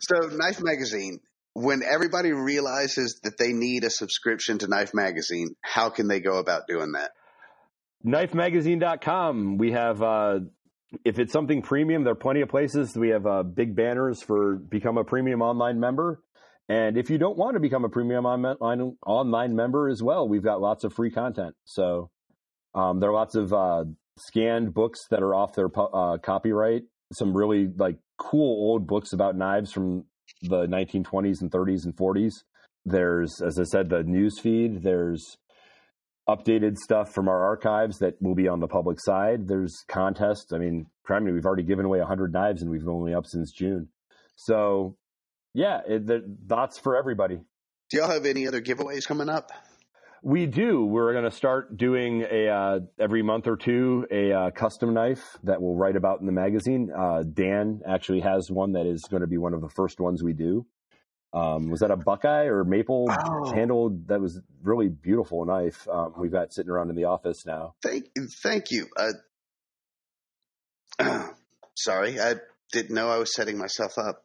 so, Knife Magazine, when everybody realizes that they need a subscription to Knife Magazine, how can they go about doing that? knifemagazine.com we have uh if it's something premium there are plenty of places. We have uh, big banners for become a premium online member. And if you don't want to become a premium online online member as well we've got lots of free content. So um, there are lots of uh, scanned books that are off their uh, copyright. Some really like cool old books about knives from the 1920s and 30s and 40s there's as i said the news feed there's updated stuff from our archives that will be on the public side. There's contests. I mean, criminy, we've already given away 100 knives and we've been only up since June. So, yeah, it, that's for everybody. Do y'all have any other giveaways coming up? We do. We're going to start doing a uh, every month or two a uh, custom knife that we'll write about in the magazine. Uh, Dan actually has one that is going to be one of the first ones we do. Um, was that a Buckeye or maple Oh. handled? That was really beautiful knife. Um, we've got sitting around in the office now. Thank, thank you. Uh, sorry, I didn't know I was setting myself up.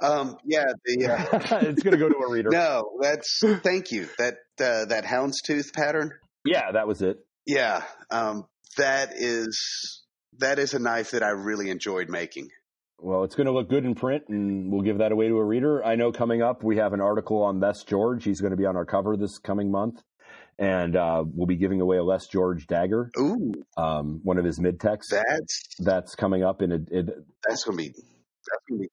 Um, yeah, the uh, it's going to go to a reader. no, that's thank you. That uh, that houndstooth pattern. Yeah, that was it. Yeah, um, that is that is a knife that I really enjoyed making. Well, it's going to look good in print, and we'll give that away to a reader. I know coming up, we have an article on Les George. He's going to be on our cover this coming month, and uh, we'll be giving away a Les George dagger, Ooh, um, one of his mid techs. that's That's coming up in a, it, that's that's gonna be.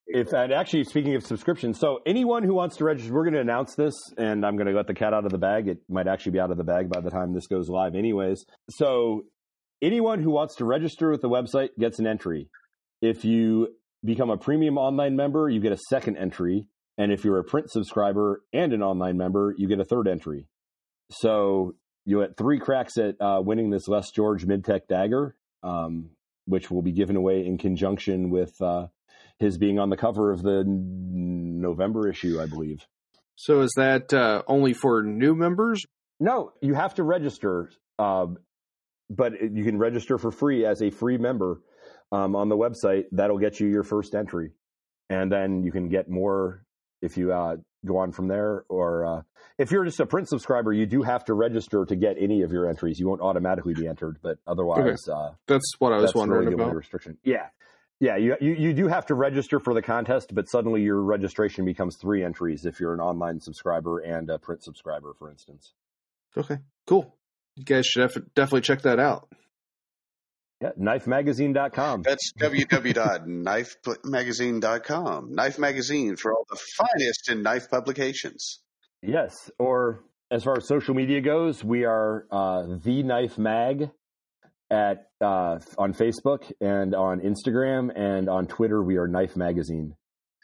If and actually speaking of subscriptions, so anyone who wants to register, we're going to announce this, and I'm going to let the cat out of the bag. It might actually be out of the bag by the time this goes live, anyways. So anyone who wants to register with the website gets an entry. If you become a premium online member, you get a second entry, and if you're a print subscriber and an online member, you get a third entry. So you get three cracks at uh, winning this Les George Mid Tech dagger, um, which will be given away in conjunction with. Uh, his being on the cover of the November issue, I believe. so is that uh, only for new members? No, you have to register, uh, but you can register for free as a free member um, on the website. That'll get you your first entry, and then you can get more if you uh, go on from there. Or uh, if you're just a print subscriber, you do have to register to get any of your entries. You won't automatically be entered, but otherwise, uh, That's what I was that's wondering really the only about. restriction. Yeah. Yeah, you, you you do have to register for the contest, but suddenly your registration becomes three entries if you're an online subscriber and a print subscriber, for instance. Okay, cool. You guys should def- definitely check that out. Yeah, knifemagazine.com. That's www.knifemagazine.com. Knife Magazine for all the finest in knife publications. Yes, or as far as social media goes, we are uh, the Knife Mag at uh, on Facebook and on Instagram and on Twitter. We are Knife Magazine.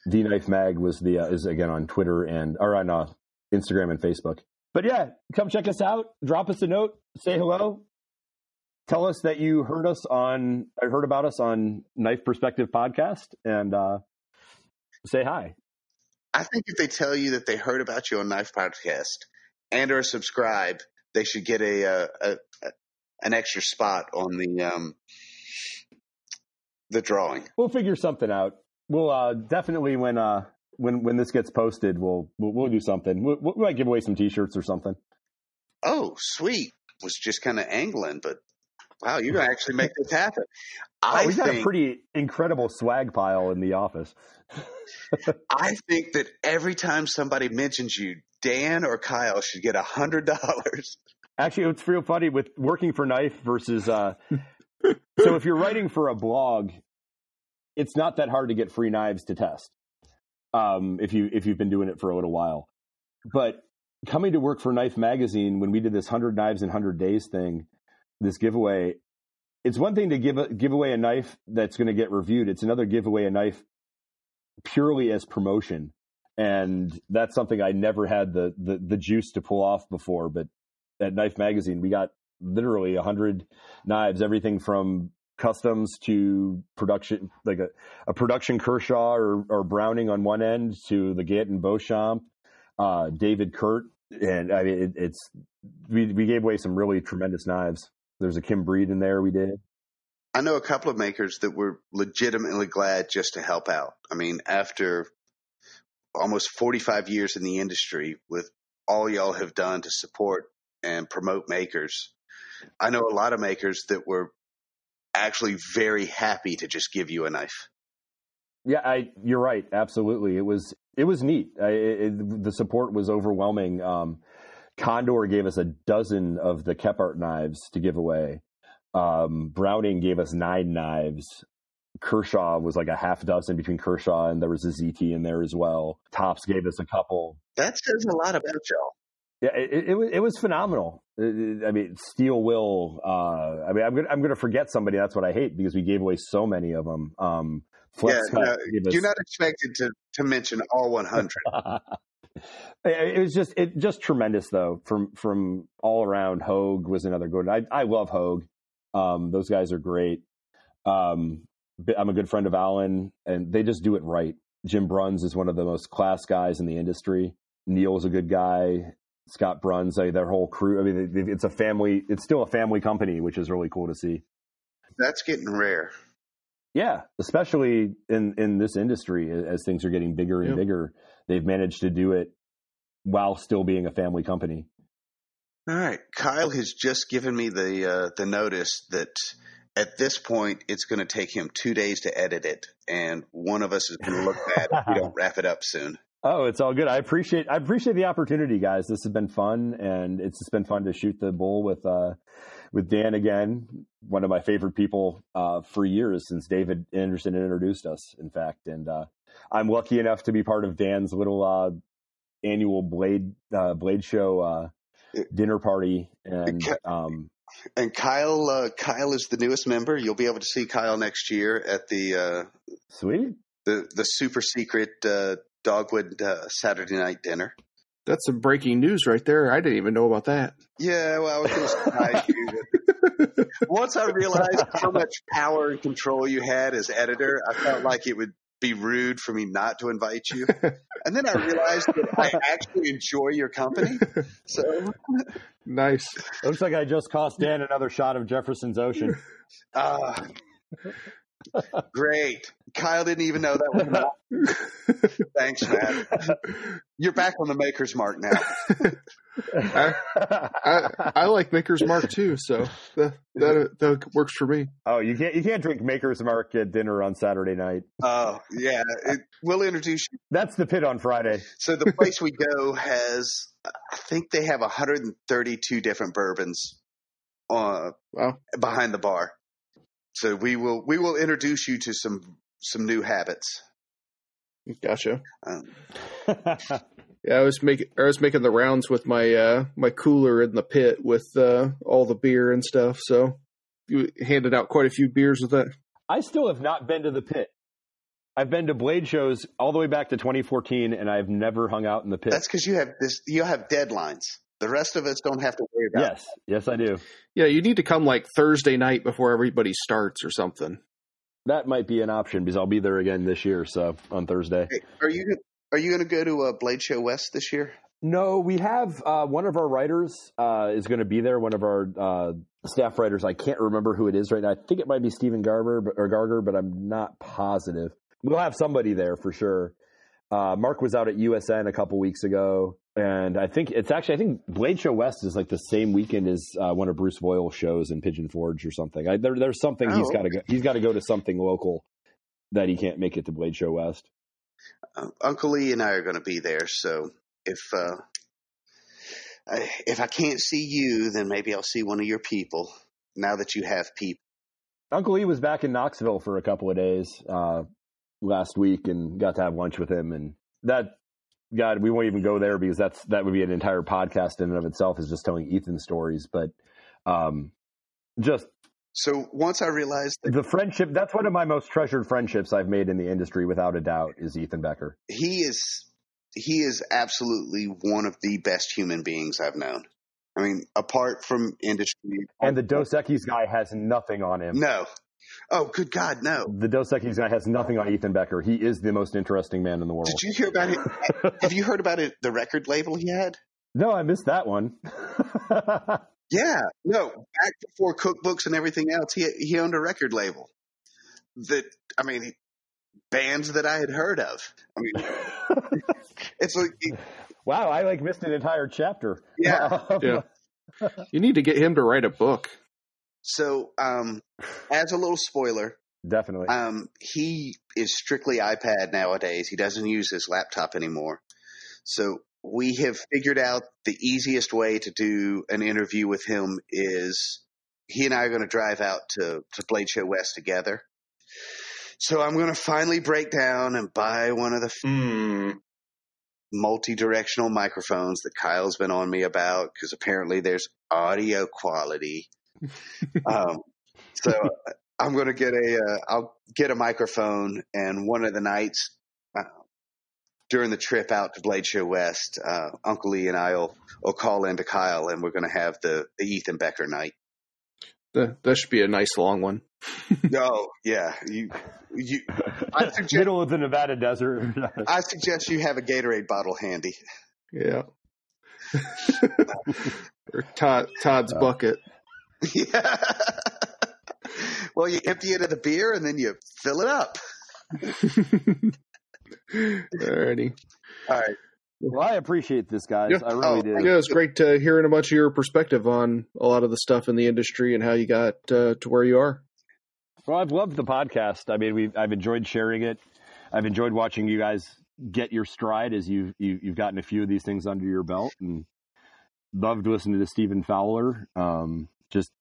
The Knife Mag was the uh, is again on Twitter and or on uh, Instagram and Facebook. But yeah, come check us out. Drop us a note. Say hello. Tell us that you heard us on I heard about us on Knife Perspective podcast and uh, say hi. I think if they tell you that they heard about you on Knife Podcast and or subscribe, they should get a, uh, a, a an extra spot on the um the drawing. we'll figure something out. We'll uh, definitely when uh, when when this gets posted, we'll we'll, we'll do something. We'll, we might give away some T-shirts or something. Oh, sweet. Was just kind of angling, but wow, you're gonna actually make this happen. Oh, I we got a pretty incredible swag pile in the office. I think that every time somebody mentions you, Dan or Kyle should get a hundred dollars. Actually, it's real funny with working for Knife versus. Uh, so if you're writing for a blog, it's not that hard to get free knives to test. Um, if you if you've been doing it for a little while, but coming to work for Knife Magazine when we did this hundred knives in hundred days thing, this giveaway, it's one thing to give a, give away a knife that's going to get reviewed. It's another giveaway a knife purely as promotion and that's something I never had the the, the juice to pull off before. But at Knife Magazine, we got literally a hundred knives, everything from customs to production, like a, a production Kershaw or, or Browning on one end to the Gaston Beauchamp, uh, David Kurt. And I mean, it, it's, we, we gave away some really tremendous knives. There's a Kim Breed in there we did. I know a couple of makers that were legitimately glad just to help out. I mean, after almost 45 years in the industry with all y'all have done to support and promote makers, I know a lot of makers that were actually very happy to just give you a knife. Yeah, I, you're right. Absolutely. It was, it was neat. I, it, the support was overwhelming. Um, Condor gave us a dozen of the Kephart knives to give away. Um, Browning gave us nine knives. Kershaw was like a half dozen between Kershaw and there was a ZT in there as well. Tops gave us a couple. That says a lot about y'all. Yeah, it, it, was it was phenomenal. I mean, Steel Will. Uh, I mean, I'm gonna I'm gonna forget somebody. That's what I hate because we gave away so many of them. Um, yeah, no, you're not expected to to mention all 100. it was just it just tremendous though from from all around. Hogue was another good. I I love Hogue. Um, those guys are great. Um, I'm a good friend of Alan, and they just do it right. Jim Bruns is one of the most class guys in the industry. Neil's a good guy. Scott Bruns, their whole crew. I mean, it's a family. It's still a family company, which is really cool to see. That's getting rare. Yeah, especially in in this industry, as things are getting bigger and yep. bigger, they've managed to do it while still being a family company. All right, Kyle has just given me the uh, the notice that at this point it's going to take him two days to edit it, and one of us is going to look bad if we don't wrap it up soon. Oh, it's all good. I appreciate I appreciate the opportunity, guys. This has been fun, and it's just been fun to shoot the bull with uh, with Dan again, one of my favorite people uh, for years since David Anderson introduced us. In fact, and uh, I'm lucky enough to be part of Dan's little uh, annual Blade uh, Blade Show uh, dinner party, and um, and Kyle uh, Kyle is the newest member. You'll be able to see Kyle next year at the sweet the the super secret Dogwood uh, Saturday night dinner. That's some breaking news right there. I didn't even know about that. Yeah, well, I was going to surprise you. Once I realized how much power and control you had as editor, I felt like it would be rude for me not to invite you. And then I realized that I actually enjoy your company. So nice. Looks like I just cost Dan another shot of Jefferson's Ocean. Uh, Great. Kyle didn't even know that was Thanks, man. You're back on the maker's mark now. I, I, I, like Maker's Mark too, so that, that that works for me. Oh, you can't you can't drink Maker's Mark at dinner on Saturday night. Oh yeah, it, we'll introduce you. That's the pit on Friday. So the place we go has, I think they have 132 different bourbons, uh, wow. behind the bar. So we will we will introduce you to some some new habits. Gotcha. Um, yeah, I was making I was making the rounds with my uh, my cooler in the pit with uh, all the beer and stuff. So you handed out quite a few beers with that. I still have not been to the pit. I've been to blade shows all the way back to 2014, and I've never hung out in the pit. That's because you have this. You have deadlines. The rest of us don't have to worry about. Yes, yes, I do. Yeah, you need to come like Thursday night before everybody starts or something. That might be an option because I'll be there again this year. So on Thursday, hey, are you are you going to go to a uh, Blade Show West this year? No, we have uh, one of our writers uh, is going to be there. One of our uh, staff writers. I can't remember who it is right now. I think it might be Stephen Garber or Garger, but I'm not positive. We'll have somebody there for sure. Uh, Mark was out at USN a couple weeks ago and I think it's actually I think Blade Show West is like the same weekend as uh, one of Bruce Voyles' shows in Pigeon Forge or something. I, there, there's something oh, he's got to go. He's got to go to something local that he can't make it to Blade Show West. Uh, Uncle Lee and I are going to be there, so if uh, I, if I can't see you, then maybe I'll see one of your people. Now that you have people, Uncle Lee was back in Knoxville for a couple of days uh, last week and got to have lunch with him, and that God, we won't even go there because that's that would be an entire podcast in and of itself is just telling Ethan stories. But um, just so once I realized that the friendship that's one of my most treasured friendships I've made in the industry without a doubt is Ethan Becker. He is he is absolutely one of the best human beings I've known. I mean, apart from industry, And the Dos Equis guy has nothing on him. no. Oh, good God, no! The Dos Equis guy has nothing on Ethan Becker. He is the most interesting man in the world. Did you hear about it? Have you heard about it? The record label he had? No, I missed that one. Yeah, no. Back before cookbooks and everything else, he he owned a record label. That I mean, bands that I had heard of. I mean, it's like wow, I like missed an entire chapter. Yeah. Um, Yeah. You need to get him to write a book. So. Um, as a little spoiler, Definitely. Um, he is strictly iPad nowadays. He doesn't use his laptop anymore. So we have figured out the easiest way to do an interview with him is he and I are going to drive out to, to Blade Show West together. So I'm going to finally break down and buy one of the Mm. multi-directional microphones that Kyle's been on me about because apparently there's audio quality. Um, so I'm going to get a, uh, I'll get a microphone and one of the nights uh, during the trip out to Blade Show West, uh, Uncle Lee and I will, will call into Kyle and we're going to have the, the Ethan Becker night. That, that should be a nice long one. oh yeah. You, you, I suggest, Middle of the Nevada desert. I suggest you have a Gatorade bottle handy. Yeah. or Todd, Todd's bucket. Yeah. well, you empty it of the beer and then you fill it up. Alrighty. All right. well, I appreciate this, guys. Yeah. I really Oh, do. Yeah, it's great to hearing a bunch of your perspective on a lot of the stuff in the industry and how you got uh, to where you are. Well, I've loved the podcast. I mean, we I've enjoyed sharing it. I've enjoyed watching you guys get your stride as you've you, you've gotten a few of these things under your belt, and loved listening to Stephen Fowler. Um, just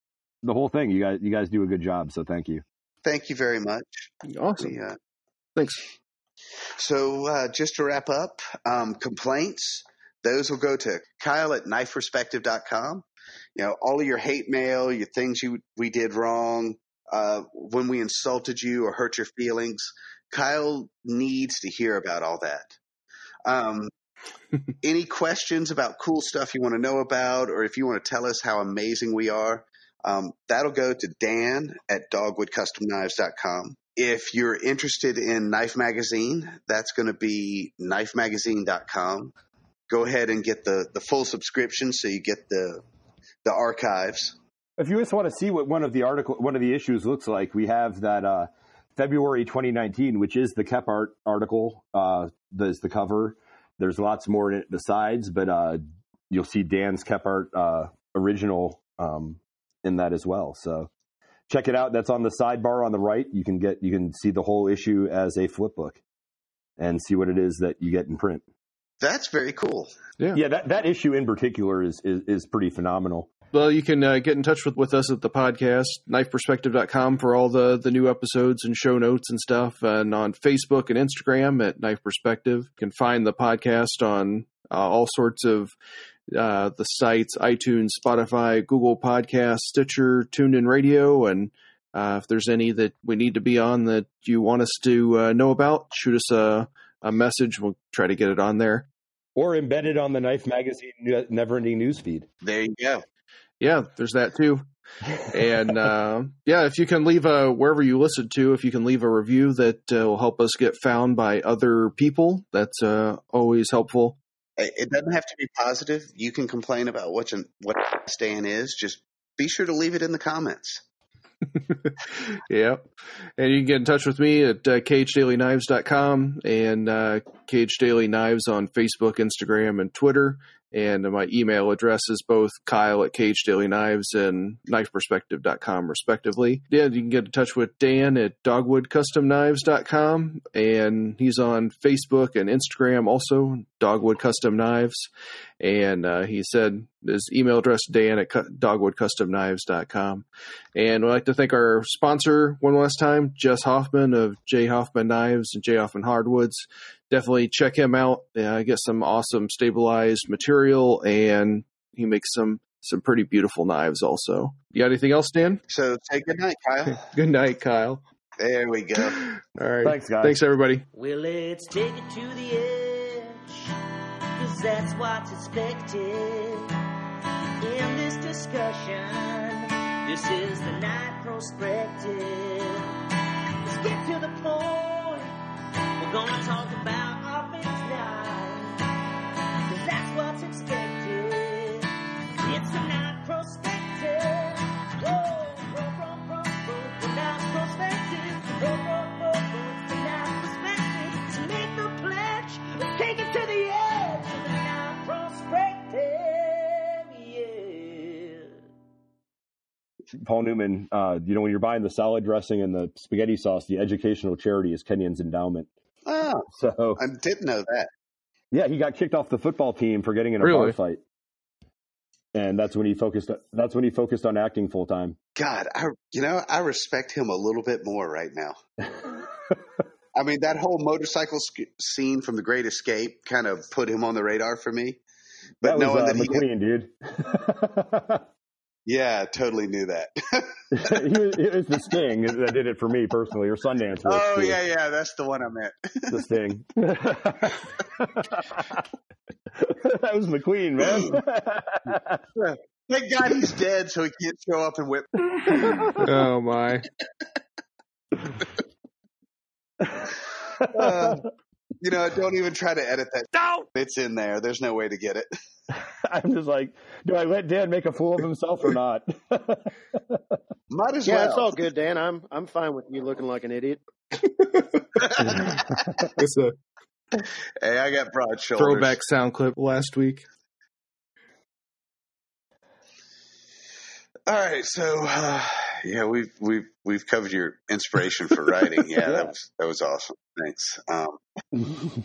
the whole thing. You guys you guys do a good job. So thank you. Thank you very much. Awesome. We, uh, Thanks. so, uh, just to wrap up, um, complaints, those will go to Kyle at knifeperspective.com. You know, all of your hate mail, your things you we did wrong, uh, when we insulted you or hurt your feelings, Kyle needs to hear about all that. Um, any questions about cool stuff you want to know about, or if you want to tell us how amazing we are, um, that'll go to Dan at dogwoodcustomknives.com. If you're interested in Knife Magazine, that's going to be knifemagazine.com. Go ahead and get the, the full subscription so you get the the archives. If you just want to see what one of the article, one of the issues looks like, we have that uh, February 2019, which is the Kephart article. Uh, the cover. There's lots more in it besides, but uh, you'll see Dan's Kephart uh, original um, in that as well. So check it out. That's on the sidebar on the right. You can get you can see the whole issue as a flip book and see what it is that you get in print. That's very cool. Yeah. Yeah, that, that issue in particular is, is is pretty phenomenal. Well, you can uh, get in touch with, with us at the podcast, knifeperspective.com for all the, the new episodes and show notes and stuff. And on Facebook and Instagram at Knife Perspective. You can find the podcast on uh, all sorts of uh, the sites iTunes, Spotify, Google Podcasts, Stitcher, TuneIn Radio. And uh, if there's any that we need to be on that you want us to uh, know about, shoot us a, a message. We'll try to get it on there. Or embedded on the Knife Magazine never ending news feed. There you go. Yeah, there's that too. and uh, yeah, if you can leave a wherever you listen to, if you can leave a review that uh, will help us get found by other people, that's uh, always helpful. It doesn't have to be positive. You can complain about what you, what Stan is. Just be sure to leave it in the comments. yeah, and you can get in touch with me at uh, cagedailyknives.com and uh, Cage Daily Knives on Facebook, Instagram, and Twitter. And my email address is both Kyle at Cage Daily Knives and knifeperspective.com, respectively. Yeah, you can get in touch with Dan at dogwoodcustomknives.com. And he's on Facebook and Instagram also, Dogwood Custom Knives. And uh, he said his email address, Dan at cu- dogwoodcustomknives.com. And we'd like to thank our sponsor one last time, Jess Hoffman of J. Hoffman Knives and J. Hoffman Hardwoods definitely check him out. Uh, get some awesome stabilized material, and he makes some some pretty beautiful knives. Also, you got anything else, Dan? So say good night, Kyle. Good night, Kyle. there we go. All right, Thanks, guys. Thanks, everybody. Well, let's take it to the edge. Cause that's what's expected in this discussion. This is the Knife Perspective. Let's get to the point. Gonna talk about that's what's expected. It's Knife Perspective. Paul Newman, uh, you know, when you're buying the salad dressing and the spaghetti sauce, the educational charity is Kenyon's endowment. Oh, So, I didn't know that. yeah, he got kicked off the football team for getting in a Really? bar fight. And that's when he focused. That's when he focused on acting full time. God, I you know I respect him a little bit more right now. I mean, that whole motorcycle sc- scene from The Great Escape kind of put him on the radar for me. But that was knowing uh, that he, McQueen, dude. yeah, totally knew that. it, was, the Sting that did it for me personally, or Sundance. oh too. yeah, yeah, that's the one I meant. the Sting. that was McQueen, man. Thank God he's dead, so he can't show up and whip. oh my! Uh, you know, don't even try to edit that. Don't. It's in there. There's no way to get it. I'm just like, do I let Dan make a fool of himself or not? Might as Yeah, well. it's all good, Dan. I'm I'm fine with you looking like an idiot. It's a Hey, I got broad shoulders. throwback sound clip last week. All right, so uh, yeah, we've we've we've covered your inspiration for writing. Yeah, Yeah. that was that was awesome. Thanks. Um,